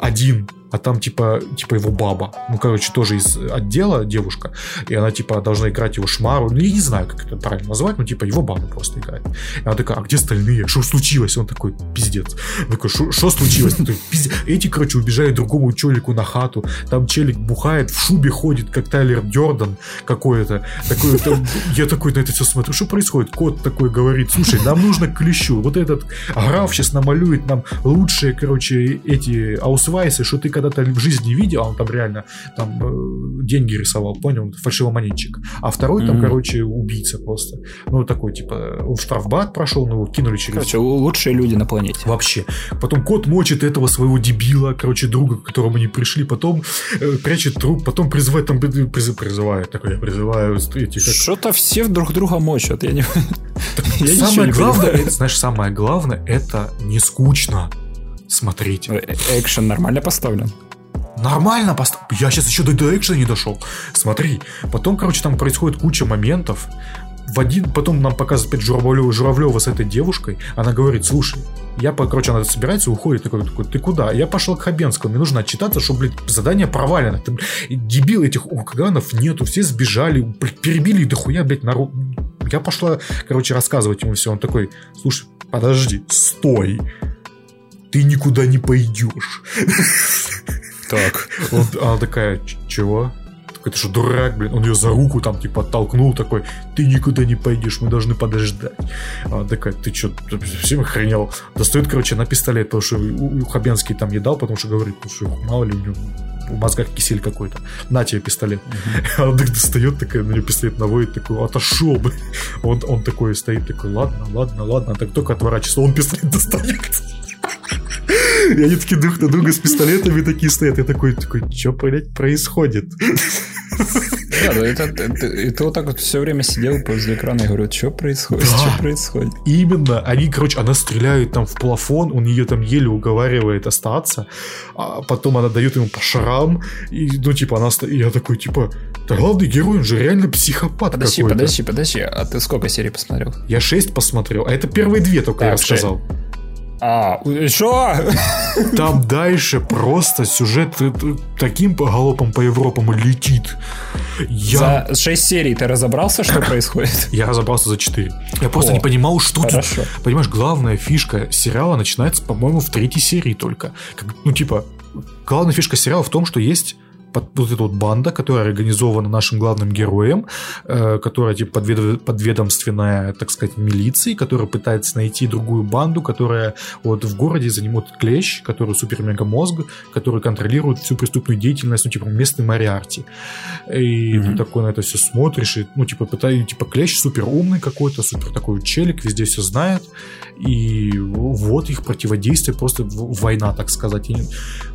один, а там типа, типа его баба. Ну, короче, тоже из отдела девушка. И она типа должна играть его шмару. Ну, я не знаю, как это правильно назвать, но типа его баба просто играет. И она такая, а где остальные? Что случилось? Он такой, пиздец. Он такой, что случилось? такой, пиздец. Эти, короче, убежали другому челику на хату. Там челик бухает, в шубе ходит, как Тайлер Дёрдан какой-то. Такой, там, я такой на это все смотрю. Что происходит? Кот такой говорит, слушай, нам нужно клещу. Вот этот граф сейчас намалюет нам лучшие, короче, эти аусвайсы, что ты когда-то в жизни видел, а он там реально там э, деньги рисовал, понял, фальшивомонетчик. А второй там, mm-hmm. короче, убийца просто. Ну, такой, типа, он штрафбат прошел, ну, его кинули через... Короче, лучшие люди на планете. Вообще. Потом кот мочит этого своего дебила, короче, друга, к которому они пришли, потом э, прячет труп, потом призывает, там, приз, призывает, такой, я призываю эти... Как... Что-то все друг друга мочат, я не... Самое главное, знаешь, самое главное, это не скучно смотреть. Э, экшен нормально поставлен? Нормально поставлен. Я сейчас еще до, до экшена не дошел. Смотри. Потом, короче, там происходит куча моментов. В один, потом нам показывают опять Журавлева, Журавлева с этой девушкой. Она говорит, слушай, я, короче, она собирается, уходит, такой, такой, ты куда? Я пошел к Хабенскому, мне нужно отчитаться, что, блядь, задание провалено. Ты, дебил этих урганов нету, все сбежали, блядь, перебили дохуя, блядь, народ. Я пошла, короче, рассказывать ему все. Он такой, слушай, подожди, стой ты никуда не пойдешь. Так. Вот, она такая, чего? Это что, дурак, блин? Он ее за руку там, типа, оттолкнул, такой, ты никуда не пойдешь, мы должны подождать. Она такая, ты что, совсем охренел? Достает, короче, на пистолет, потому что у, Хабенский там не дал, потому что говорит, ну что, мало ли у него в мозгах кисель какой-то. На тебе пистолет. Uh-huh. Она так достает, такая, на нее пистолет наводит, такой, отошел бы. Он, он такой стоит, такой, ладно, ладно, ладно. Так только отворачивается, он пистолет достает. И они такие друг на друга с пистолетами такие стоят. Я такой, такой, что, блядь, происходит? Да, да, это, это, и ты вот так вот все время сидел возле экрана и говорю, что происходит, да, что происходит? Именно, они, короче, она стреляет там в плафон, он ее там еле уговаривает остаться, а потом она дает ему по шарам, и, ну, типа, она стоит, я такой, типа, да главный герой, он же реально психопат Подожди, какой-то. подожди, подожди, а ты сколько серий посмотрел? Я шесть посмотрел, а это первые две только так, я рассказал. А, что? Там дальше просто сюжет таким галопом по Европам летит. Я... За 6 серий ты разобрался, что происходит? Я разобрался за 4. Я просто О, не понимал, что хорошо. тут. Понимаешь, главная фишка сериала начинается, по-моему, в третьей серии только. Как, ну, типа, главная фишка сериала в том, что есть вот эта вот банда, которая организована нашим главным героем, э, которая типа подвед, подведомственная, так сказать, милиции, которая пытается найти другую банду, которая вот в городе занимает клещ, который супер-мега-мозг, который контролирует всю преступную деятельность, ну, типа, местный Мариарти. И mm-hmm. ты такой на это все смотришь, и, ну, типа, пытаюсь, типа, клещ супер умный какой-то, супер такой челик, везде все знает, и вот их противодействие, просто война, так сказать. И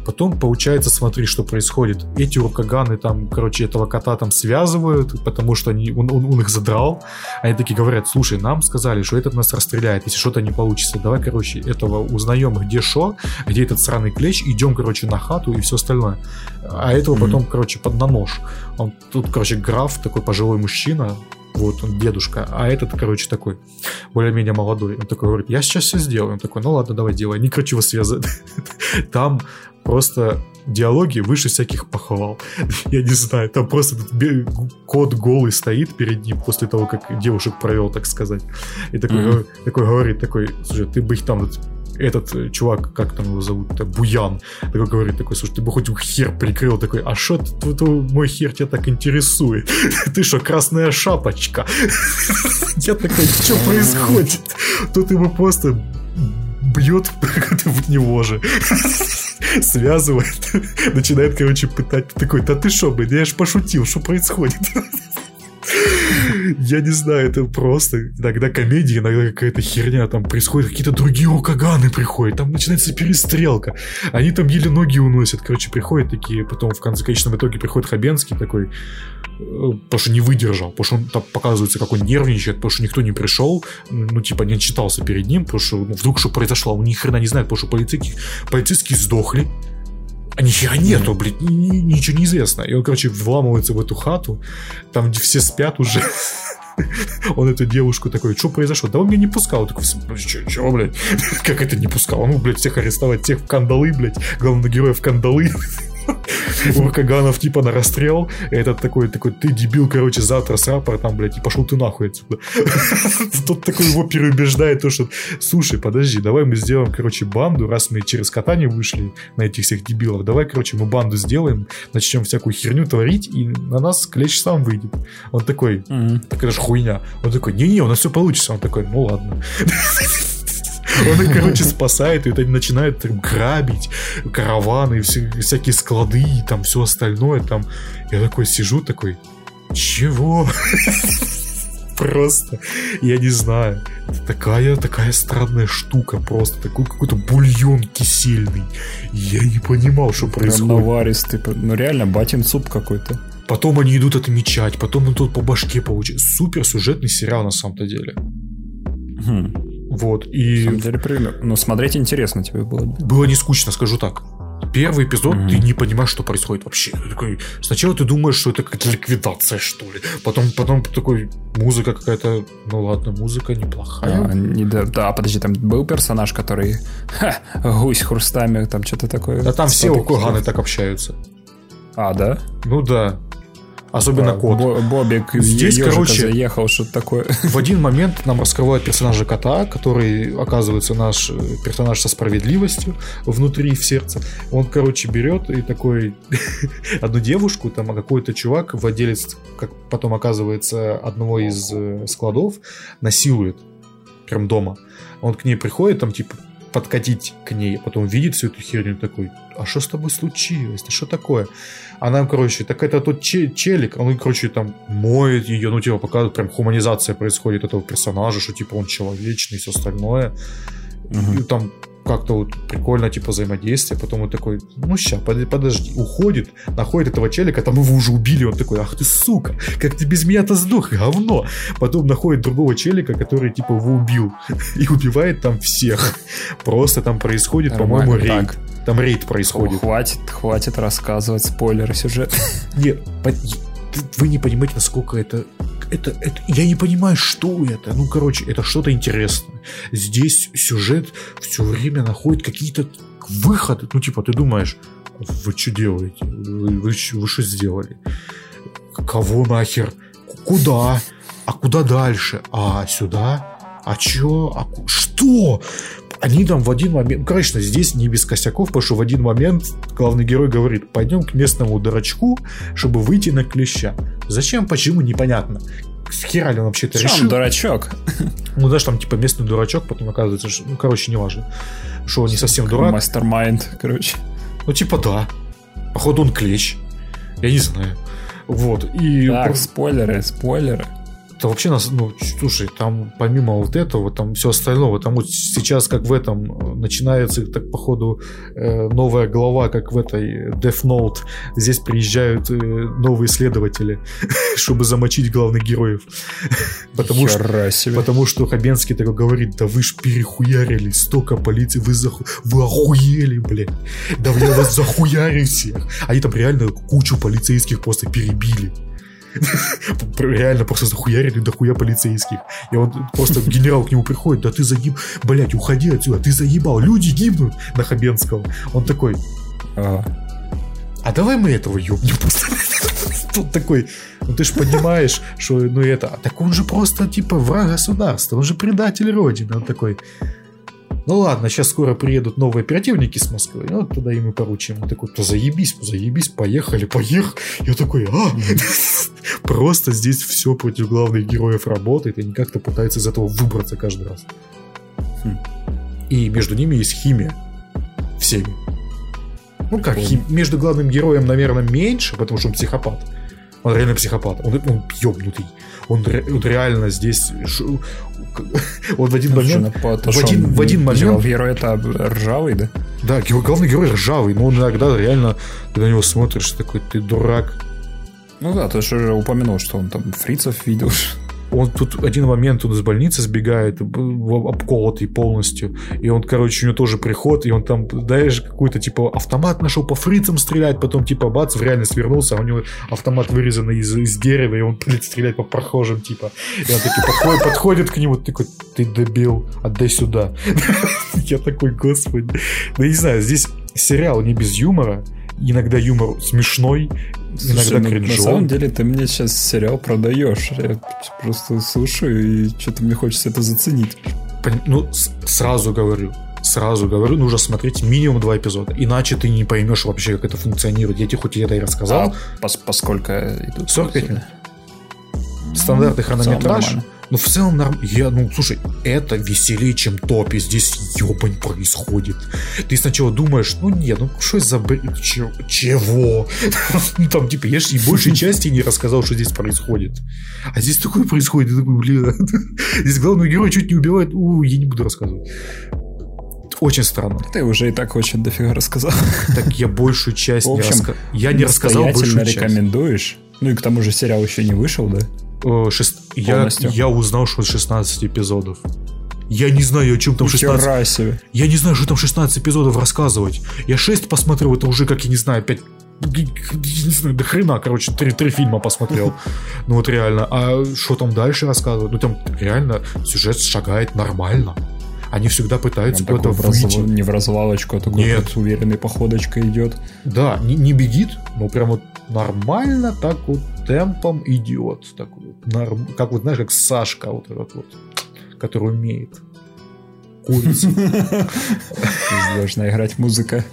потом, получается, смотри, что происходит. Эти эти уркаганы там, короче, этого кота там связывают, потому что они, он, он, он их задрал. Они такие говорят, слушай, нам сказали, что этот нас расстреляет, если что-то не получится. Давай, короче, этого узнаем, где шо, где этот сраный клещ, идем, короче, на хату и все остальное. А этого mm-hmm. потом, короче, под на нож. Он тут, короче, граф, такой пожилой мужчина, вот он дедушка, а этот, короче, такой более-менее молодой. Он такой говорит, я сейчас все сделаю. Он такой, ну ладно, давай делай. Они, короче, его связывают. Там просто диалоги выше всяких похвал. Я не знаю, там просто кот голый стоит перед ним после того, как девушек провел, так сказать. И такой, mm-hmm. такой говорит, такой, слушай, ты бы их там этот э, чувак, как там его зовут, это Буян, такой говорит, такой, слушай, ты бы хоть хер прикрыл, такой, а что мой хер тебя так интересует? Ты что, красная шапочка? Я такой, что происходит? Тут ему просто бьет в него же связывает, начинает, короче, пытать. Такой, да ты что, блин, я ж пошутил, что происходит? Я не знаю, это просто иногда комедия, иногда какая-то херня там происходит, какие-то другие рукаганы приходят, там начинается перестрелка. Они там еле ноги уносят, короче, приходят такие, потом в конце конечном итоге приходит Хабенский такой, потому что не выдержал, потому что он там показывается, как он нервничает, потому что никто не пришел, ну, типа, не отчитался перед ним, потому что ну, вдруг что произошло, он ни хрена не знает, потому что полицейские, полицейские сдохли, а нихера нету, блядь, ничего не известно. И он, короче, вламывается в эту хату, там все спят уже. Он эту девушку такой, что произошло? Да он меня не пускал. Он такой, что, что, блядь? Как это не пускал? Ну, блядь, всех арестовать, всех в кандалы, блядь. Главного героя в кандалы. Уркаганов типа на расстрел. Этот такой, такой, ты дебил, короче, завтра с рапортом, блядь, и пошел ты нахуй отсюда. Тот такой его переубеждает, то, что, слушай, подожди, давай мы сделаем, короче, банду, раз мы через катание вышли на этих всех дебилов, давай, короче, мы банду сделаем, начнем всякую херню творить, и на нас клещ сам выйдет. Он такой, так это же хуйня. Он такой, не-не, у нас все получится. Он такой, ну ладно. Он их, короче, спасает, и они начинают там, грабить караваны, все, всякие склады и там все остальное. Там. Я такой сижу, такой, чего? Просто, я не знаю. такая, такая странная штука, просто такой какой-то бульон кисельный. Я не понимал, что Прям происходит. наваристый, ну реально батин суп какой-то. Потом они идут отмечать, потом он тут по башке получает. Супер сюжетный сериал на самом-то деле. Хм. Вот, и... На самом деле, пример. Но смотреть интересно тебе было. Было не скучно, скажу так. Первый эпизод mm-hmm. ты не понимаешь, что происходит вообще. Ты такой, сначала ты думаешь, что это какая-то ликвидация, что ли. Потом, потом такой, музыка какая-то, ну ладно, музыка неплохая. А, не, да, да, подожди, там был персонаж, который ха, гусь хрустами, там что-то такое. Да там все Окуганы так общаются. А, да? Ну да. Особенно кот. Бобик Здесь, короче, заехал, что-то такое. В один момент нам раскрывают персонажа кота, который оказывается наш э, персонаж со справедливостью внутри в сердце. Он, короче, берет и такой одну девушку, там а какой-то чувак, владелец, как потом оказывается, одного из э, складов, насилует прям дома. Он к ней приходит, там типа подкатить к ней, потом видит всю эту херню такой, а что с тобой случилось? Да что такое? Она, короче, так это тот челик, он, короче, там моет ее, ну, типа, показывает, прям хуманизация происходит этого персонажа, что, типа, он человечный и все остальное. Угу. И там как-то вот прикольно, типа, взаимодействие. Потом он такой, ну, ща, подожди. Уходит, находит этого челика, там его уже убили. Он такой, ах ты, сука, как ты без меня-то сдох, говно. Потом находит другого челика, который, типа, его убил. И убивает там всех. Просто там происходит, по-моему, рейд. Там рейд происходит. О, хватит, хватит рассказывать спойлеры сюжета. Нет, вы не понимаете, насколько это это, это, я не понимаю, что это. Ну, короче, это что-то интересное. Здесь сюжет все время находит какие-то выходы. Ну, типа, ты думаешь, вы что делаете? Вы, вы, вы что сделали? Кого нахер? Куда? А куда дальше? А сюда? А чё? А что? Они там в один момент, конечно, здесь не без косяков, потому что в один момент главный герой говорит, пойдем к местному дурачку, чтобы выйти на клеща. Зачем, почему, непонятно. С хера ли он вообще это решил? он дурачок? Ну, даже там, типа, местный дурачок, потом оказывается, что, ну, короче, неважно. Что он не совсем дурак. Мастер-майнд, короче. Ну, типа, да. Походу, он клещ. Я не знаю. Вот. И... Так, спойлеры, спойлеры. Это вообще нас, ну, слушай, там помимо вот этого, там все остальное, там вот сейчас как в этом э, начинается, так походу, э, новая глава, как в этой Death Note. Здесь приезжают э, новые следователи, чтобы замочить главных героев. потому, что, себе. потому что Хабенский такой говорит, да вы ж перехуярили, столько полиции, вы, заху... вы охуели, блядь. Да я вас захуярю всех. Они там реально кучу полицейских просто перебили. Реально просто захуярили дохуя полицейских. И он просто генерал к нему приходит, да ты заеб... Блять, уходи отсюда, ты заебал, люди гибнут на Хабенского. Он такой, а, а давай мы этого ёбнем Тут такой, ну ты же понимаешь, что ну это, так он же просто типа враг государства, он же предатель Родины. Он такой, ну ладно, сейчас скоро приедут новые оперативники с Москвы, ну туда им и поручим. Он такой, то заебись, заебись, поехали, поехали. Я такой, а, просто здесь все против главных героев работает, и они как-то пытаются из этого выбраться каждый раз. Хм. И между ними есть химия. Всеми. Ну как, хим... между главным героем, наверное, меньше, потому что он психопат. Он реально психопат. Он, он ёбнутый. Он, он реально здесь... Он в один момент... В один, в один момент... Герой это ржавый, да? Да, главный герой ржавый, но он иногда реально, ты на него смотришь, такой, ты дурак. Ну да, ты же уже упомянул, что он там фрицев видел. Он тут один момент, он из больницы сбегает, обколотый полностью. И он, короче, у него тоже приход, и он там, знаешь, какой-то, типа, автомат нашел по фрицам стрелять, потом, типа, бац, в реальность вернулся, а у него автомат вырезанный из, из дерева, и он стрелять по прохожим, типа. И он такой подходит, подходит к нему, такой, ты дебил, отдай сюда. Я такой, господи. Ну, не знаю, здесь сериал не без юмора, иногда юмор смешной, Слушай, иногда ну, На самом деле ты мне сейчас сериал продаешь. Я просто слушаю, и что-то мне хочется это заценить. Ну, сразу говорю, сразу говорю, нужно смотреть минимум два эпизода. Иначе ты не поймешь вообще, как это функционирует. Я тебе хоть это и рассказал. А пос поскольку идут? 45 минут. Стандартный хронометраж. Ну, в целом, норм... я, ну, слушай, это веселее, чем топи. Здесь ебань происходит. Ты сначала думаешь, ну, нет, ну, что за бред? Чего? Ну, там, типа, я же и большей части не рассказал, что здесь происходит. А здесь такое происходит. Я такой, блин, здесь главный герой чуть не убивает. У, я не буду рассказывать. Очень странно. Ты уже и так очень дофига рассказал. Так я большую часть общем, не рассказал. Я не рассказал большую часть. рекомендуешь? Ну и к тому же сериал еще не вышел, да? Шест... Я, я узнал, что 16 эпизодов. Я не знаю, о чем там 16... Себе. Я не знаю, что там 16 эпизодов рассказывать. Я 6 посмотрел, это уже, как я не знаю, опять не знаю, до хрена, короче, три, три фильма посмотрел. Ну вот реально. А что там дальше рассказывают? Ну там реально сюжет шагает нормально. Они всегда пытаются куда-то выйти. Не в развалочку, а такой Нет. Вот уверенной походочкой идет. Да, не, не бегит, но прям вот нормально так вот темпом идет. Так вот, норм... Как вот, знаешь, как Сашка вот этот вот, который умеет курица. Должна играть музыка.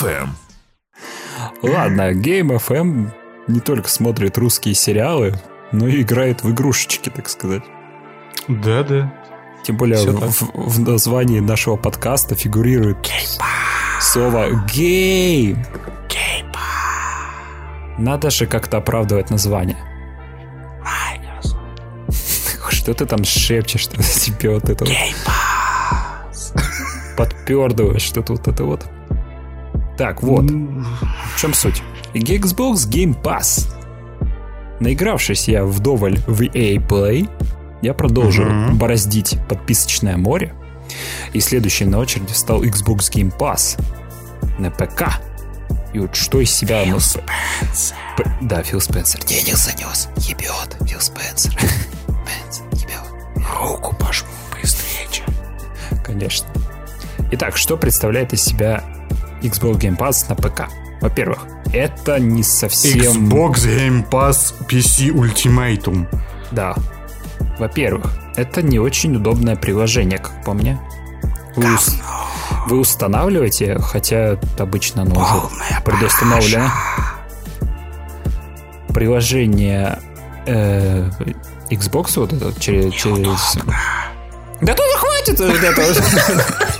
FM. Ладно, Game FM не только смотрит русские сериалы, но и играет в игрушечки, так сказать. Да, да. Тем более в, в, названии нашего подкаста фигурирует слово «гейм». Надо же как-то оправдывать название. Что ты там шепчешь, что тебе вот это вот? Подпердываешь что-то вот это вот. Так, вот. В чем суть? Xbox Game Pass. Наигравшись я вдоволь в EA Play, я продолжил uh-huh. бороздить подписочное море. И следующий на очереди стал Xbox Game Pass на ПК. И вот что из себя... Фил Спенсер. П... Да, Фил Спенсер. Денег занес. Ебет. Фил Спенсер. Спенсер. Ебет. Руку пожму быстрее. Конечно. Итак, что представляет из себя Xbox Game Pass на ПК. Во-первых, это не совсем... Xbox Game Pass PC Ultimatum. Да. Во-первых, это не очень удобное приложение, как по мне. Вы, вы устанавливаете, хотя обычно оно уже предустановлено. Приложение э, Xbox вот это через... через... Да тут хватит этого.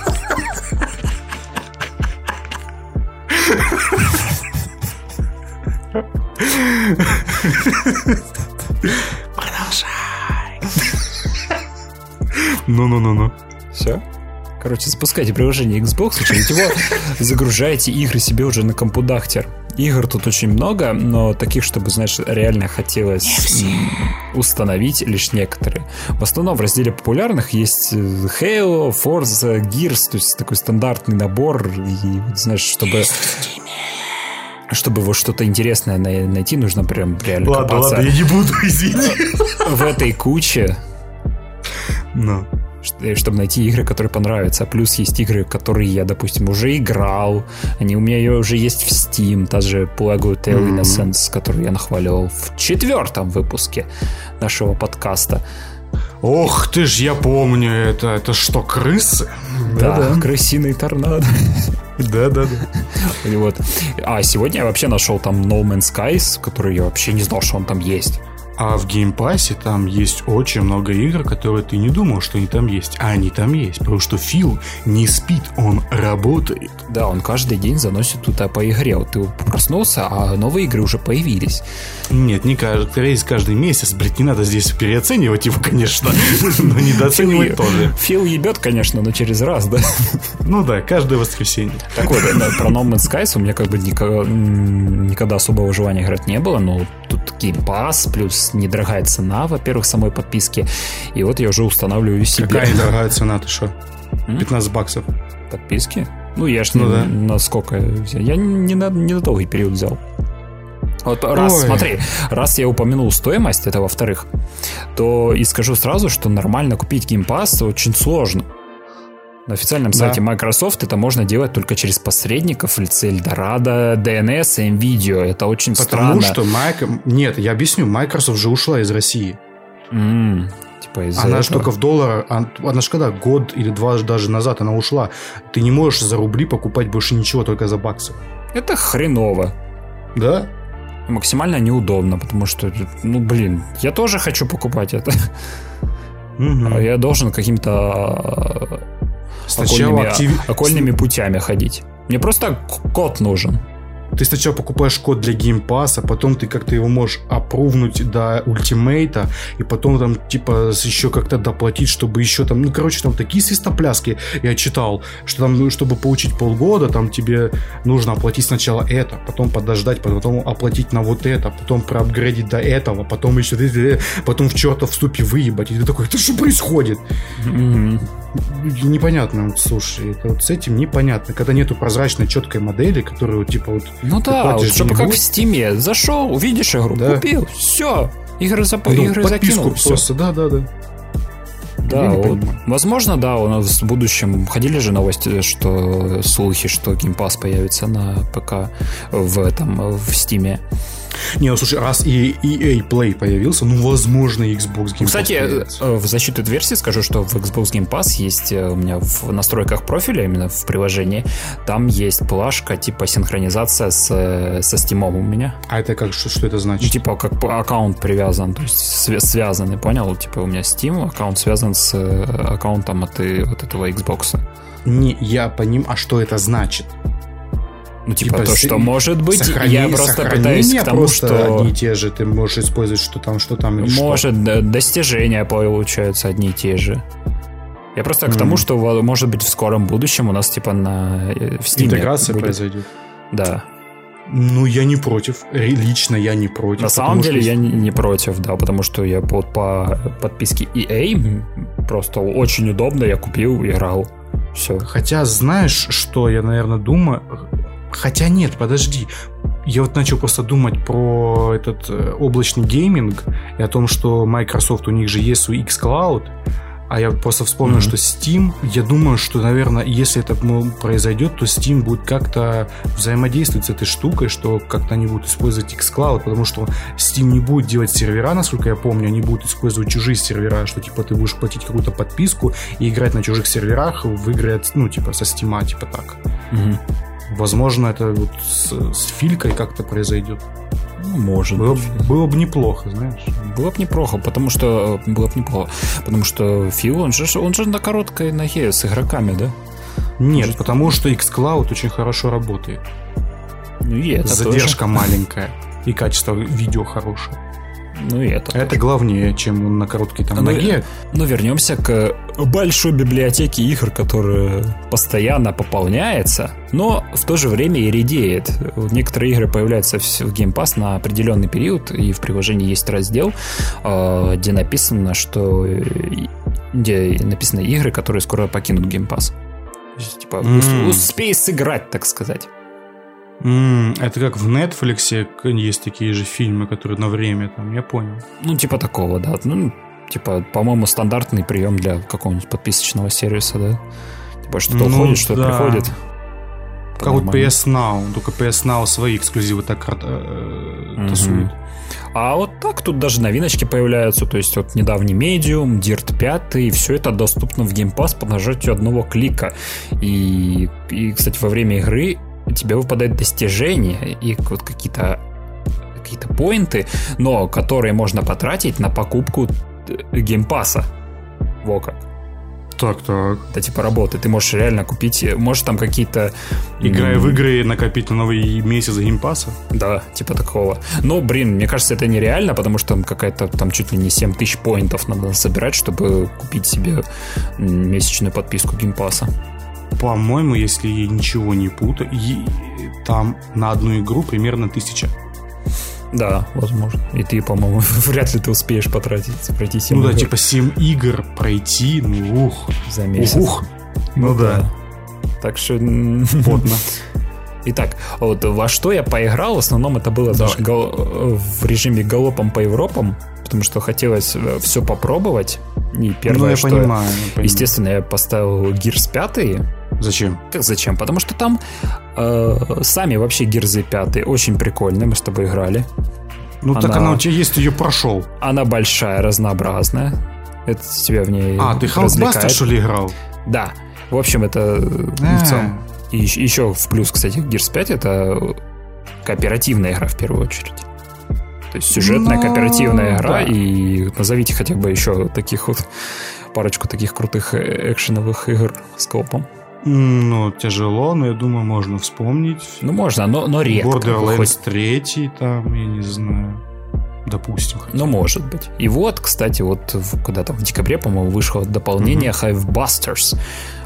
Ну-ну-ну-ну. Все. Короче, запускайте приложение Xbox, через него загружаете игры себе уже на компудахтер. Игр тут очень много, но таких, чтобы, знаешь, реально хотелось установить лишь некоторые. В основном в разделе популярных есть э, Halo, Forza, Gears, то есть такой стандартный набор. И, знаешь, чтобы чтобы вот что-то интересное найти, нужно прям реально ладно, копаться. Ладно, я не буду, извини. В этой куче. Ну. Э, чтобы найти игры, которые понравятся. Плюс есть игры, которые я, допустим, уже играл. Они у меня уже есть в Steam. Та же Plague Tale mm-hmm. Innocence, которую я нахваливал в четвертом выпуске нашего подкаста. Ох ты ж, я помню это. Это что, крысы? Да, да, да. крысиный торнадо. Да, да, да. Вот. А сегодня я вообще нашел там No Man's Skies, который я вообще не знал, что он там есть. А в Game Pass е там есть очень много игр, которые ты не думал, что они там есть. А они там есть, потому что Фил не спит, он работает. Да, он каждый день заносит туда по игре. Вот ты проснулся, а новые игры уже появились. Нет, не каждый, раз в каждый месяц. Блядь, не надо здесь переоценивать его, конечно, но недооценивать тоже. Фил ебет, конечно, но через раз, да? Ну да, каждое воскресенье. Так вот, про No Man's Sky у меня как бы никогда особого желания играть не было, но тут геймпас, плюс недорогая цена, во-первых, самой подписки. И вот я уже устанавливаю себе. Какая недорогая цена, ты что? 15 баксов. Подписки? Ну, я ж ну, не, да. на сколько взял. Я не на, не на долгий период взял. Вот раз, Ой. смотри, раз я упомянул стоимость, это во-вторых, то и скажу сразу, что нормально купить Pass очень сложно. На официальном да. сайте Microsoft это можно делать только через посредников в лице Eldorado, DNS и NVIDIA. Это очень Потому странно. что Майк... Нет, я объясню. Microsoft же ушла из России. Mm, типа из она же только в доллар... Она же когда? Год или два даже назад она ушла. Ты не можешь за рубли покупать больше ничего, только за баксы. Это хреново. Да? Максимально неудобно, потому что, ну, блин, я тоже хочу покупать это. Угу. Я должен каким-то окольными, актив... окольными путями ходить. Мне просто код нужен. Ты сначала покупаешь код для Game Pass а, потом ты как-то его можешь опрувнуть до Ultimate а, и потом там типа еще как-то доплатить, чтобы еще там, ну короче, там такие свистопляски я читал, что там, ну, чтобы получить полгода, там тебе нужно оплатить сначала это, потом подождать, потом оплатить на вот это, потом проапгрейдить до этого, потом еще, потом черта в ступе выебать. И ты такой, это что происходит? Mm-hmm. Непонятно, слушай, это вот с этим непонятно, когда нету прозрачной четкой модели, которую типа вот ну да, вот, чтобы как в Стиме. Зашел, увидишь игру, да. купил, все. Игры, зап... ну, игры закинул, все. Просто, да, да, да. Да, вот, возможно, да, у нас в будущем ходили же новости, что слухи, что Pass появится на ПК в этом в Стиме. Не, ну слушай, раз и EA Play появился, ну, возможно, Xbox Game Pass Кстати, появится. Э, в защиту этой версии скажу, что в Xbox Game Pass есть э, у меня в настройках профиля, именно в приложении, там есть плашка типа синхронизация с, э, со Steam у меня. А это как, что, что это значит? Ну, типа как аккаунт привязан, то есть связанный, понял? Типа у меня Steam, аккаунт связан с аккаунтом от, от этого Xbox. Не, я понимаю, а что это значит? Ну, типа, типа то, что может быть, сохрани... я просто пытаюсь к тому, что... одни и те же, ты можешь использовать, что там, что там, или Может, что. достижения получаются одни и те же. Я просто mm. к тому, что, может быть, в скором будущем у нас, типа, на... Э, в Steam Интеграция будет... произойдет. Да. Ну, я не против. Лично я не против. На самом деле, что... я не, не против, да, потому что я под, по подписке EA просто очень удобно, я купил, играл. Все. Хотя, знаешь, что я, наверное, думаю? Хотя нет, подожди. Я вот начал просто думать про этот э, облачный гейминг и о том, что Microsoft, у них же есть свой xCloud, А я просто вспомнил, mm-hmm. что Steam, я думаю, что, наверное, если это произойдет, то Steam будет как-то взаимодействовать с этой штукой, что как-то они будут использовать xCloud, потому что Steam не будет делать сервера, насколько я помню, они будут использовать чужие сервера, что типа ты будешь платить какую-то подписку и играть на чужих серверах в игры, ну, типа со Steam, типа так. Mm-hmm. Возможно, это вот с, с Филькой как-то произойдет. Ну, может было, быть. Было бы неплохо, знаешь. Было бы неплохо, потому что... Было бы неплохо. Потому что Фил, он же, он же на короткой ноге с игроками, да? Нет, Может... потому что xCloud очень хорошо работает. Ну и это Задержка тоже. маленькая. И качество видео хорошее. Ну и это. Это тоже. главнее, чем на короткой там ну, ноге. Ну, вернемся к большой библиотеке игр, которая постоянно пополняется, но в то же время и редеет. Некоторые игры появляются в Game Pass на определенный период, и в приложении есть раздел, а, где написано, что где написаны игры, которые скоро покинут Game Pass. Типа, mm. успей сыграть, так сказать. Mm, это как в Netflix есть такие же фильмы, которые на время там, я понял. Ну, типа такого, да. Ну, типа, по-моему, стандартный прием для какого-нибудь подписочного сервиса, да? Типа, что-то ну, уходит, что-то да. приходит. Как вот PS Now, только PS Now свои эксклюзивы так э, тасует. А вот так тут даже новиночки появляются, то есть вот недавний Medium, Dirt 5, и все это доступно в Game Pass по нажатию одного клика. И, и кстати, во время игры тебе выпадают достижения и вот какие-то какие-то поинты, но которые можно потратить на покупку Game Pass а. Во как. Так, так. Это типа работает. Ты можешь реально купить, можешь там какие-то... Играя в игры, накопить на новый месяц Game Pass а? Да, типа такого. Но, блин, мне кажется, это нереально, потому что там какая-то, там чуть ли не 7 тысяч поинтов надо собирать, чтобы купить себе месячную подписку Game Pass а по-моему, если я ничего не путаю, там на одну игру примерно тысяча. Да, возможно. И ты, по-моему, вряд ли ты успеешь потратить, пройти 7 Ну игр. да, типа 7 игр пройти, ну ух. За месяц. Ух. Ну, ну да. да. Так что... Плотно. Итак, вот во что я поиграл, в основном это было даже гол- в режиме галопом по Европам, потому что хотелось э, все попробовать. И первое, ну, я что, понимаю, я понимаю. естественно, я поставил Gears 5, Зачем? Как зачем? Потому что там э, сами вообще гирзы пятые очень прикольные, мы с тобой играли. Ну она, так она у тебя есть, ты ее прошел. Она большая, разнообразная. Это тебя в ней А, ты Халфбастер, что ли, играл? Да. В общем, это в целом. И еще в плюс, кстати, Gears 5 это кооперативная игра в первую очередь. То есть сюжетная Но... Ну, кооперативная игра, да. и назовите хотя бы еще таких вот парочку таких крутых э, экшеновых игр с копом. Ну, тяжело, но я думаю, можно вспомнить. Ну, можно, но, но редко. Borderlands хоть... 3 там, я не знаю. Допустим. Хотя. Ну, может быть. И вот, кстати, вот когда там в декабре, по-моему, вышло дополнение mm-hmm. Hive Busters.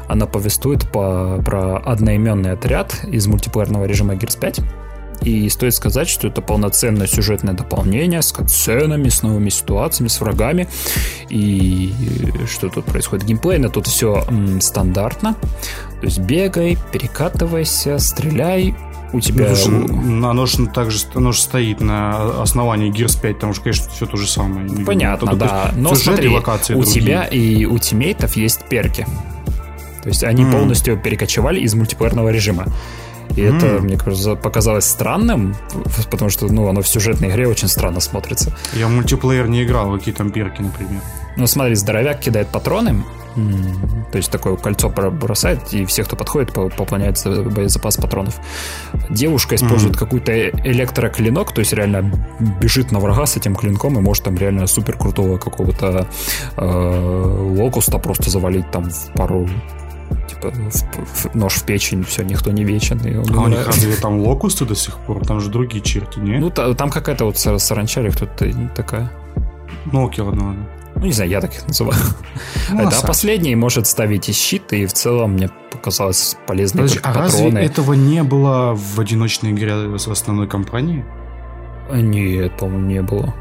Она повествует по, про одноименный отряд из мультиплеерного режима Gears 5 и стоит сказать, что это полноценное сюжетное дополнение с катсценами, с новыми ситуациями, с врагами. И что тут происходит? Геймплейно тут все м, стандартно. То есть бегай, перекатывайся, стреляй, у тебя... Ну, слушай, оно же также оно же стоит на основании Gears 5, потому что, конечно, все то же самое. Понятно, Тут да. Но смотри, локации у другие. тебя и у тиммейтов есть перки. То есть они mm. полностью перекочевали из мультиплеерного режима. И mm. это, мне кажется, показалось странным, потому что, ну, оно в сюжетной игре очень странно смотрится. Я в мультиплеер не играл, какие там перки, например. Ну, смотри, здоровяк кидает патроны, то есть такое кольцо бросает, и все, кто подходит, пополняется боезапас патронов. Девушка использует mm-hmm. какой-то электроклинок, то есть реально бежит на врага с этим клинком и может там реально супер крутого какого-то э, локуста просто завалить там в пару типа в, в, нож в печень, все, никто не вечен. И он а у них разве там локусты до сих пор? Там же другие черти, не? Ну, та, там какая-то вот саранча или кто-то такая. Ну, окей, ладно, ладно. Ну, не знаю, я так их называю. Ну, да, последний может ставить и щит, и в целом мне показалось полезной Подожди, а патроны. разве этого не было в одиночной игре с основной компанией? Нет, по-моему, не было.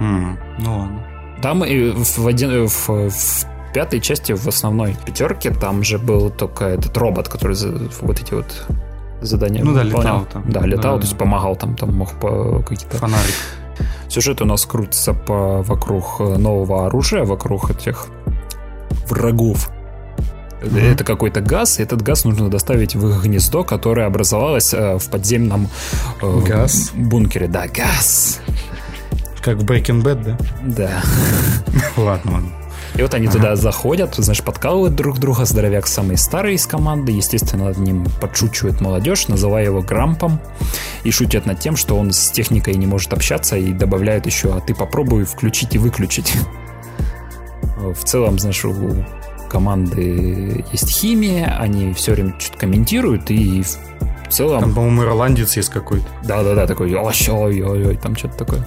Mm, ну ладно. Там и в, один, в, в пятой части в основной пятерке там же был только этот робот, который вот эти вот задания Ну да, выполнял. летал там. Да, летал, да, то есть помогал там, там мог по какие-то... Фонарик. Сюжет у нас крутится по, вокруг нового оружия, вокруг этих врагов. Mm-hmm. Это какой-то газ, и этот газ нужно доставить в их гнездо, которое образовалось э, в подземном э, газ? бункере. Да, газ. Как в Breaking Bad, да? Да. Ладно, ладно. И вот они ага. туда заходят, знаешь, подкалывают друг друга. Здоровяк самый старый из команды. Естественно, над ним подшучивает молодежь, называя его Грампом. И шутят над тем, что он с техникой не может общаться и добавляют еще, а ты попробуй включить и выключить. В целом, знаешь, у команды есть химия, они все время что-то комментируют, и в целом... Там, по-моему, ирландец есть какой-то. Да-да-да, такой, ой-ой-ой, там что-то такое.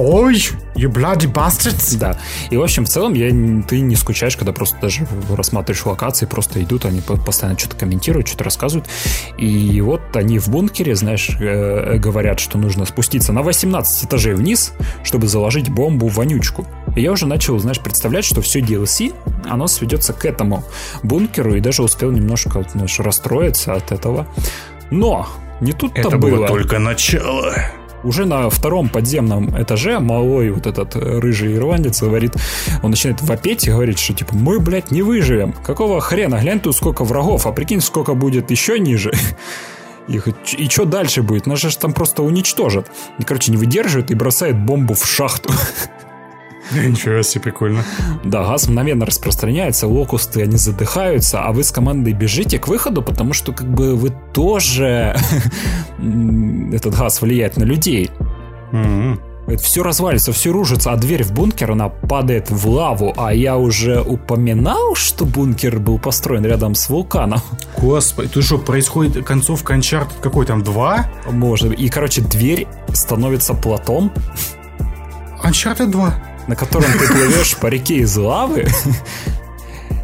Ой, you bloody bastards. Да. И, в общем, в целом, я, ты не скучаешь, когда просто даже рассматриваешь локации, просто идут, они постоянно что-то комментируют, что-то рассказывают. И вот они в бункере, знаешь, э, говорят, что нужно спуститься на 18 этажей вниз, чтобы заложить бомбу в вонючку. И я уже начал, знаешь, представлять, что все DLC, оно сведется к этому бункеру, и даже успел немножко, знаешь, расстроиться от этого. Но не тут-то Это было. было только начало. Уже на втором подземном этаже малой вот этот э, рыжий ирландец говорит, он начинает вопеть и говорит, что типа мы, блядь, не выживем. Какого хрена? Глянь тут сколько врагов, а прикинь, сколько будет еще ниже. И, и что дальше будет? Нас же там просто уничтожат. И, короче, не выдерживает и бросает бомбу в шахту. Ничего себе, прикольно. Да, газ мгновенно распространяется, локусты, они задыхаются, а вы с командой бежите к выходу, потому что как бы вы тоже... Этот газ влияет на людей. Mm-hmm. Это все развалится, все ружится, а дверь в бункер, она падает в лаву. А я уже упоминал, что бункер был построен рядом с вулканом. Господи, тут что, происходит концовка Uncharted какой там, два? Может. И, короче, дверь становится платом. Uncharted 2 на котором ты плывешь по реке из лавы,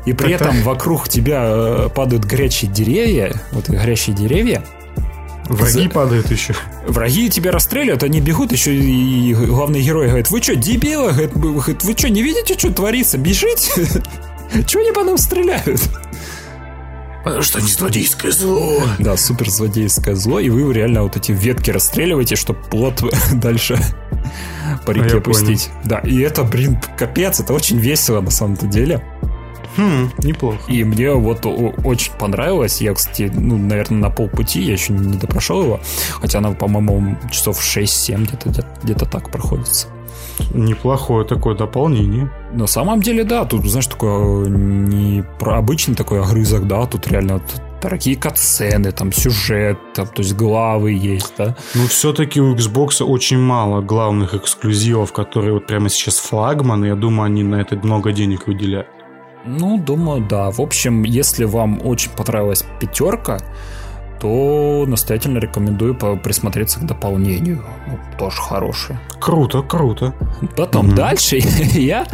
и при этом вокруг тебя э, падают горячие деревья, вот горящие деревья. Враги падают еще. Враги тебя расстреливают, они бегут, еще и главный герой говорит, вы что, дебилы? Говорит, вы что, не видите, что творится? Бежите! Чего они по нам стреляют? Потому что они злодейское зло. Да, супер злодейское зло, и вы реально вот эти ветки расстреливаете, чтобы плод дальше по реке а пустить. Понял. Да, и это, блин, капец, это очень весело на самом-то деле. Хм, неплохо. И мне вот очень понравилось. Я, кстати, ну, наверное, на полпути, я еще не допрошел его. Хотя она, по-моему, часов 6-7 где-то где так проходится. Неплохое такое дополнение. На самом деле, да, тут, знаешь, такое не про обычный такой огрызок, да, тут реально дорогие катсцены, там сюжет, там, то есть главы есть, да. Но все-таки у Xbox очень мало главных эксклюзивов, которые вот прямо сейчас флагманы. Я думаю, они на это много денег выделяют. Ну, думаю, да. В общем, если вам очень понравилась пятерка, то настоятельно рекомендую присмотреться к дополнению. Ну, тоже хорошее. Круто, круто. Потом угу. дальше я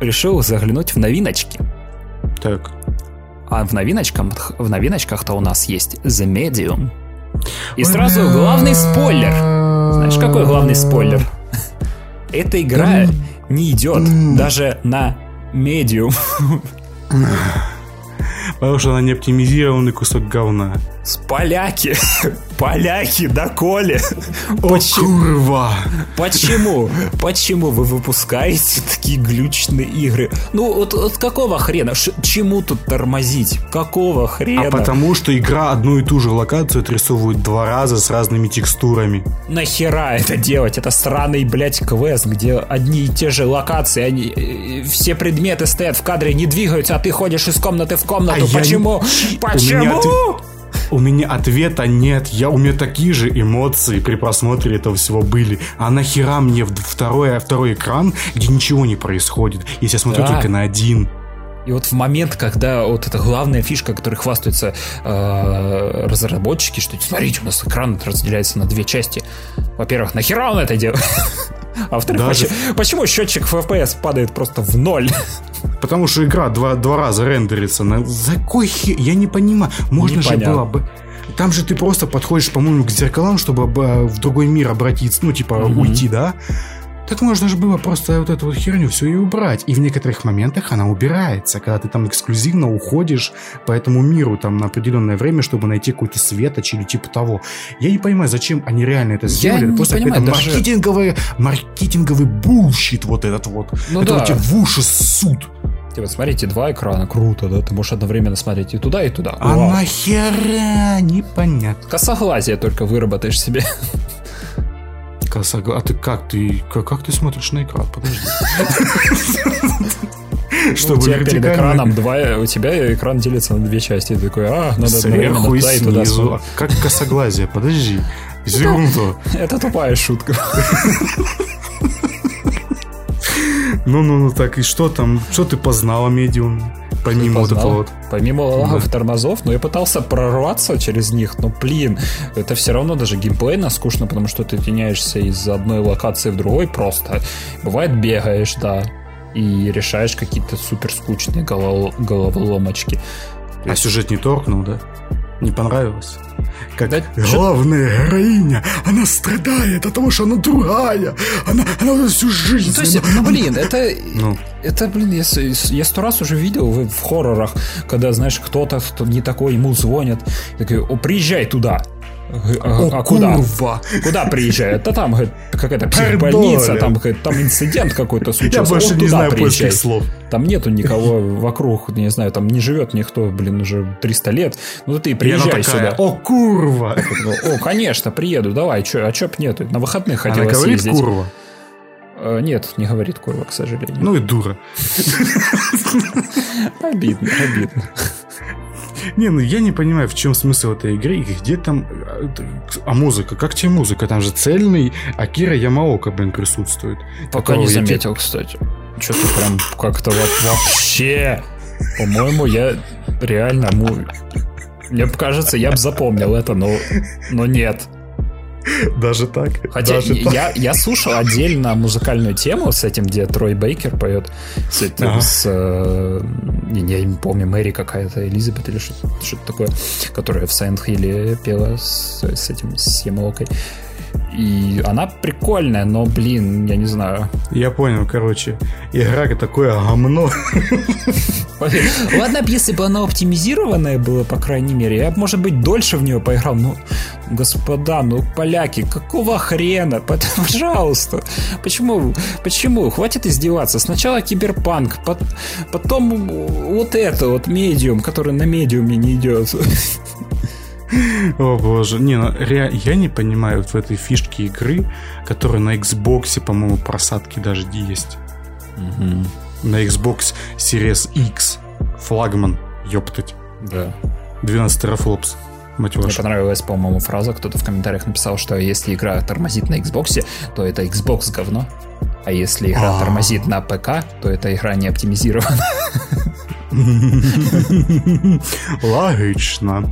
решил заглянуть в новиночки. Так. А в новиночках, в новиночках-то у нас есть The Medium. И сразу главный спойлер. Знаешь, какой главный спойлер? Эта игра не идет даже на Medium. Потому что она не оптимизированный кусок говна. С поляки. Поляки, да коли. Почему? Курва. Почему? Почему вы выпускаете такие глючные игры? Ну, вот, вот какого хрена? Ш, чему тут тормозить? Какого хрена? А потому что игра одну и ту же локацию отрисовывает два раза с разными текстурами. Нахера это делать? Это сраный, блядь, квест, где одни и те же локации, они, э, все предметы стоят в кадре, не двигаются, а ты ходишь из комнаты в комнату. А Почему? Я... Почему? У меня ответа нет. Я, у меня такие же эмоции при просмотре этого всего были. А нахера мне второй, второй экран, где ничего не происходит, если я смотрю да. только на один? И вот в момент, когда вот эта главная фишка, которой хвастаются э, разработчики, что смотрите, у нас экран разделяется на две части. Во-первых, нахера он это делает? А во-вторых, Даже... почему, почему счетчик FPS падает просто в ноль? Потому что игра два, два раза рендерится. На... За какой хер? Я не понимаю. Можно же было бы... Там же ты просто подходишь, по-моему, к зеркалам, чтобы в другой мир обратиться, ну, типа, mm-hmm. уйти, да? Так можно же было просто вот эту вот херню все и убрать. И в некоторых моментах она убирается, когда ты там эксклюзивно уходишь по этому миру там на определенное время, чтобы найти какой-то светоч или типа того. Я не понимаю, зачем они реально это сделали. Я это просто понимаю, это даже... маркетинговый, маркетинговый bullshit вот этот вот. Ну это да. вот тебе в уши ссут. Типа, смотрите, два экрана, круто, да? Ты можешь одновременно смотреть и туда, и туда. А Вау. нахера? Непонятно. Косоглазие только выработаешь себе. Косогла- А ты как? Ты как, как ты смотришь на экран? Подожди. у тебя перед экраном два, у тебя экран делится на две части. Ты такой, а, надо Сверху и туда и туда снизу. смотреть. А Как косоглазие, подожди. Секунду. Это тупая шутка. Ну-ну-ну, так и что там? Что ты познал о медиуме? Помимо вот этого вот. Помимо лагов и тормозов, но я пытался прорваться через них, но, блин, это все равно даже геймплейно скучно, потому что ты теняешься из одной локации в другой просто. Бывает, бегаешь, да, и решаешь какие-то супер скучные голов- головоломочки. А сюжет не торкнул, да? Не понравилось? Как Да главная героиня, она страдает от того, что она другая. Она, она вот всю жизнь... То есть, ну, блин, это... Ну. Это, блин, я, с- я сто раз уже видел в, в хоррорах, когда, знаешь, кто-то кто не такой, ему звонят, такой, о, приезжай туда. А, О, а куда? курва. Куда приезжай? Да там говорит, какая-то психбольница, там, говорит, там инцидент какой-то случился. Я больше Вот не знаю польских слов. Там нету никого вокруг, не знаю, там не живет никто, блин, уже 300 лет. Ну ты она приезжай такая, сюда. о, курва. Ну, О, конечно, приеду, давай, чё, а чё б нету? На выходных Она хотела говорит съездить. курва. Э, Нет, не говорит курва, к сожалению. Ну и дура. обидно, обидно. Не, ну я не понимаю, в чем смысл этой игры, и где там... а, А музыка? Как тебе музыка? Там же цельный Акира Ямаока, блин, присутствует. Пока не заметил, кстати. Что-то прям как-то вот вообще... По-моему, я реально... Мне кажется, я бы запомнил это, но, но нет. Даже так? Хотя Даже так? я, я слушал отдельно музыкальную тему с этим, где Трой Бейкер поет с этим, Ага. с... э, я не помню, Мэри какая-то, Элизабет или что-то, такое, которая в Hill пела с, с этим, с Ямаокой. И она прикольная, но, блин, я не знаю. Я понял, короче. Игра такое гомно. Ладно, если бы она оптимизированная была, по крайней мере, я бы, может быть, дольше в нее поиграл. Ну, господа, ну, поляки, какого хрена? Пожалуйста. Почему? Почему? Хватит издеваться. Сначала киберпанк, пот- потом вот это вот медиум, который на медиуме не идет. О боже, не, ну ре- я не понимаю вот в этой фишке игры, которая на Xbox, по-моему, просадки даже есть. На Xbox Series X. Флагман, ёптать. Да. 12 терафлопс. Мать Мне вашу. понравилась, по-моему, фраза. Кто-то в комментариях написал, что если игра тормозит на Xbox, то это Xbox говно. А если игра А. тормозит на ПК, то это игра не оптимизирована. Логично.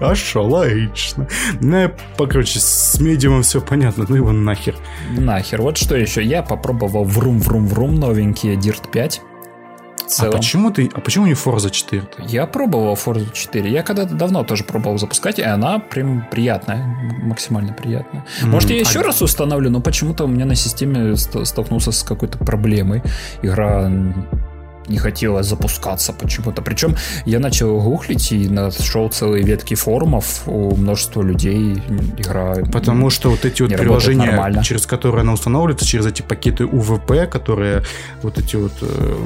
А шо, логично. Ну, покороче, с медиумом все понятно, ну его нахер. Нахер. Вот что еще. Я попробовал врум-врум-врум новенькие Dirt 5. А целом. почему ты, а почему не Forza 4? -то? Я пробовал Forza 4. Я когда-то давно тоже пробовал запускать, и она прям приятная, максимально приятная. Может, я М, еще а- раз установлю, но почему-то у меня на системе ст- столкнулся с какой-то проблемой. Игра не хотела запускаться почему-то. Причем я начал гуглить и нашел целые ветки форумов у множества людей. Игра Потому что вот эти вот приложения, нормально. через которые она устанавливается, через эти пакеты УВП, которые вот эти вот э,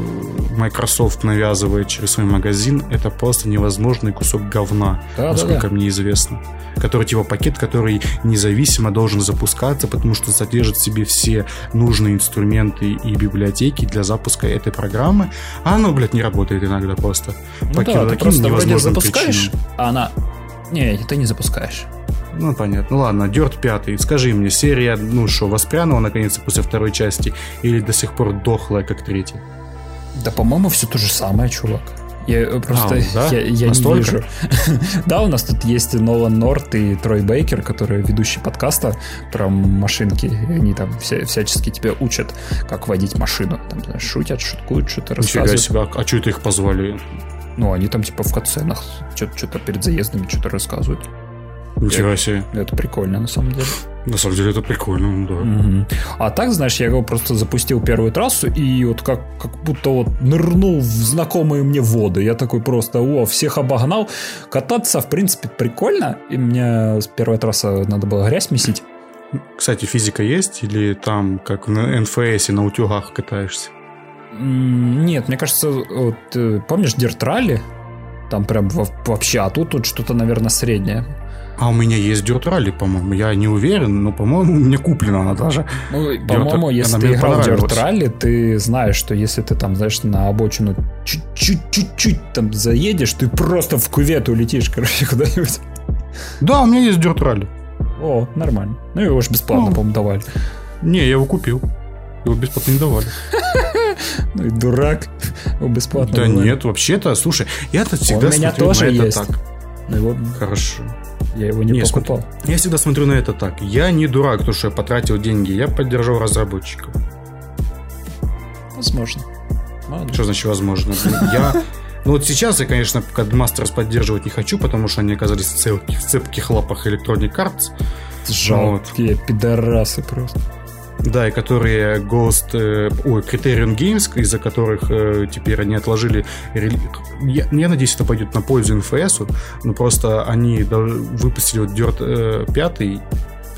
Microsoft навязывает через свой магазин, это просто невозможный кусок говна, Да, да, насколько да. мне известно. Который типа пакет, который независимо должен запускаться, потому что содержит в себе все нужные инструменты и библиотеки для запуска этой программы, а оно, блядь, не работает иногда просто. Ну По да, ты просто вроде запускаешь, причинам. а она... Не, ты не запускаешь. Ну, понятно. Ну ладно, Дёрт пятый. Скажи мне, серия, ну что, воспрянула наконец-то после второй части или до сих пор дохлая, как третья? Да, по-моему, все то же самое, чувак. Я просто А, да? я, я не вижу. да, у нас тут есть Нолан Норт и Трой Бейкер, которые ведущие подкаста про машинки. И они там вся- всячески тебя учат, как водить машину. Там, знаешь, шутят, шуткуют, что-то рассказывают. себе, а что это их позвали? Ну, они там типа в катсценах что-то перед заездами что-то рассказывают. Нифига себе. Это прикольно, на самом деле. На самом деле это прикольно, ну да. Мгм. А так, знаешь, я его просто запустил первую трассу и вот как, как будто вот нырнул в знакомые мне воды. Я такой просто, о, всех обогнал. Кататься, в принципе, прикольно. И мне с первой трассы надо было грязь месить. Кстати, физика есть или там, как на НФС на утюгах катаешься? Нет, мне кажется, вот, э, помнишь Rally? Там прям вообще, а тут, тут что-то, наверное, среднее. А у меня есть Dirt Rally, по-моему. Я не уверен, но, по-моему, меня куплена она даже. Ну, по-моему, если ты играл в Dirt Rally, ты знаешь, что если ты там, знаешь, на обочину чуть-чуть там заедешь, ты просто в кувет улетишь, короче, куда-нибудь. Да, у меня есть Dirt Rally. О, нормально. Ну, его же бесплатно, ну, по-моему, давали. Не, я его купил. Его бесплатно не давали. Ну и дурак. Его бесплатно Да нет, вообще-то, слушай, я-то всегда смотрю на это так. Ну, Хорошо. Я его не, не покупал. Смотри, я всегда смотрю на это так. Я не дурак, потому что я потратил деньги. Я поддержал разработчиков. Возможно. Молодец. Что значит возможно? Я... Ну вот сейчас я, конечно, Codemasters поддерживать не хочу, потому что они оказались в, цепких, в цепких лапах Electronic Arts. Жалкие вот. пидорасы просто. Да, и которые Ghost, э, ой, Criterion Games, из-за которых э, теперь они отложили... Я, я надеюсь, это пойдет на пользу NFS, но просто они выпустили вот Dirt э, 5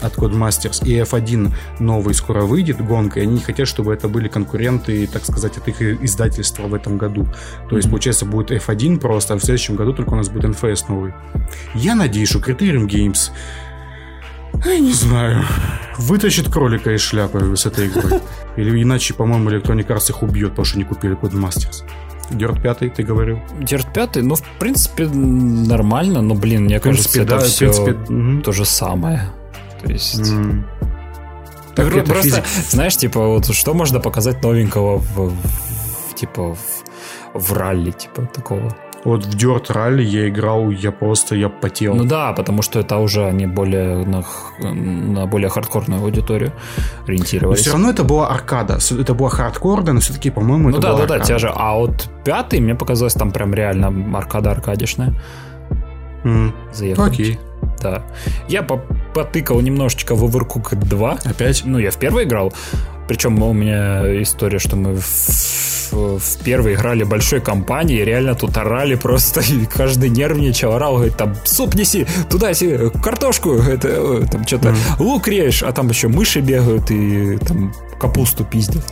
от Codemasters и F1 новый скоро выйдет, гонка, и они хотят, чтобы это были конкуренты, так сказать, от их издательства в этом году. То есть, получается, будет F1 просто, а в следующем году только у нас будет NFS новый. Я надеюсь, что Criterion Games не знаю. Вытащит кролика из шляпы с этой игры. Или иначе, по-моему, Electronic Arts их убьет, потому что не купили Codemasters. Dirt 5, ты говорил? Dirt 5, ну, в принципе, нормально, но, блин, мне кажется, да, это все принципе, то же самое. То есть... Mm. Так просто, физик... знаешь, типа, вот что можно показать новенького в, в типа, в, в ралли, типа, такого? Вот в Dirt Rally я играл, я просто, я потел. Ну да, потому что это уже они более на, на более хардкорную аудиторию ориентировались. Но все равно это была аркада. Это была хардкорда, но все-таки, по-моему, ну, это да, была да, аркада. да, те же. А вот пятый, мне показалось, там прям реально аркада аркадишная. Mm. Заехал. Окей. Да. Я потыкал немножечко в Overcooked 2. Опять? Ну, я в первый играл. Причем у меня история, что мы в, в первой играли большой компании, реально тут орали просто, и каждый нервничал, орал, говорит, там, суп неси, туда неси, картошку, это, э, там, что-то, mm. лук режь, а там еще мыши бегают, и там капусту пиздят.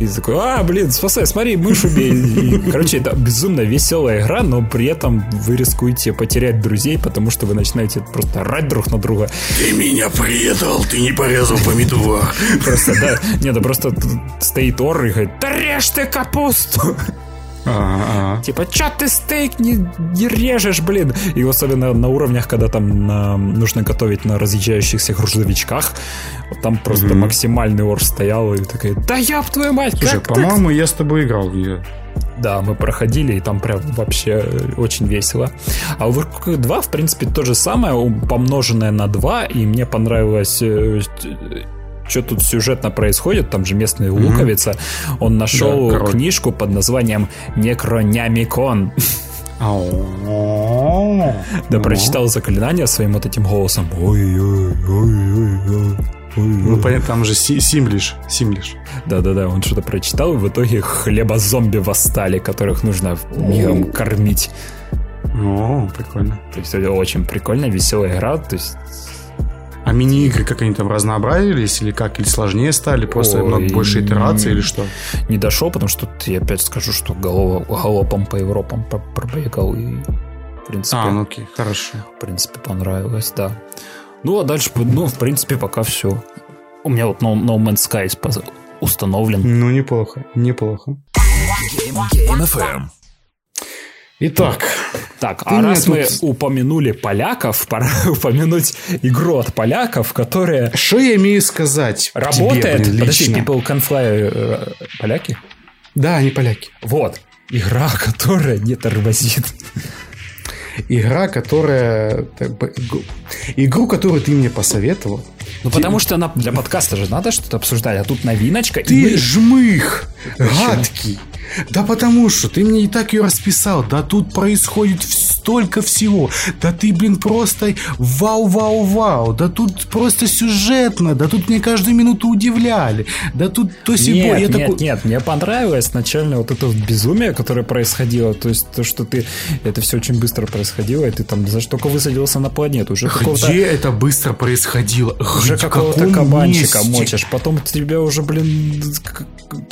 И такой, а, блин, спасай, смотри, мышь убей. И, короче, это безумно веселая игра, но при этом вы рискуете потерять друзей, потому что вы начинаете просто рать друг на друга. Ты меня предал, ты не порезал помидор. Просто, да, нет, да просто стоит Ор и говорит, да режь ты капусту. А-а-а. Типа, чё ты стейк не, не режешь, блин? И особенно на уровнях, когда там на, нужно готовить на разъезжающихся грузовичках, вот там просто mm-hmm. максимальный ор стоял и такая, да ёб твою мать, Слушай, по-моему, я с тобой играл в нее. Да, мы проходили, и там прям вообще очень весело. А Overcooked 2, в принципе, то же самое, помноженное на 2, и мне понравилось э, что тут сюжетно происходит, там же местный mm-hmm. луковица, он нашел да, книжку под названием «Некронямикон». Да, прочитал заклинание своим вот этим голосом. Ой-ой-ой-ой-ой. Ну, понятно, там же Симлиш. Симлиш. Да-да-да, он что-то прочитал, и в итоге хлеба-зомби восстали, которых нужно мигом кормить. О, прикольно. То есть это очень прикольная, веселая игра. То есть а мини-игры как они там разнообразились или как? Или сложнее стали? Просто Ой, много больше итераций или что? Не дошел, потому что тут я опять скажу, что голова, галопом по Европам пробегал и в принципе... А, ну окей, хорошо. В принципе, понравилось, да. Ну, а дальше, ну, в принципе, пока все. У меня вот No, no Man's Sky установлен. Ну, неплохо, неплохо. Game, Game FM. Итак, так, а раз тут... мы упомянули поляков, пора упомянуть игру от поляков, которая... Что я имею сказать Работает? Тебе, блин, Подожди, People Can Fly э, поляки? Да, они поляки. Вот. Игра, которая не тормозит. Игра, которая... Игру, которую ты мне посоветовал. Ну, потому что она для подкаста же надо что-то обсуждать, а тут новиночка. Ты мы... жмых! Гадкий! Да потому что ты мне и так ее расписал. Да тут происходит столько всего. Да ты, блин, просто вау-вау-вау. Да тут просто сюжетно. Да тут мне каждую минуту удивляли. Да тут то сего. Нет, Я нет, такой... нет, мне понравилось начально вот это вот безумие, которое происходило. То есть то, что ты... Это все очень быстро происходило, и ты там за что только высадился на планету. Уже. Где это быстро происходило? Уже какого-то кабанчика месте? мочишь, потом тебя уже, блин,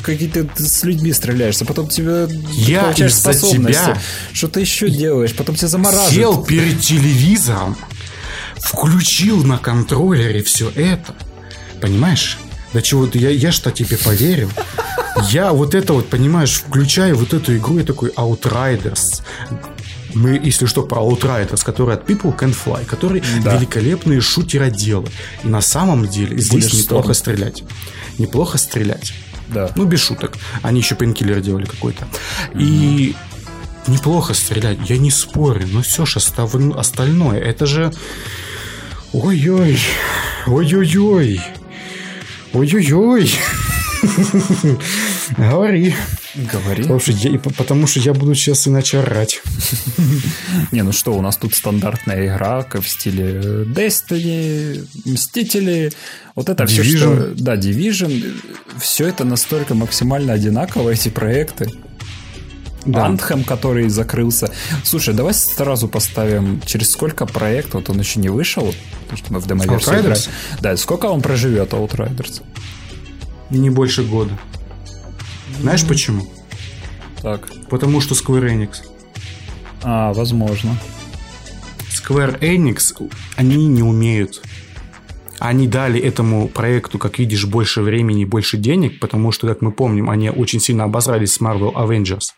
какие-то с людьми стреляешься, потом тебе Я получаешь способности, тебя что ты еще делаешь, потом тебя замораживают. Сел перед телевизором, включил на контроллере все это. Понимаешь? Да чего ты, я, я что тебе поверил. Я вот это вот, понимаешь, включаю вот эту игру и такой Outriders. Мы, если что, про Outriders, который от People Can Fly, который Да. великолепные шутероделы. И на самом деле здесь Bulletstorm. неплохо стрелять. Неплохо стрелять. Да. Ну, без шуток. Они еще пенкиллер делали какой-то. И неплохо стрелять, я не спорю, но все же остальное, это же... Ой-ой, ой-ой-ой, ой-ой-ой. Говори. Говори. Потому что, я, потому что я буду сейчас иначе орать. Не, ну что, у нас тут стандартная игра, в стиле э, Destiny, Мстители, вот это все, что... Да, Division, все это настолько максимально одинаково, эти проекты. Да. Который закрылся. Слушай, давай сразу поставим, через сколько проект, вот он еще не вышел, потому что мы в демоверсии играем. Да, сколько он проживет, Outriders? Не больше года. Знаешь почему? Так. Потому что Square Enix. А, возможно. Square Enix, они не умеют. Они дали этому проекту, как видишь, больше времени и больше денег, потому что, как мы помним, они очень сильно обосрались с Marvel Avengers.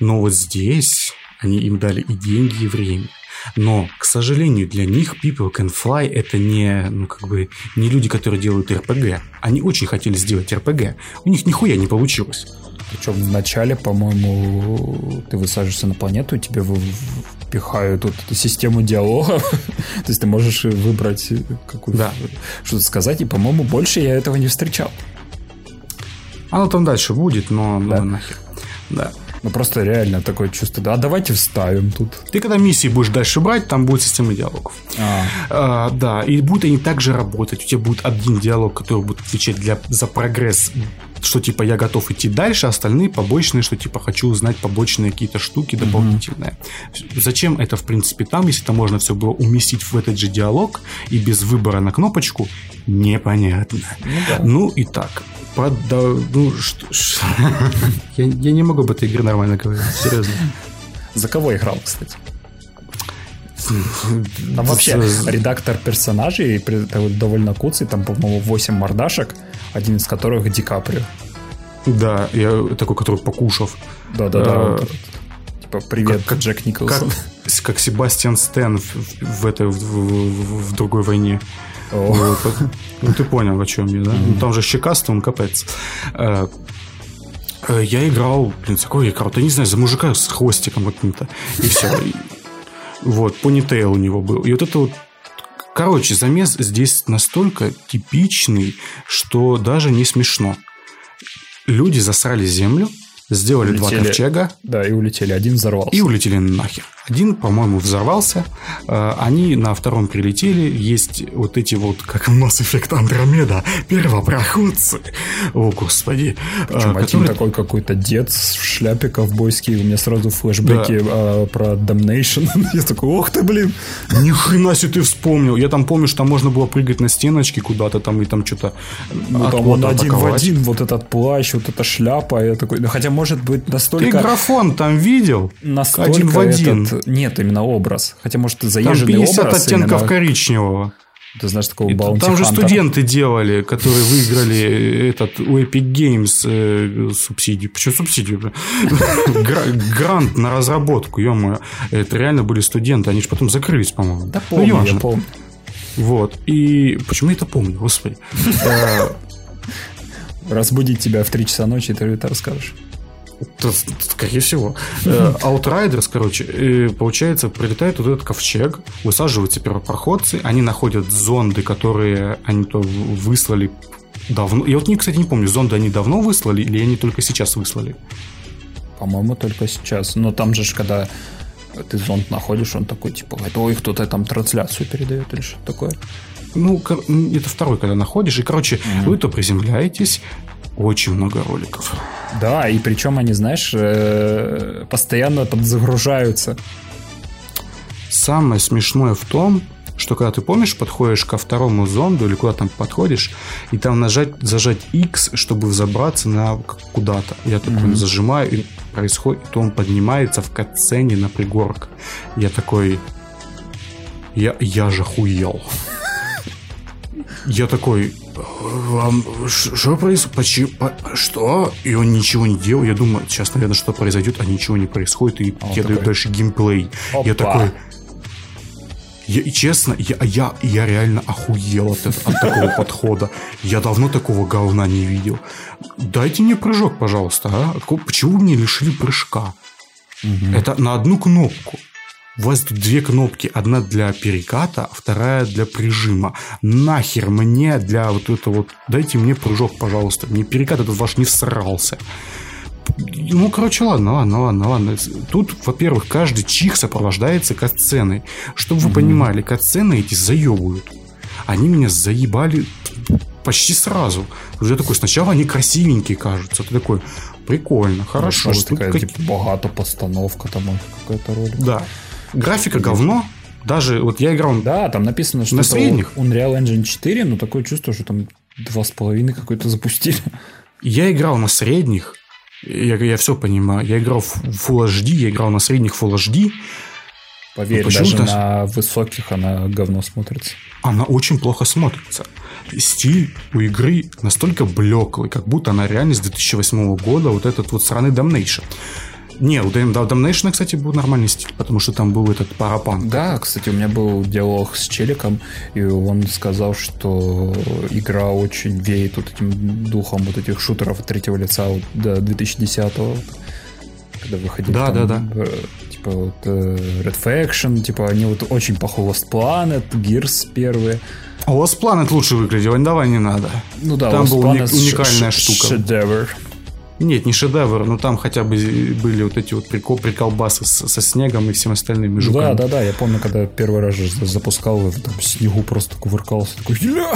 Но вот здесь они им дали и деньги, и время. Но, к сожалению, для них People Can Fly это не, ну, как бы, не люди, которые делают РПГ. Они очень хотели сделать РПГ. У них нихуя не получилось. Причем в начале, по-моему, ты высаживаешься на планету, и тебе впихают вот эту систему диалога. То есть ты можешь выбрать какую Да. что-то сказать, и, по-моему, больше я этого не встречал. Оно там дальше будет, но ну, Да. нахер. Да. Ну, просто реально такое чувство. А давайте вставим тут. Ты когда миссии будешь дальше брать, там будет система диалогов. А, А, да, и будут они также работать. У тебя будет один диалог, который будет отвечать для, за прогресс, что типа я готов идти дальше, а остальные побочные, что типа хочу узнать побочные какие-то штуки дополнительные. Зачем это в принципе там, если это можно все было уместить в этот же диалог и без выбора на кнопочку, непонятно. Ну, и так. Про- да, ну, что, я, я не могу об этой игре нормально говорить, серьезно. за кого играл, кстати? Там вообще редактор персонажей довольно куцый, там, по-моему, 8 мордашек, один из которых Ди Каприо. Да, я такой, который покушав. Да-да-да. Э. Типа, привет, как- Джек Как, Николсон. как Себастьян Стэн в, в этой в, в- в другой войне. Вот. Ну ты понял, о чем я, да? Ну, Там же щекастый, он капец. Э, э, Я играл, блин, я играл? Да не знаю, за мужика с хвостиком каким-то. И все. Вот, понитейл у него был. И вот это вот Короче, замес здесь настолько типичный, что даже не смешно. Люди засрали землю, сделали два Улетели. ковчега, Да, и улетели. Один взорвался. и улетели нахер. Один, по-моему, взорвался. Э, Они на втором прилетели. Есть вот эти вот, как в Mass Effect Andromeda, первопроходцы. О, господи. Э, Причем один которые- такой какой-то дед в шляпе ковбойский. У меня сразу флешбеки а, про Damnation. Я такой, ох ты, блин. Ни хрена себе ты вспомнил. Я там помню, что там можно было прыгать на стеночки куда-то там и там что-то Ну, там он один в один, вот этот плащ, вот эта шляпа. Я такой, ну, хотя, может быть, Ты настолько... графон там видел? Настолько один в один. этот- Нет, именно образ. Хотя, может, Там заезженный 50 образ. оттенков именно- коричневого. Ты знаешь такого И Bounty Там же Hunter? студенты делали, которые выиграли этот у Epic Games э, субсидию. Почему субсидию? Грант на разработку, ё Это реально были студенты, они же потом закрылись, по-моему. Да Ну, помню, я помню. Вот. И почему я это помню, господи? Разбудить тебя в 3 часа ночи, и ты это расскажешь. Скорее всего. Э, Outriders, короче, э, получается, прилетает вот этот ковчег, высаживаются первопроходцы, они находят зонды, которые они то выслали давно. Я вот, не, кстати, не помню, зонды они давно выслали или они только сейчас выслали? По-моему, только сейчас. Но там же, когда Ты зонд находишь, он такой, типа, ой, кто-то там трансляцию передает или что такое. Ну, это второй, когда находишь. И, короче, mm-hmm. вы то приземляетесь, очень много роликов. Да, и причем они, знаешь, э, постоянно подзагружаются. Самое смешное в том, что когда ты помнишь, подходишь ко второму зонду или куда там подходишь, и там нажать, зажать X, чтобы взобраться на куда-то. Я такой mm-hmm. зажимаю, и происходит, то он поднимается в катсцене на пригорок. Я такой, я, я же хуел. Я такой, вам что происходит? Почему? Что? И он ничего не делал. Я думаю, сейчас, наверное, что произойдет, а ничего не происходит. И а я даю дальше геймплей. Опа. Я такой, я, и честно, я, я, я реально охуел от, от такого подхода. Я давно такого говна не видел. Дайте мне прыжок, пожалуйста, а? Почему вы мне лишили прыжка? Угу. Это на одну кнопку. У вас тут две кнопки. Одна для переката, а вторая для прижима. Нахер мне для вот этого вот... Дайте мне прыжок, пожалуйста. Мне перекат этот ваш не всрался. Ну, короче, ладно, ладно, ладно, ладно. Тут, во-первых, каждый чих сопровождается катсценой. Чтобы вы mm-hmm. понимали, катсцены эти заебывают. Они меня заебали почти сразу. Уже такой, сначала они красивенькие кажутся. Ты такой, прикольно, хорошо. Может, такая, как... типа, богато постановка там какая-то роль. Да. Графика говно, даже вот я играл... Да, там написано, что на средних. Unreal Engine 4, но такое чувство, что там два с половиной какой-то запустили. Я играл на средних, я, я все понимаю. Я играл в Full HD, я играл на средних Full HD. Поверь, ну, даже на высоких она говно смотрится. Она очень плохо смотрится. Стиль у игры настолько блеклый, как будто она реально с 2008 года, вот этот вот сраный Damnation. Не, у Damnation, кстати, был нормальный стиль, потому что там был этот парапан. Да, кстати, у меня был диалог с Челиком, и он сказал, что игра очень веет вот этим духом вот этих шутеров от третьего лица вот до 2010-го, когда выходили да, там, да, да. типа вот э, Red Faction, типа они вот очень похожи Lost Planet, Gears первые. А Lost Planet лучше выглядел, давай не надо. Ну да, там была уникальная штука. Шедевр. Нет, не шедевр, но там хотя бы были вот эти вот прикол, приколбасы с, со снегом и всем остальными жуками. Да, да, да, я помню, когда первый раз запускал, там в снегу просто кувыркался, такой, Ля!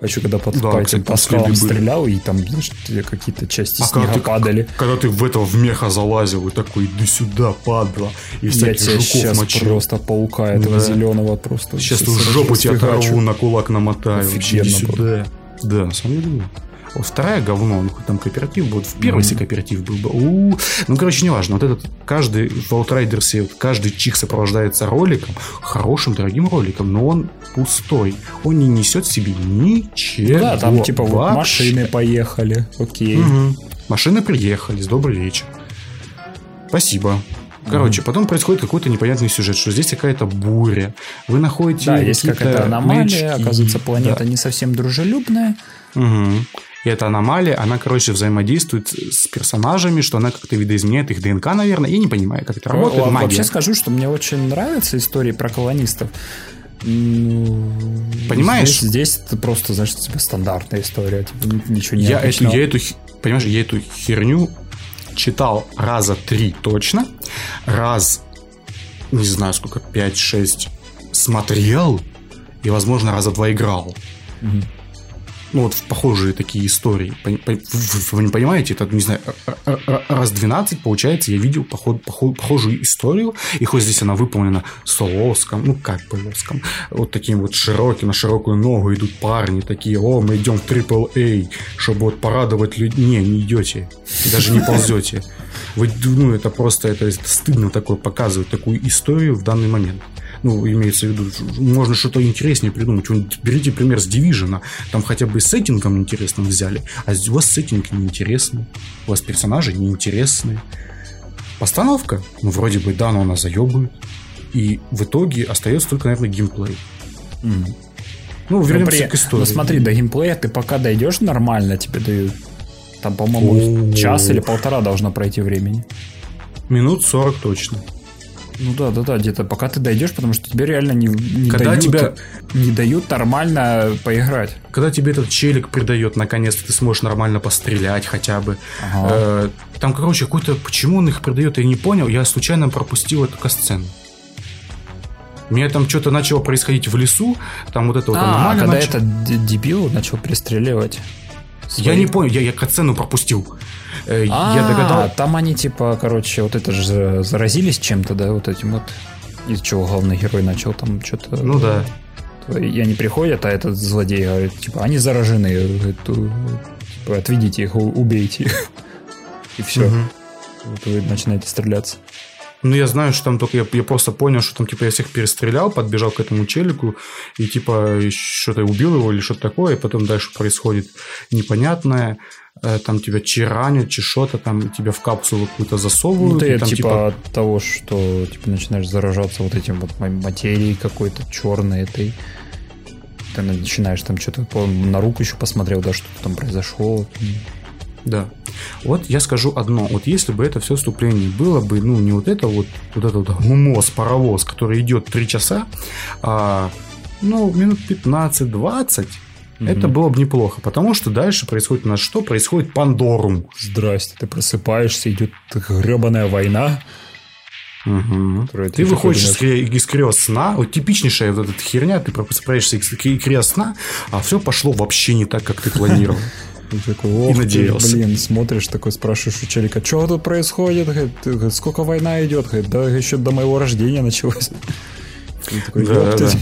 А еще когда под, да, по этим по скалам стрелял, и там, знаешь, какие-то части а снега когда падали. Ты, когда ты в этого в меха залазил, и такой, иди сюда, падла. И я тебя сейчас мочил. просто паука этого да. зеленого просто. Сейчас в жопу тебя оторву, на кулак намотаю. Офигенно. Иди сюда. Да, на самом деле. Вот вторая говно, ну там кооператив был. В первый mm-hmm. кооператив был бы. У-у-у. Ну, короче, неважно. Вот этот каждый в Outriders'е, каждый чих сопровождается роликом, хорошим, дорогим роликом, но он пустой. Он не несет в себе ничего. Да, там типа вот машины поехали. Окей. Угу. Машины приехали. С добрый вечер. Спасибо. Короче, mm потом происходит какой-то непонятный сюжет, что здесь какая-то буря. Вы находите. Да, есть какая-то аномалия. Маячки. Оказывается, планета да. не совсем дружелюбная. Угу. И эта аномалия, она, короче, взаимодействует с персонажами, что она как-то видоизменяет их ДНК, наверное. Я не понимаю, как это работает. Магия. Вообще скажу, что мне очень нравятся истории про колонистов. Ну, Понимаешь? Здесь, здесь это просто, значит, тебе стандартная история. Типа, ничего не я эту, я эту, понимаешь, я эту херню читал раза три точно. Раз, не знаю сколько, пять, шесть смотрел. И, возможно, раза два играл. Угу ну, вот в похожие такие истории. Вы не понимаете, это, не знаю, раз 12, получается, я видел поход, поход, похожую историю, и хоть здесь она выполнена с лоском, ну, как бы лоском, вот таким вот широким, на широкую ногу идут парни такие, о, мы идем в AAA, чтобы вот порадовать людей. Не, не идете, даже не ползете. Вы, ну, это просто, это, это стыдно такое показывать, такую историю в данный момент ну, имеется в виду, можно что-то интереснее придумать. Берите пример с Division, там хотя бы сеттингом интересным взяли, а у вас сеттинг неинтересный, у вас персонажи неинтересные. Постановка, ну, вроде бы, да, но она заебывает. И в итоге остается только, наверное, геймплей. Mm. Ну, вернемся ну, при... к истории. Ну, смотри, до геймплея ты пока дойдешь нормально, тебе дают. Там, по-моему, час или полтора должно пройти времени. Минут 40 точно. Ну да, да, да, где-то пока ты дойдешь, потому что тебе реально не, не, Когда дают, тебя- не дают нормально поиграть. Когда тебе этот челик придает, наконец-то ты сможешь нормально пострелять хотя бы. Ага. Э, там, короче, какой-то... Почему он их придает, я не понял. Я случайно пропустил эту касцену. У меня там что-то начало происходить в лесу, там вот это вот а, аномалия когда нач- этот дебил начал пристреливать. Я не понял, я, я катсцену пропустил. Э, А, я догадал... там они типа, короче, вот это же заразились чем-то, да, вот этим вот. Из чего главный герой начал там что-то... Ну да. И они приходят, а этот злодей говорит, типа, они заражены. Говорит, «У- типа, отведите их, убейте их. И все. Мгм. Вот вы начинаете стреляться. Ну, я знаю, что там только я, я просто понял, что там, типа, я всех перестрелял, подбежал к этому челику и, типа, что-то убил его или что-то такое, и потом дальше происходит непонятное. Э, Там тебя чи ранят, чи что-то, там тебя в капсулу какую-то засовывают. Ну, ты там, типа, от того, что типа начинаешь заражаться вот этим вот ма- материей какой-то черной этой. Ты начинаешь там что-то на руку еще посмотрел, да, что там произошло. Да. Вот я скажу одно. Вот если бы это все вступление было бы, ну, не вот это вот, вот этот вот гумоз, паровоз, который идет 3 часа, а, ну, минут 15-20, это было бы неплохо. Потому что дальше происходит у нас что? Происходит Пандорум. Здрасте, ты просыпаешься, идет гребаная война. которую Ты еще выходишь из, из криос сна, вот типичнейшая вот эта херня, ты просыпаешься из криос сна, а все пошло вообще не так, как ты планировал. Ты такой, ох ты, надеялся. блин, смотришь, такой спрашиваешь у челика, что тут происходит? «Ты, сколько война идет? Да еще до моего рождения началось. Ты такой, Да, «Ёп да. ты».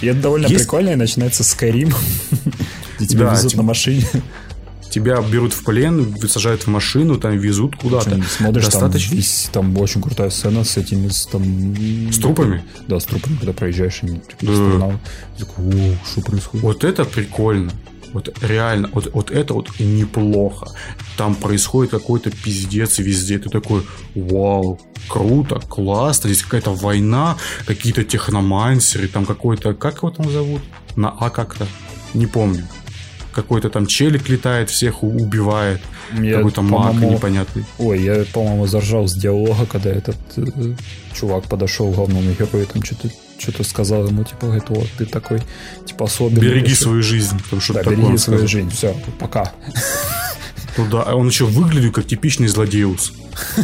И это довольно Есть- прикольно, и начинается Скайрим, где тебя Да, везут типа- на машине. Тебя берут в плен, высажают в машину, там везут куда-то. Смотришь, там, Достаточно весь, там очень крутая сцена с этими, с, там... с трупами. Да, с трупами, когда проезжаешь, они типа, Да. Ты такой, о, что происходит? Вот это прикольно. Вот реально, вот, вот это вот неплохо. Там происходит какой-то пиздец везде. Ты такой, вау, круто, классно. Здесь какая-то война, какие-то техномансеры, там какой-то, как его там зовут? На А как-то? Не помню. Какой-то там челик летает, всех убивает. Я, какой-то маг непонятный. Ой, я, по-моему, заржал с диалога, когда этот э, чувак подошел к главному герою, там что-то что сказал ему, типа, говорит, вот, ты такой, типа, особенный. Береги решил». свою жизнь. Потому что Да, береги свою сказал. жизнь, все, пока. Ну да, а он еще выглядит как типичный злодеус.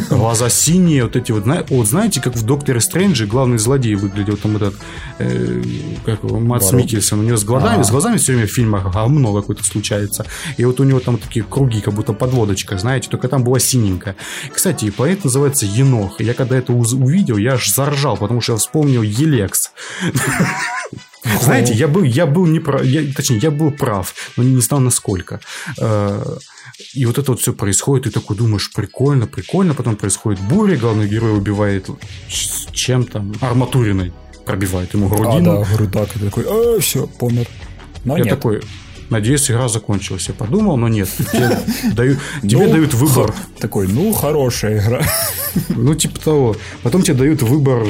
Глаза синие, вот эти вот, вот знаете, как в Докторе Стрэнджи главный злодей выглядел, там этот, э, как его, Ворон. Микельсон, у него с глазами, А. с глазами все время в фильмах говно какое-то случается. И вот у него там такие круги, как будто подводочка, знаете, только там была синенькая. Кстати, поэт называется Енох. Я когда это увидел, я аж заржал, потому что я вспомнил Елекс. Знаете, я был, я был не прав, я, точнее, я был прав, но не знал насколько. Э, И вот это вот все происходит, и такой думаешь, прикольно, прикольно, потом происходит буря, главный герой убивает с чем там, арматуриной, пробивает ему А, грудину. да, грудак, и ты такой, а, все, помер. Но я нет. такой, надеюсь, игра закончилась. Я подумал, но нет. Тебе дают, Ну, выбор. Такой, ну, хорошая игра. Ну, типа того. Потом тебе дают выбор,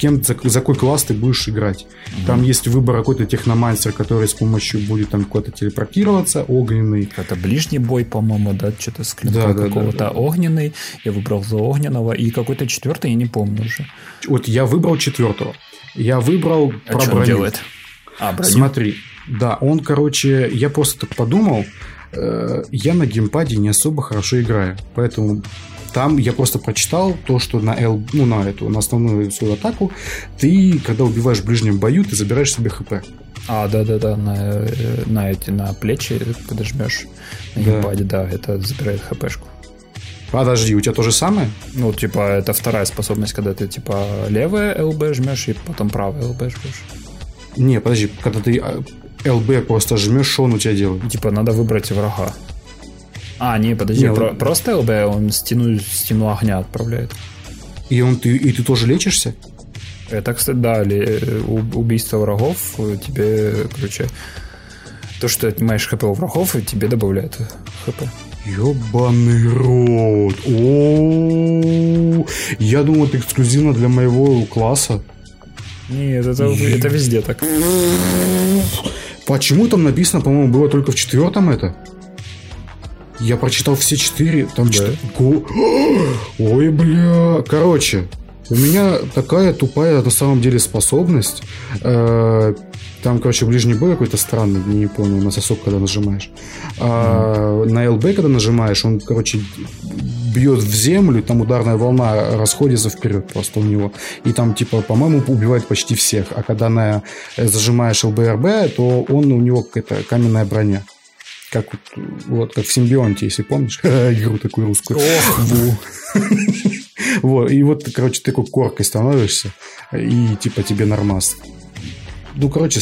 кем, за, за какой класс ты будешь играть. Там есть выбор какой-то техномансер, который с помощью будет там куда-то телепортироваться, огненный. Это ближний бой, по-моему, да, что-то с Да, да, какого-то да, да. огненный. Я выбрал за огненного. И какой-то четвертый, я не помню уже. Вот я выбрал четвертого. Я выбрал А про что он броню. делает? А, броню. Смотри, да, он, короче, я просто так подумал, э, я на геймпаде не особо хорошо играю, поэтому там я просто прочитал то, что на L, ну на эту, на основную свою атаку, ты, когда убиваешь в ближнем бою, ты забираешь себе хп. А, да-да-да, на, э, на эти, на плечи подожмешь на Да. да, это забирает хпшку. Подожди, у тебя то же самое? Ну, типа, это вторая способность, когда ты, типа, левое ЛБ жмешь и потом правое ЛБ жмешь. Не, подожди, когда ты а, LB просто жмешь, что он у тебя делает? Типа, надо выбрать врага. А, не, подожди, Не, про- он- просто ЛБ, он стену, стену огня отправляет. И, он, ты, и ты тоже лечишься? Это, кстати, да, убийство врагов тебе, короче, то, что ты отнимаешь хп у врагов, и тебе добавляет хп. Ёбаный рот. О, я думал, это эксклюзивно для моего класса. Нет, это, это везде так. Почему там написано, по-моему, было только в четвертом это? Я прочитал все четыре, там Да. Го- Ой, бля. Короче, У меня такая тупая на самом деле способность. Э, там, короче, ближний бой какой-то странный, не понял, на сосок, когда нажимаешь. А на ЛБ, когда нажимаешь, он, короче, бьет в землю, там ударная волна расходится вперед просто у него. И там, типа, по-моему, убивает почти всех. А когда на зажимаешь ЛБРБ, то он у него какая-то каменная броня. Как вот, вот как в симбионте, если помнишь, игру такую русскую. Вот, и вот, короче, ты такой коркой становишься, и типа тебе нормас. Ну, короче,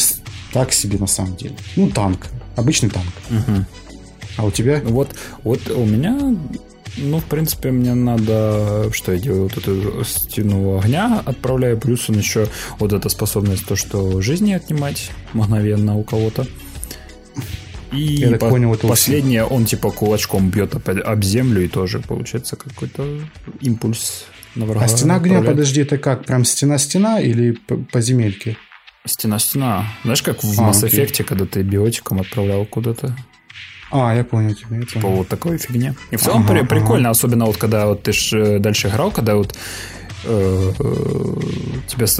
так себе на самом деле. Ну, танк. Обычный танк. А у тебя? Вот, вот у меня ну, в принципе, мне надо... Что я делаю? Вот эту стену огня отправляю. Плюс он еще... Вот эта способность, то, что жизни отнимать мгновенно у кого-то. И я так по- понял, это последнее, он типа кулачком бьет опять об землю, и тоже получается какой-то импульс на врага. А стена огня, отправляет. подожди, это как? Прям стена-стена или по, по земельке? Стена-стена. Знаешь, как в А, Mass. Effect, когда ты биотиком отправлял куда-то? А, я понял тебя. я по понял. вот такой фигне. И в целом Ага, при- ага. прикольно, особенно вот когда вот ты ж э, дальше играл, когда вот э, э, тебя, с-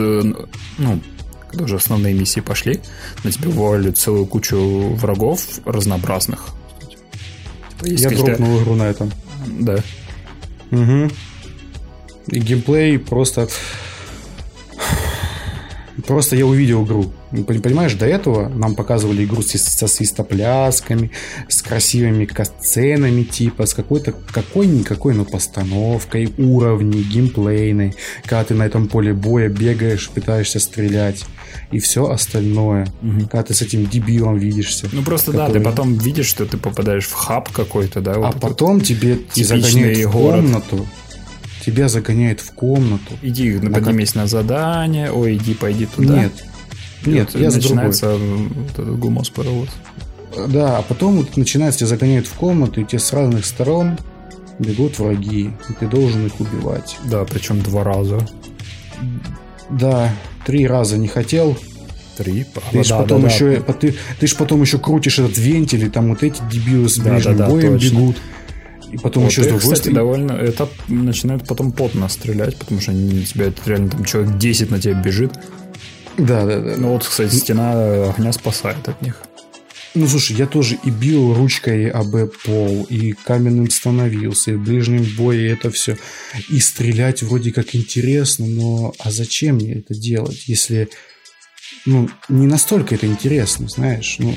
ну, когда уже основные миссии пошли, на тебя вывалили целую кучу врагов разнообразных. Есть Я какие-то- дропнул игру на этом. Да. Угу. И геймплей просто... Просто я увидел игру. Ну, пон- Понимаешь, до этого нам показывали игру со свистоплясками, с красивыми касценами, типа, с какой-то, какой-никакой, но постановкой, уровней, геймплейной, когда ты на этом поле боя бегаешь, пытаешься стрелять, и все остальное. Когда ты с этим дебилом видишься. Ну просто да, ты который- потом видишь, что ты попадаешь в хаб какой-то, да, вот А потом тебе загоняют в комнату. Тебя загоняют в комнату. Иди На поднимись на задание, ой, иди пойди туда. Нет. Нет, И я начинается вот этот гумос паровоз. Да, а потом вот начинается, тебя загоняют в комнату, и тебе с разных сторон бегут враги, и ты должен их убивать. Да, причем два раза. Да, три раза не хотел, Три. ты А, ж да, потом да, да. еще, ты, ты ж потом еще крутишь этот вентиль, и там вот эти дебилы с Да, ближним да, да, боем точно. бегут. И потом Вот еще с их, другой кстати, довольно... Это начинает потом потно стрелять, потому что они тебя... Реально там человек 10 на тебя бежит. Да, да, да. Ну вот, кстати, стена огня спасает от них. Ну, слушай, я тоже и бил ручкой об пол, и каменным становился, и в ближнем бое это все. И стрелять вроде как интересно, но а зачем мне это делать, если ну, не настолько это интересно, знаешь. Ну,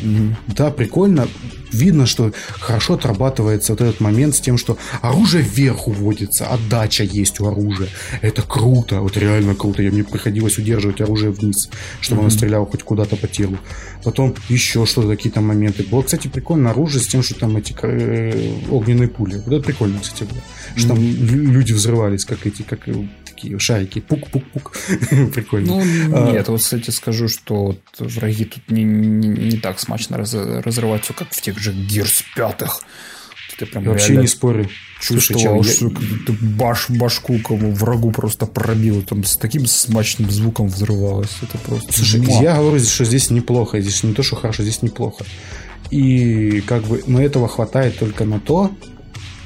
да, прикольно. Видно, что хорошо отрабатывается вот этот момент с тем, что оружие вверх уводится, отдача есть у оружия. Это круто, вот реально круто. Я, мне приходилось удерживать оружие вниз, чтобы оно стреляло хоть куда-то по телу. Потом еще что-то, какие-то моменты. Было, кстати, прикольно оружие с тем, что там эти э, огненные пули. Вот это прикольно, кстати, было. Что там лю- люди взрывались, как эти, как э, такие шарики. Пук-пук-пук. Прикольно. Ну, А. нет, вот, кстати, скажу, что враги тут не, не, не так смачно раз- разрываются, как в тех же Gears 5. Ты прям Вообще не спорю. Чувствовал, я- что ты баш, башку кому врагу просто пробил, там с таким смачным звуком взрывалось. Это просто... Слушай, я говорю, что здесь неплохо. Здесь не то, что хорошо, здесь неплохо. И как бы, но этого хватает только на то,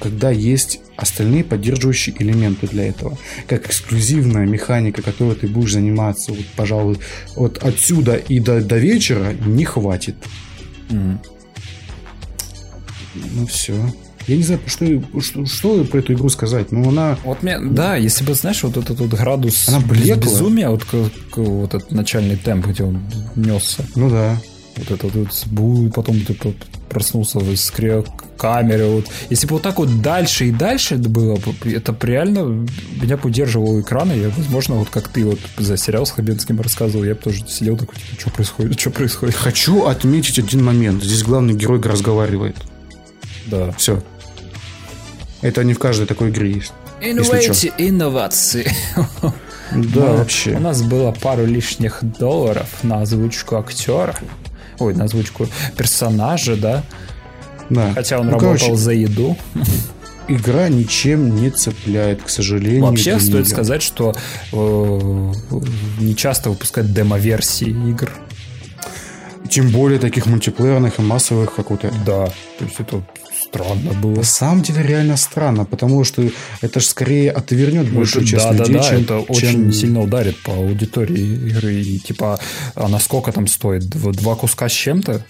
когда есть остальные поддерживающие элементы для этого. Как эксклюзивная механика, которой ты будешь заниматься, вот, пожалуй, вот отсюда и до, до вечера не хватит. Мгм. Ну все. Я не знаю, что, что, что про эту игру сказать. Ну, она... Вот мне, да, если бы, знаешь, вот этот вот градус Она блекла. безумия, вот, вот этот начальный темп, где он несся, Ну да. Вот этот вот бу, потом ты проснулся в искре камеры, вот. Если бы вот так вот дальше и дальше это было, бы, это б реально меня бы удерживало экран, и я, возможно, вот как ты вот за сериал с Хабенским рассказывал, я бы тоже сидел такой, типа, что происходит, что происходит? Хочу отметить один момент. Здесь главный герой разговаривает. Да. Все. Это не в каждой такой игре есть. Инновации, инновации. Да, Мы- вообще. У нас было пару лишних долларов на озвучку актера. Ой, на озвучку персонажа, да. Да. Хотя он Ну, работал короче, за еду. игра ничем не цепляет, к сожалению. Вообще стоит сказать, что э, не часто выпускают демо-версии игр. Тем более таких мультиплеерных и массовых, как вот это. Да, то есть это странно было. На самом деле реально странно, потому что это же скорее отвернет большую Это- часть да, людей, да, да, чем, это чем- очень сильно ударит по аудитории игры. И типа, а на сколько там стоит? Дв- Два куска с чем-то?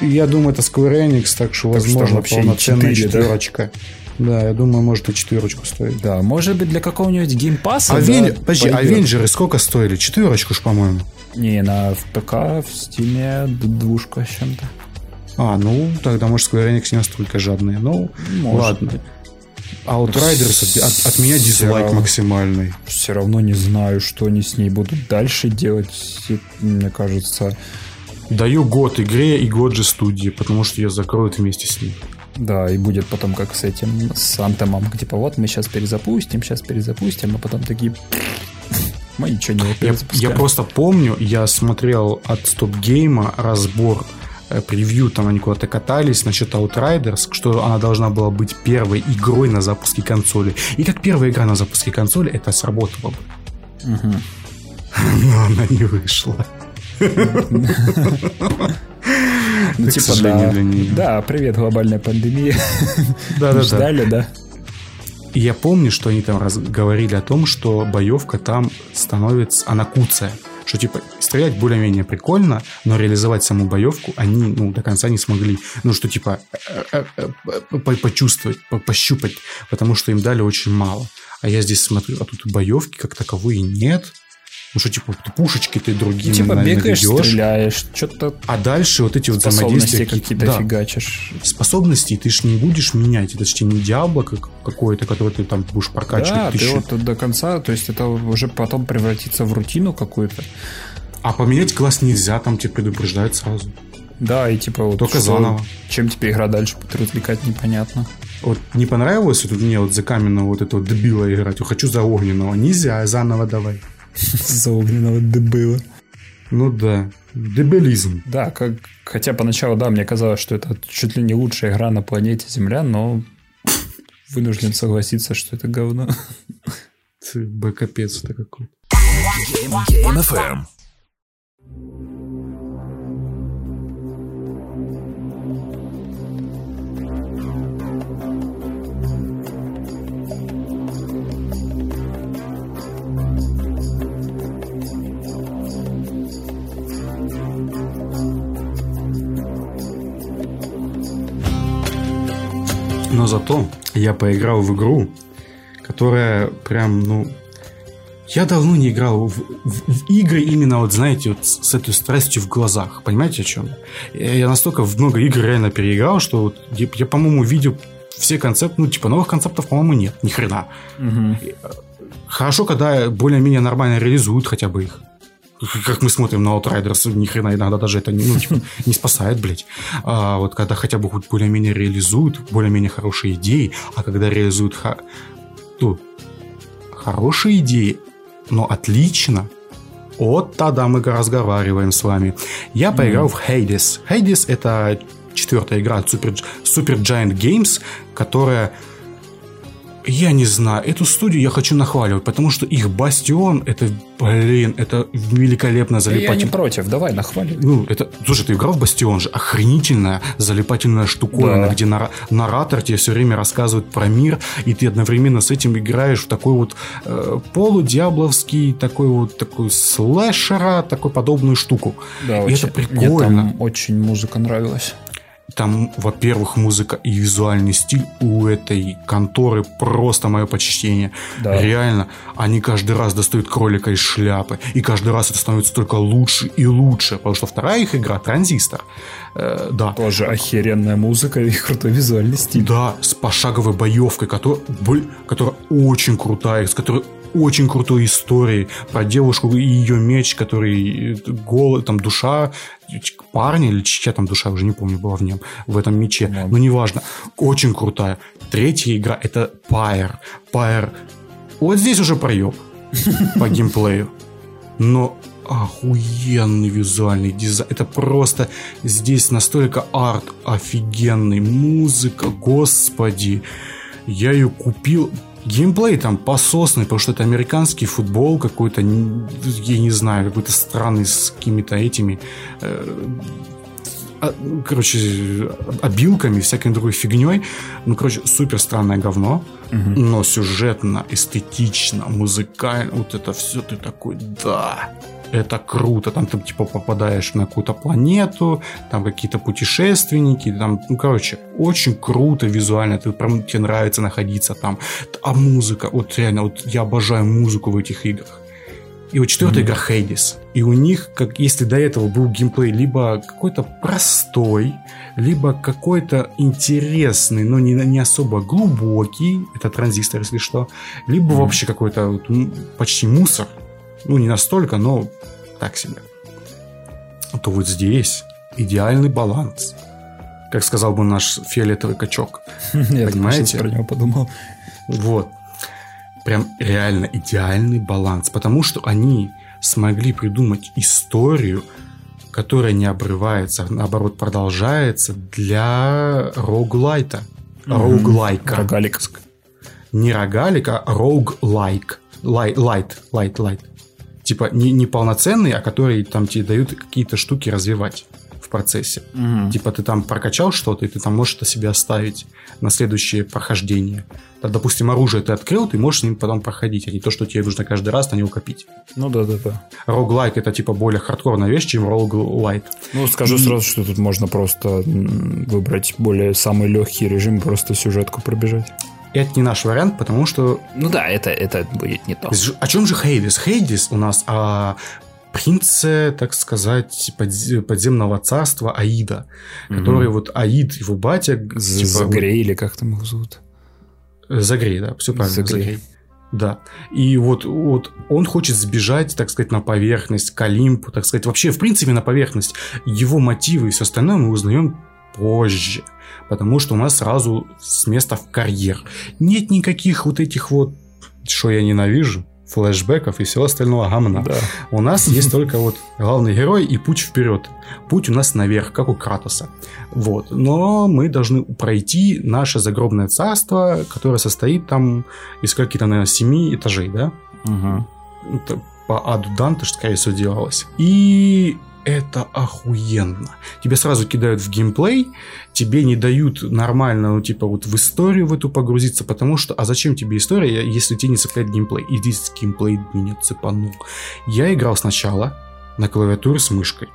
Я думаю, это Square Enix, так что, Так что возможно, вообще и полноценная четыре, да? четверочка. Да? я думаю, может и четверочку стоит. Да, может быть, для какого-нибудь геймпасса. Авен... да, Подожди. Авенджеры сколько стоили? Четверочку ж, по-моему. Не, на в ПК, в Стиме двушка с чем-то. А, ну, тогда, может, Square Enix не настолько жадные. Ну, Может ладно. быть. Outriders от, от- меня дизлайк Всё. максимальный. Все равно не знаю, что они с ней будут дальше делать. Мне кажется, Даю год игре и год же студии, потому что ее закроют вместе с ним. да, и будет потом как с этим, с Антомом. Типа, вот мы сейчас перезапустим, сейчас перезапустим, а потом такие... Мы ничего не Я, я просто помню, я смотрел от Стоп Гейма разбор превью, там они куда-то катались насчет Outriders, что она должна была быть первой игрой на запуске консоли. И как первая игра на запуске консоли, это сработало бы. Но она не вышла. Ну, типа, да. Да, привет, глобальная пандемия. Да-да-да. Ждали, да? И я помню, что они там говорили о том, что боевка там становится, она куцая. Что типа стрелять более-менее прикольно, но реализовать саму боевку они ну, до конца не смогли. Ну что типа э, э, э, по- почувствовать, по- пощупать, потому что им дали очень мало. А я здесь смотрю, а тут боевки как таковой и нет. Ну что типа ты пушечки ты другими Типа бегаешь, наведешь. стреляешь, что-то А дальше вот эти вот взаимодействия какие-то да, фигачишь. способности ты ж не будешь менять. Это же не Диабло как, какое-то, которое ты там будешь прокачивать Да, ты тысячу. вот до конца, то есть это уже потом превратится в рутину какую-то. А поменять класс нельзя, там тебе предупреждают сразу. Да, и типа вот Только что- заново. Чем тебе игра дальше будет развлекать, непонятно. Вот не понравилось вот мне вот за каменного вот этого дебила играть, я хочу за огненного. Нельзя, заново давай. За огненного дебила. Ну да, дебилизм. Да, как, хотя поначалу, да, мне казалось, что это чуть ли не лучшая игра на планете Земля, но вынужден согласиться, что это говно. Ты бы капец это какой. Game FM. Но зато я поиграл в игру, которая прям, ну... Я давно не играл в, в- в игры именно, вот знаете, вот с, с этой страстью в глазах. Понимаете, о чем? Я, я настолько много игр реально переиграл, что вот я, я, по-моему, видел все концепты, ну, типа, новых концептов, по-моему, нет, ни хрена. Хорошо, когда более-менее нормально реализуют хотя бы их. Как- мы смотрим на Outriders, ни хрена иногда даже это не, ну, типа, не спасает, блядь. А вот когда хотя бы хоть более-менее реализуют, более-менее хорошие идеи, а когда реализуют ха- ну, хорошие идеи, но отлично, вот тогда мы разговариваем с вами. Я поиграл в Hades. Hades это четвертая игра от Super, Super Giant Games, которая я не знаю, эту студию я хочу нахваливать, потому что их Бастион, это, блин, это великолепно Я залипательно. не против, давай, нахвали. Ну, это, слушай, ты играл в Бастион же, охренительная залипательная штуковина, Да. где нара- наратор тебе все время рассказывает про мир, и ты одновременно с этим играешь в такой вот э, полудиабловский, такой вот такой слэшера, такой подобную штуку. Да, И очень, это Мне прикольно. там очень музыка нравилась. Там, во-первых, музыка и визуальный стиль у этой конторы просто мое почтение. Да. Реально, они каждый раз достают кролика из шляпы, и каждый раз это становится только лучше и лучше, потому что вторая их игра Транзистор, э, да, Тоже охеренная музыка и крутой визуальный стиль. да, с пошаговой боевкой, которая, блин, которая очень крутая, с которой очень крутой историей про девушку и ее меч, который э, голый, там душа парня или чья там душа, уже не помню, была в нем, в этом мече, Да. но неважно, очень крутая. Третья игра это Pyre. Pyre, вот здесь уже проеб по геймплею, но охуенный визуальный дизайн. Это просто здесь настолько арт офигенный, музыка, господи. Я ее купил, Геймплей там пососный, потому что это американский футбол какой-то, я не знаю, какой-то странный с какими-то этими э, а, короче, обилками, всякой другой фигней. Ну, короче, супер странное говно, угу. но сюжетно, эстетично, музыкально, вот это все ты такой, да, это круто, там ты типа попадаешь на какую-то планету, там какие-то путешественники, там, ну, короче, очень круто визуально, ты прям тебе нравится находиться там, а музыка, вот реально, вот я обожаю музыку в этих играх. И вот четвертая mm-hmm. игра Хейдис. И у них, как если до этого был геймплей либо какой-то простой, либо какой-то интересный, но не, не особо глубокий, это транзистор, если что, либо mm-hmm. вообще какой-то вот, почти мусор, ну не настолько, но так себе, то вот здесь идеальный баланс. Как сказал бы наш фиолетовый качок. Я Понимаете? про него подумал. Вот. Прям реально идеальный баланс. Потому что они смогли придумать историю, которая не обрывается, а наоборот продолжается для roguelite а. Roguelike а. Рогалик. Не рогалик, а roguelike. Lite, lite, lite типа не, не полноценные, а которые там тебе дают какие-то штуки развивать в процессе. Угу. Типа ты там прокачал что-то, и ты там можешь это себе оставить на следующее прохождение. Так, допустим, оружие ты открыл, ты можешь с ним потом проходить, а не то, что тебе нужно каждый раз на него копить. Ну да, да, да. Роглайк это типа более хардкорная вещь, чем роглайт. Ну, скажу и... сразу, что тут можно просто выбрать более самый легкий режим, просто сюжетку пробежать это не наш вариант, потому что... Ну да, это, это будет не то. О чем же Хейдис? Хейдис у нас о принце, так сказать, подземного царства Аида, mm который вот Аид, его батя... Типа, Загрей или как там его зовут? Загрей, да, все правильно. Загрей. Загрей. Да. И вот, вот он хочет сбежать, так сказать, на поверхность, к Олимпу, так сказать, вообще, в принципе, на поверхность. Его мотивы и все остальное мы узнаем позже потому что у нас сразу с места в карьер. Нет никаких вот этих вот, что я ненавижу, флешбеков и всего остального гамна. Да. У нас есть только вот главный герой и путь вперед. Путь у нас наверх, как у Кратоса. Вот. Но мы должны пройти наше загробное царство, которое состоит там из каких-то, наверное, семи этажей, да? Угу. Это по аду Данте, скорее всего, делалось. И это охуенно. Тебя сразу кидают в геймплей, тебе не дают нормально, ну, типа, вот в историю в эту погрузиться, потому что, а зачем тебе история, если тебе не цепляет геймплей? И здесь геймплей меня цепанул. Я играл сначала на клавиатуре с мышкой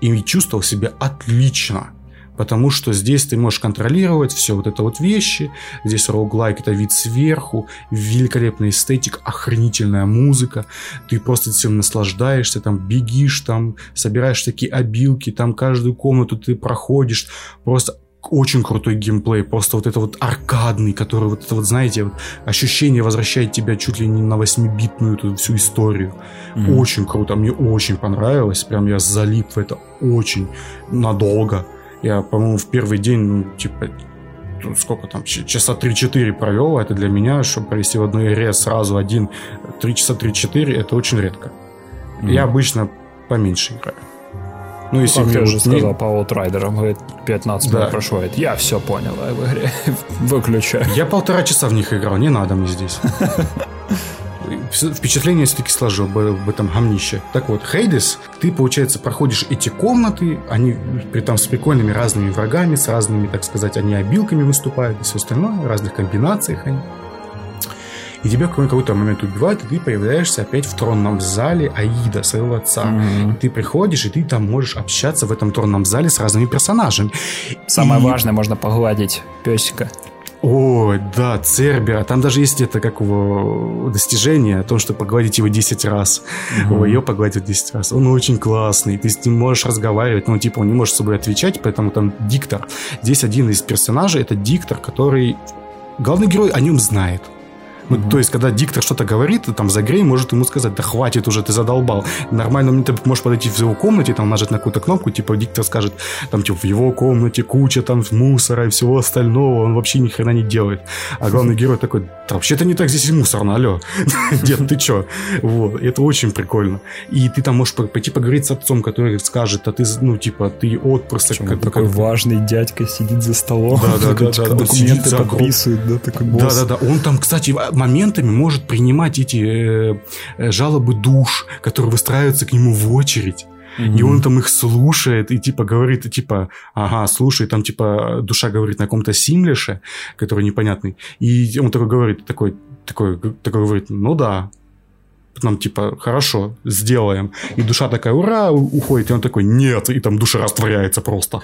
и чувствовал себя отлично потому что здесь ты можешь контролировать все вот это вот вещи, здесь роуглайк это вид сверху, великолепный эстетик, охренительная музыка, ты просто всем наслаждаешься, там бегишь, там собираешь такие обилки, там каждую комнату ты проходишь, просто очень крутой геймплей, просто вот это вот аркадный, который вот это вот, знаете, вот ощущение возвращает тебя чуть ли не на 8-битную эту всю историю. Mm-hmm. Очень круто, мне очень понравилось, прям я залип в это очень надолго. Я, по-моему, в первый день, ну, типа, сколько там, часа 3-4 провел, это для меня, чтобы провести в одной игре сразу один, 3 часа 3-4, это очень редко. Mm-hmm. Я обычно поменьше играю. Ну, если как мне ты уже сказал по Outrider, говорит, 15 да. минут прошло, говорит, я все понял в игре, выключаю. Я полтора часа в них играл, не надо мне здесь. впечатление все-таки сложил в этом гамнище. Так вот, Хейдес, ты, получается, проходишь эти комнаты, они при там с прикольными разными врагами, с разными, так сказать, они обилками выступают и все остальное, в разных комбинациях они. И тебя в какой-то момент убивают, и ты появляешься опять в тронном зале Аида, своего отца. Mm-hmm. И ты приходишь, и ты там можешь общаться в этом тронном зале с разными персонажами. Самое и... важное, можно погладить песика. Ой, да, Цербера. Там даже есть это как его достижение о том, что погладить его 10 раз. Угу. Ее погладить 10 раз. Он очень классный. Ты с ним можешь разговаривать, но типа он не может с собой отвечать, поэтому там диктор. Здесь один из персонажей это диктор, который главный герой о нем знает. Ну, mm-hmm. То есть, когда диктор что-то говорит, там Загрей может ему сказать, да хватит уже, ты задолбал. Нормально, ты можешь подойти в его комнате, там нажать на какую-то кнопку, типа диктор скажет, там типа в его комнате куча там мусора и всего остального, он вообще ни хрена не делает. А главный герой такой, да вообще-то не так здесь и мусорно, алло. Дед, ты чё? Вот, это очень прикольно. И ты там можешь пойти поговорить с отцом, который скажет, а ты, ну, типа, ты отпрыск. Такой важный дядька сидит за столом. Документы подписывает, да, такой Да, да, да. Он там, кстати, моментами может принимать эти э, жалобы душ, которые выстраиваются к нему в очередь. Mm-hmm. И он там их слушает и типа говорит, типа, ага, слушай, там типа душа говорит на каком-то симлише, который непонятный. И он такой говорит, такой, такой, такой говорит, ну да, нам типа, хорошо, сделаем. И душа такая, ура, уходит. И он такой, нет. И там душа растворяется просто.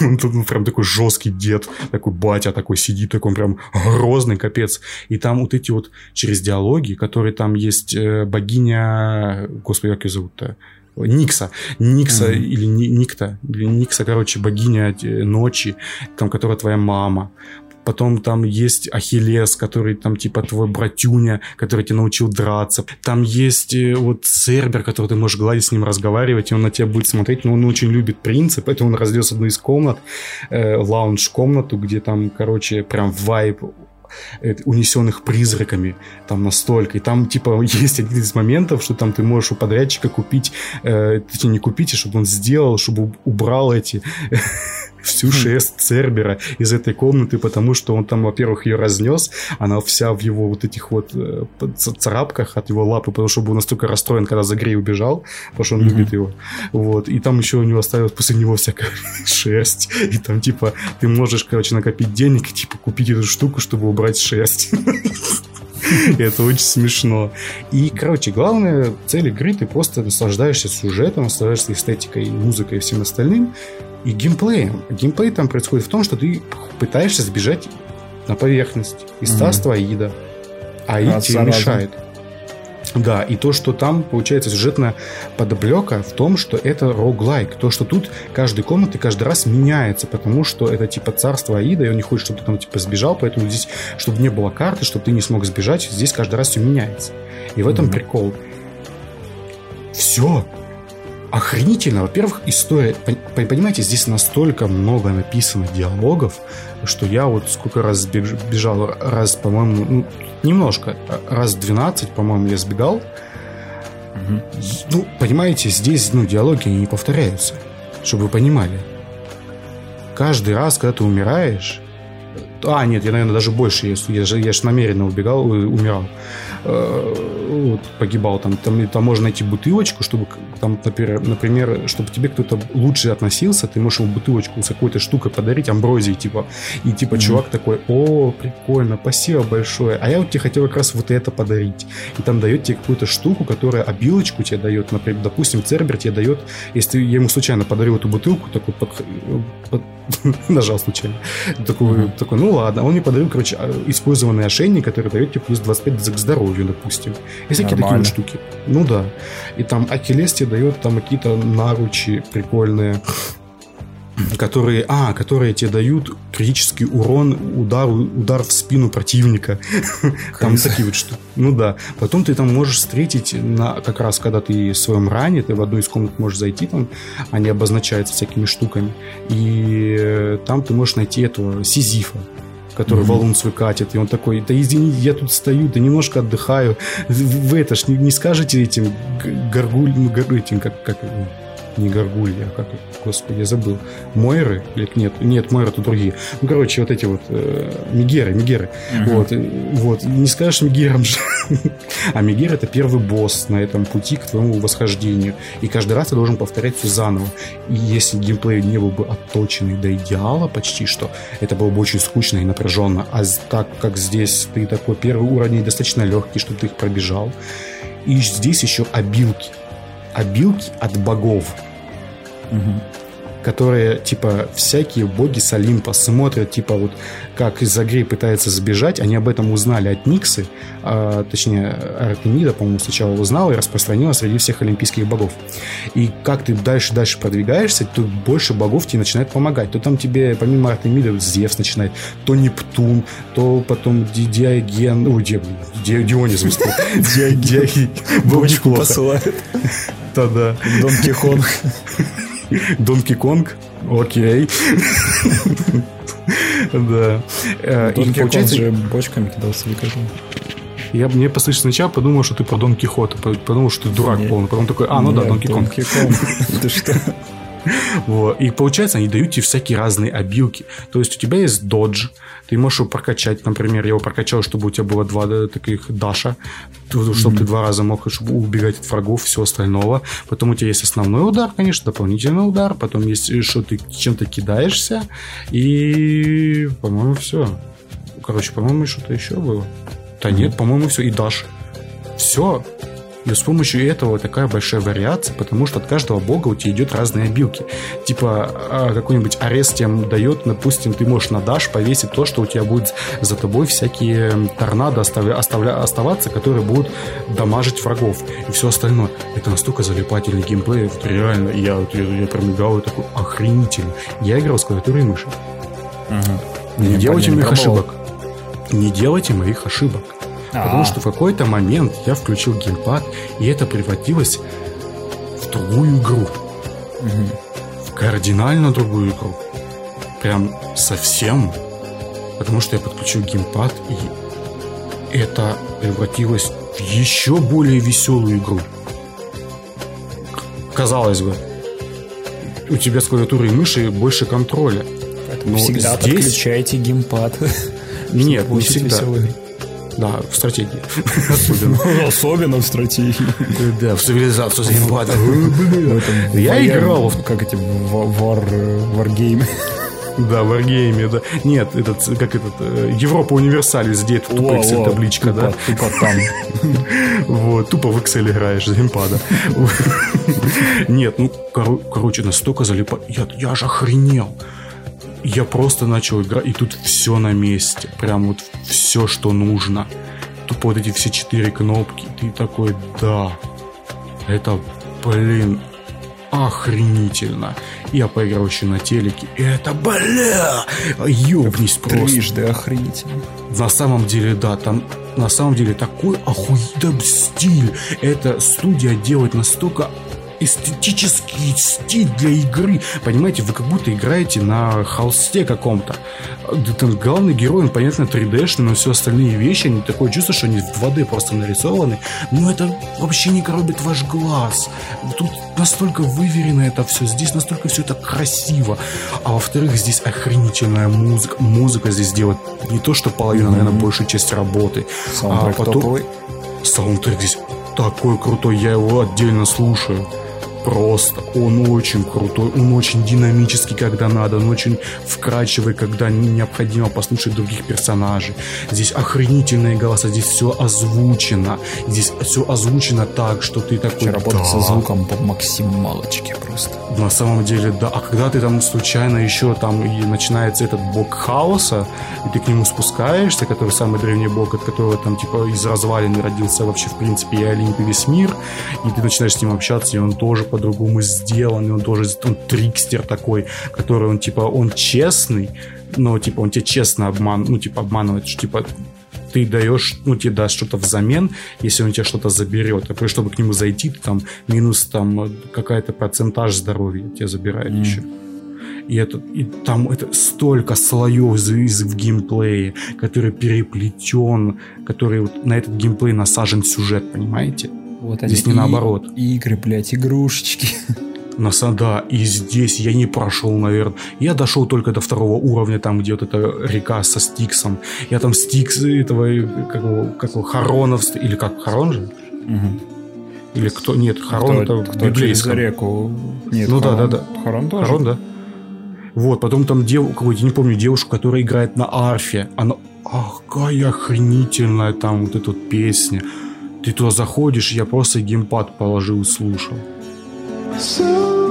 Он тут прям такой жесткий дед, такой батя такой сидит, такой прям грозный, капец. И там вот эти вот через диалоги, которые там есть э, богиня, господи, как ее зовут-то? Никса. Никса mm-hmm. или Никта. Или Никса, короче, богиня э, ночи, там, которая твоя мама. Потом там есть Ахиллес, который там типа твой братюня, который тебя научил драться. Там есть э, вот Цербер, который ты можешь гладить с ним, разговаривать, и он на тебя будет смотреть. Но он очень любит принца, поэтому он разнес одну из комнат, э, лаунж-комнату, где там, короче, прям вайп унесенных призраками, там настолько. И там, типа, есть один из моментов, что там ты можешь у подрядчика купить, э, точнее, не купить, а чтобы он сделал, чтобы убрал эти всю шесть Цербера из этой комнаты, потому что он там, во-первых, ее разнес, она вся в его вот этих вот э, царапках от его лапы, потому что был настолько расстроен, когда Загрей убежал, потому что он mm-hmm. любит его. Вот. И там еще у него осталась после него всякая шерсть. И там, типа, ты можешь, короче, накопить денег и, типа, купить эту штуку, чтобы убрать шерсть. Это очень смешно. И, короче, главная цель игры, ты просто наслаждаешься сюжетом, наслаждаешься эстетикой, музыкой и всем остальным и геймплеем. Геймплей там происходит в том, что ты пытаешься сбежать на поверхность из царства Аида. А Аид тебе мешает. Да, и то, что там, получается, сюжетная подоблека в том, что это роглайк. То, что тут каждой комнаты каждый раз меняется, потому что это типа царство Аида, и он не хочет, чтобы ты там типа сбежал, поэтому здесь, чтобы не было карты, чтобы ты не смог сбежать, здесь каждый раз все меняется. И в этом mm-hmm. прикол. Все охренительно. Во-первых, история... Понимаете, здесь настолько много написано диалогов, что я вот сколько раз бежал, раз, по-моему, ну, немножко, раз 12, по-моему, я сбегал. Угу. Ну, понимаете, здесь ну, диалоги не повторяются, чтобы вы понимали. Каждый раз, когда ты умираешь... А, нет, я, наверное, даже больше, я же, я же намеренно убегал, э, умирал. Э, вот, погибал там, там, там можно найти бутылочку, чтобы там, например, чтобы тебе кто-то лучше относился, ты можешь ему бутылочку с какой-то штукой подарить, амброзии, типа, и типа mm-hmm. чувак такой, о, прикольно, спасибо большое, а я вот тебе хотел как раз вот это подарить, и там дает тебе какую-то штуку, которая обилочку тебе дает, например, допустим, Цербер тебе дает, если я ему случайно подарил эту бутылку, такой под, под, нажал случайно, такой, mm-hmm. такой, ну ладно, он мне подарил, короче, а, использованный ошейник, который дает тебе плюс 25 к здоровью, допустим. И всякие такие вот штуки. Ну да. И там Ахиллес тебе дает там какие-то наручи прикольные которые, а, которые тебе дают критический урон, удар, удар в спину противника. Там такие вот что. Ну да. Потом ты там можешь встретить, на, как раз когда ты в своем ране, ты в одну из комнат можешь зайти, там они обозначаются всякими штуками. И э, там ты можешь найти этого Сизифа который mm-hmm. валун свой катит, и он такой, да извини, я тут стою, да немножко отдыхаю, вы это ж не, не скажете этим горгуль, ну, этим, как, как не Гаргулья, а как, господи, я забыл. Мойры? Или нет, нет, Мойры это другие. Ну, короче, вот эти вот э, Мегеры, Мегеры. Uh-huh. Вот, вот, не скажешь Мегерам же. а Мегер это первый босс на этом пути к твоему восхождению. И каждый раз ты должен повторять все заново. И если геймплей не был бы отточенный до идеала почти что, это было бы очень скучно и напряженно. А так как здесь ты такой первый уровень достаточно легкий, чтобы ты их пробежал. И здесь еще обилки обилки от богов. Угу. Которые, типа, всякие боги с Олимпа смотрят, типа, вот как из Загрей пытается сбежать, они об этом узнали от Никсы, а, точнее, Артемида, по-моему, сначала узнала и распространила среди всех олимпийских богов. И как ты дальше-дальше продвигаешься, то больше богов тебе начинает помогать. То там тебе, помимо Артемида, Зевс начинает, то Нептун, то потом Диоген, ой, Дионис, Диоген, Бабочку посылает. Да-да. Донки Конг. Донки Конг? Окей. Да. Э, и получается... же бочками кидался, покажи. Я мне послышал сначала подумал, что ты про Дон Кихота, подумал, что ты дурак полный. Потом такой, а, ну да, Дон Кихот. Ты что? Вот. И получается, они дают тебе всякие разные обилки. То есть у тебя есть додж, ты можешь его прокачать. Например, я его прокачал, чтобы у тебя было два таких даша, чтобы mm-hmm. ты два раза мог чтобы убегать от врагов, все остального. Потом у тебя есть основной удар, конечно, дополнительный удар. Потом есть, э, что ты чем-то кидаешься. И, по-моему, все. Короче, по-моему, что-то еще было. Да mm-hmm. нет, по-моему, все. И даш. Все. И с помощью этого такая большая вариация, потому что от каждого бога у тебя идет разные обилки. Типа а, какой-нибудь арест тебе дает, допустим, ты можешь на даш повесить то, что у тебя будет за тобой всякие торнадо оставля, оставля, оставаться, которые будут дамажить врагов и все остальное. Это настолько залипательный геймплей, вот реально, я, я, я промигал и такой охренительный. Я играл с клавиатурой и мыши. Угу. Не, не делайте моих ошибок. Не делайте моих ошибок. А-а-а. Потому что в какой-то момент я включил геймпад, и это превратилось в другую игру. Угу. В кардинально другую игру. Прям совсем. Потому что я подключил геймпад, и это превратилось в еще более веселую игру. Казалось бы, у тебя с клавиатурой и мыши больше контроля. Поэтому Но всегда здесь... подключайте геймпад. Нет, не всегда. Веселый. Да, в стратегии. Особенно. Особенно в стратегии. Да, в цивилизацию заебать. Я играл в... Как эти варгеймы. Да, в Wargame, да. Нет, этот, как этот, э, Европа Универсалис, где это тупо Excel табличка, да? Тупо там. Вот, тупо в Excel играешь геймпада. Нет, ну, короче, настолько залипа... Я, я же охренел я просто начал играть, и тут все на месте. Прям вот все, что нужно. Тупо вот эти все четыре кнопки. Ты такой, да, это, блин, охренительно. Я поиграл еще на телеке, и это, бля, ёбнись просто. Трижды охренительно. На самом деле, да, там на самом деле такой охуенный стиль. Эта студия делает настолько эстетический стиль для игры. Понимаете, вы как будто играете на холсте каком-то. Главный герой, он, понятно, 3D-шный, но все остальные вещи, они такое чувство, что они в 2D просто нарисованы. Но это вообще не коробит ваш глаз. Тут настолько выверено это все, здесь настолько все это красиво. А во-вторых, здесь охренительная музыка. Музыка здесь делает не то, что половина, mm-hmm. наверное, большая часть работы. Саундтрек а потом... топовый. Саундтрек здесь такой крутой, я его отдельно слушаю просто. Он очень крутой, он очень динамический, когда надо, он очень вкрадчивый, когда необходимо послушать других персонажей. Здесь охренительные голоса, здесь все озвучено. Здесь все озвучено так, что ты такой... Работа да. со звуком по максималочке просто. На самом деле, да. А когда ты там случайно еще там и начинается этот бог хаоса, и ты к нему спускаешься, который самый древний бог, от которого там типа из развалины родился вообще в принципе и Олимп, и весь мир, и ты начинаешь с ним общаться, и он тоже по-другому сделан, и он тоже он трикстер такой, который он типа он честный, но типа он тебя честно обман, ну типа обманывает, что типа ты даешь, ну, тебе даст что-то взамен, если он тебе что-то заберет. А чтобы к нему зайти, ты там минус там какая-то процентаж здоровья тебе забирает mm. еще. И, это, и там это столько слоев из, в геймплее, который переплетен, который вот на этот геймплей насажен сюжет, понимаете? Вот Здесь не и, наоборот. Игры, блядь, игрушечки. На да, и здесь я не прошел, наверное. Я дошел только до второго уровня, там, где вот эта река со Стиксом. Я там Стикс этого, как его, как его Харонов, или как, Харон же? Угу. Или кто? Нет, Харон кто, это кто библейском. через реку. Нет, ну Харон, да, да, да. Харон тоже? Харон, да. Вот, потом там дев, какой-то, не помню, девушку, которая играет на арфе. Она, ах, какая охренительная там вот эта вот песня. Ты туда заходишь, я просто геймпад положил и слушал. So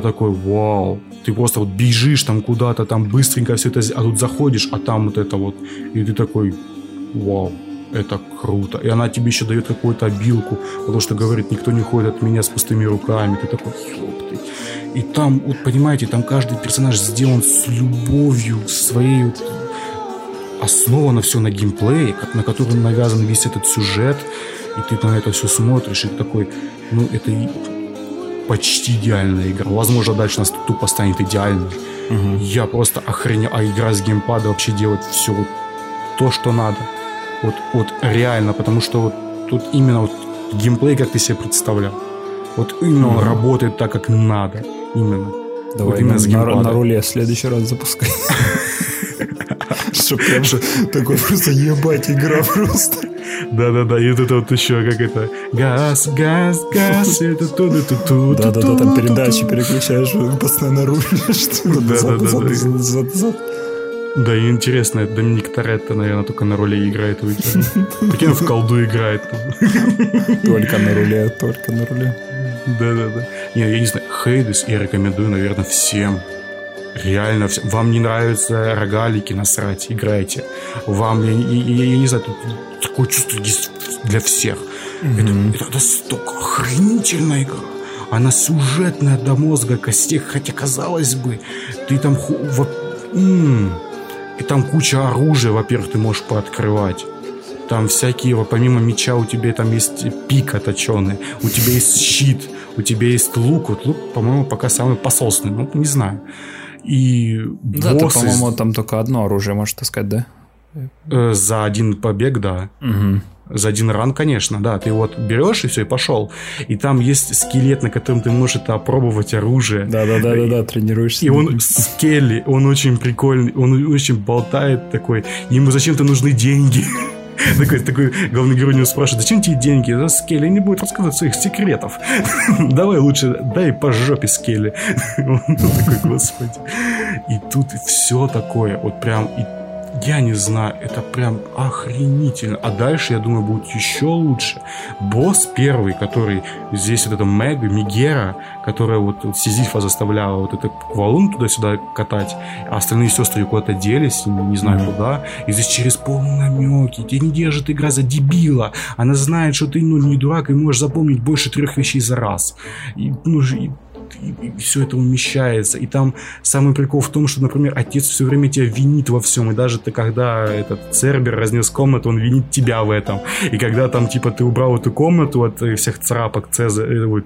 такой, вау, ты просто вот бежишь там куда-то, там быстренько все это, а тут заходишь, а там вот это вот, и ты такой, вау, это круто. И она тебе еще дает какую-то обилку, потому что говорит, никто не ходит от меня с пустыми руками. Ты такой, ёпты. И там, вот понимаете, там каждый персонаж сделан с любовью, своей вот основано все на геймплее, на котором навязан весь этот сюжет, и ты на это все смотришь, и такой, ну, это почти идеальная игра. Возможно, дальше у нас тупо станет идеальной. Угу. Я просто охренел. А игра с геймпада вообще делает все вот то, что надо. Вот, вот реально, потому что вот тут именно вот геймплей, как ты себе представлял. Вот именно угу. он работает так, как надо. Именно. Давай вот именно с на, на руле в следующий раз запускай. Что прям же такой просто ебать игра просто. Да-да-да, и вот это вот еще как это газ, газ, газ, это ту ту Да-да-да, там передачи переключаешь, постоянно рулишь. Да-да-да. Да, и интересно, Доминик Торетто, наверное, только на руле играет. Прикинь, в колду играет. Только на руле, только на руле. Да-да-да. Не, я не знаю, Хейдес я рекомендую, наверное, всем. Реально, вам не нравятся рогалики, насрать, играйте. Вам, я, я, я не знаю, такое чувство есть для всех. Mm-hmm. Это, это настолько охренительная игра. Она сюжетная до мозга костей, хотя казалось бы, ты там... Во, м-м, и там куча оружия, во-первых, ты можешь пооткрывать. Там всякие, помимо меча, у тебя там есть пик оточенный, у тебя есть щит, у тебя есть лук. Вот лук, по-моему, пока самый посолственный, ну, не знаю. И да, боссы... ты, по-моему, там только одно оружие, можешь таскать, да? Э, за один побег, да. Угу. За один ран, конечно, да. Ты вот берешь и все, и пошел. И там есть скелет, на котором ты можешь это опробовать оружие. Да, да, да, да, да, тренируешься. И он скелли, он очень прикольный, он очень болтает такой. Ему зачем-то нужны деньги. Такой, такой главный герой не спрашивает, зачем тебе деньги? За Скелли не будет рассказывать своих секретов. Давай лучше дай по жопе Скелли. Он такой, господи. И тут все такое, вот прям, и я не знаю, это прям охренительно. А дальше, я думаю, будет еще лучше. Босс первый, который здесь вот это Мега, Мегера, которая вот, вот Сизифа заставляла вот этот валун туда-сюда катать, а остальные сестры куда-то делись, не знаю mm-hmm. куда. И здесь через полнамеки. Тебя не держит игра за дебила. Она знает, что ты ну, не дурак и можешь запомнить больше трех вещей за раз. И, ну, и и все это умещается. И там самый прикол в том, что, например, отец все время тебя винит во всем. И даже ты, когда этот Цербер разнес комнату, он винит тебя в этом. И когда там, типа, ты убрал эту комнату от всех царапок Цезаря, вот,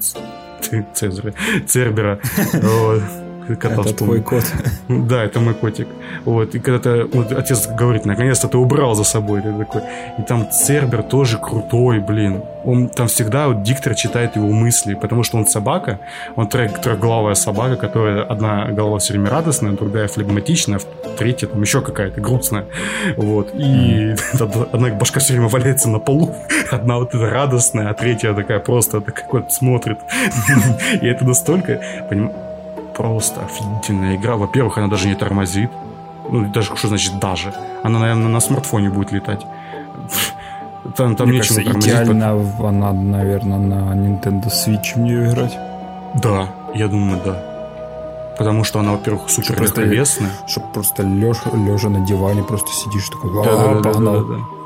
Цезаря, Цербера, кота Это твой кот. Да, это мой котик. Вот, и когда-то вот, отец говорит, наконец-то ты убрал за собой. Ты такой. И там Цербер тоже крутой, блин. Он там всегда, вот, диктор читает его мысли, потому что он собака, он трехглавая собака, которая одна голова все время радостная, другая флегматичная, третья там еще какая-то грустная. Вот. И mm. одна башка все время валяется на полу, одна вот эта радостная, а третья такая просто такая вот смотрит. И это настолько, понимаешь, просто офигительная игра. Во-первых, она даже не тормозит. Ну, даже что значит даже? Она, наверное, на смартфоне будет летать. Там, там Мне нечего кажется, тормозить. идеально под... она, наверное, на Nintendo Switch в нее играть. Да, я думаю, да. Потому что она, во-первых, супер легковесная. Чтобы просто лежа, лежа на диване просто сидишь такой, да, да, да, да, да.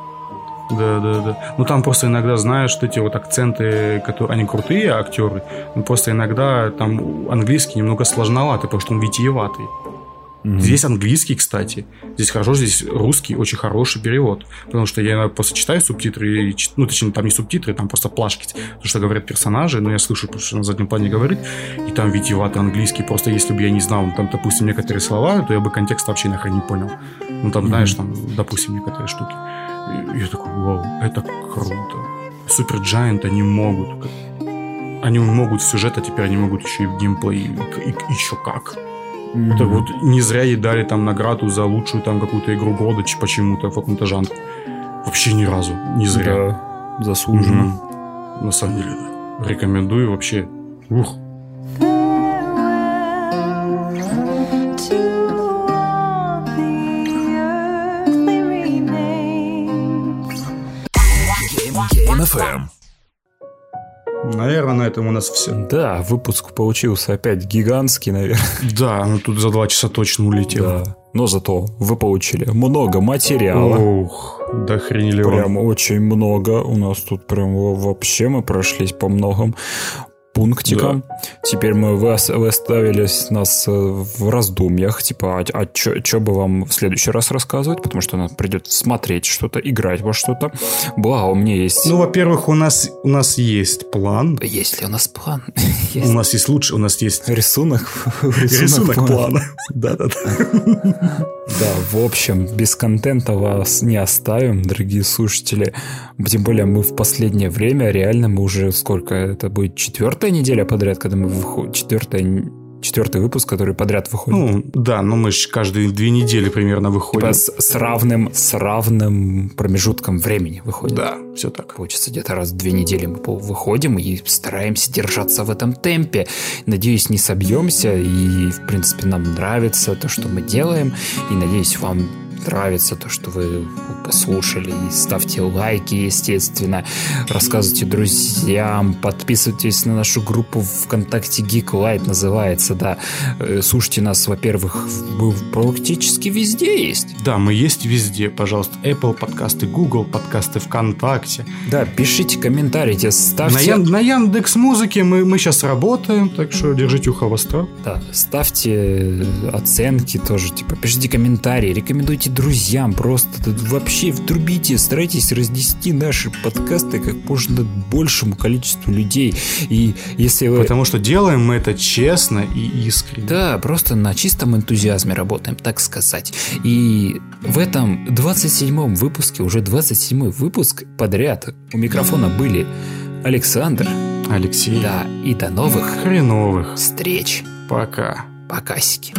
Да, да, да. Ну там просто иногда знаешь, что эти вот акценты, которые они крутые актеры, но просто иногда там английский немного сложновато, потому что он витиеватый. Mm-hmm. Здесь английский, кстати. Здесь хорошо, здесь русский очень хороший перевод. Потому что я иногда просто читаю субтитры, и, ну, точнее, там не субтитры, там просто плашки, то, что говорят персонажи, но я слышу, потому что на заднем плане говорит, и там витиеватый английский. Просто если бы я не знал, там, допустим, некоторые слова, то я бы контекст вообще нахрен не понял. Ну, там, mm-hmm. знаешь, там, допустим, некоторые штуки. И я такой, вау, это круто. Супер Giant они могут. Они могут сюжет, а теперь они могут еще и в геймплей. И, и, еще как. Mm-hmm. Это вот не зря ей дали там награду за лучшую там какую-то игру года почему-то в каком-то жанре. Вообще ни разу. Не зря. Да, заслуженно. Mm-hmm. На самом деле, да. Рекомендую вообще. Ух. FM. Наверное, на этом у нас все. Да, выпуск получился опять гигантский, наверное. Да, ну тут за два часа точно улетел. Да. Но зато вы получили много материала. Ух, да хренели вам. Прям очень много. У нас тут прям вообще мы прошлись по многим пунктикам. Да. Теперь мы вы, вы оставили нас э, в раздумьях, типа, а, а что бы вам в следующий раз рассказывать, потому что нам придется смотреть что-то, играть во что-то. Благо, у меня есть... Ну, во-первых, у нас, у нас есть план. Есть ли у нас план? У нас есть лучше, у нас есть... Рисунок. Рисунок плана. Да-да-да. Да, в общем, без контента вас не оставим, дорогие слушатели. Тем более мы в последнее время, реально мы уже сколько, это будет четвертая неделя подряд, когда мы выходим, четвертая четвертый выпуск, который подряд выходит. Ну, да, но мы же каждые две недели примерно выходим. Типа с, с, равным, с равным промежутком времени выходим. Да, все так. Получится, где-то раз в две недели мы выходим и стараемся держаться в этом темпе. Надеюсь, не собьемся, и, в принципе, нам нравится то, что мы делаем, и, надеюсь, вам нравится то, что вы послушали. И ставьте лайки, естественно. Рассказывайте друзьям. Подписывайтесь на нашу группу ВКонтакте Geek Light называется, да. Э, слушайте нас, во-первых, практически везде есть. Да, мы есть везде. Пожалуйста, Apple подкасты, Google подкасты, ВКонтакте. Да, пишите комментарии, ставьте... На, на Яндекс Музыке мы, мы сейчас работаем, так что держите ухо востро. Да, ставьте оценки тоже, типа, пишите комментарии, рекомендуйте друзьям, просто вообще втрубите, старайтесь разнести наши подкасты как можно большему количеству людей. И если вы... Потому что делаем мы это честно и искренне. Да, просто на чистом энтузиазме работаем, так сказать. И в этом 27-м выпуске, уже 27-й выпуск подряд у микрофона были Александр, Алексей. Да, и до новых хреновых встреч. Пока. Покасики.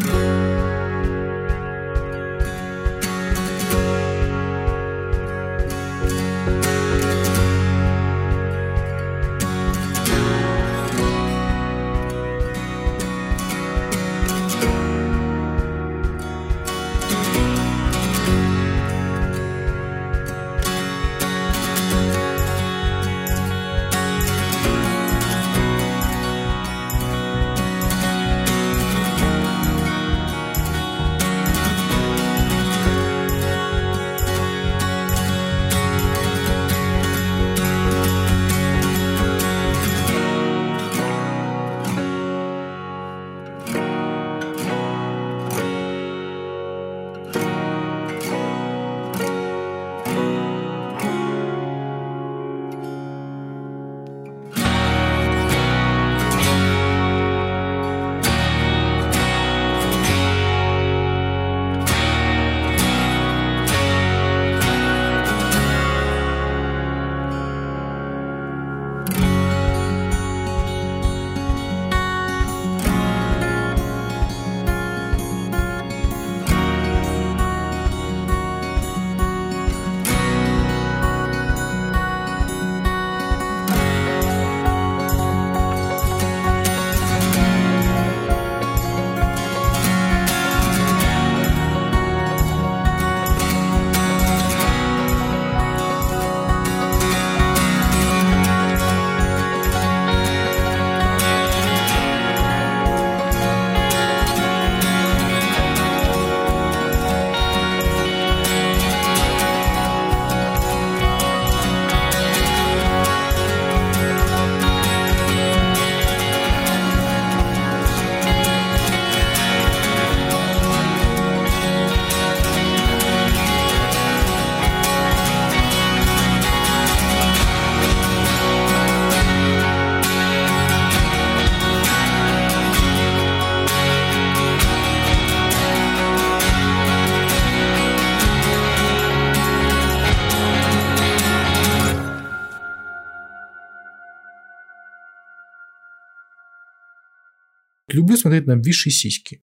Смотреть на обвисшие сиськи.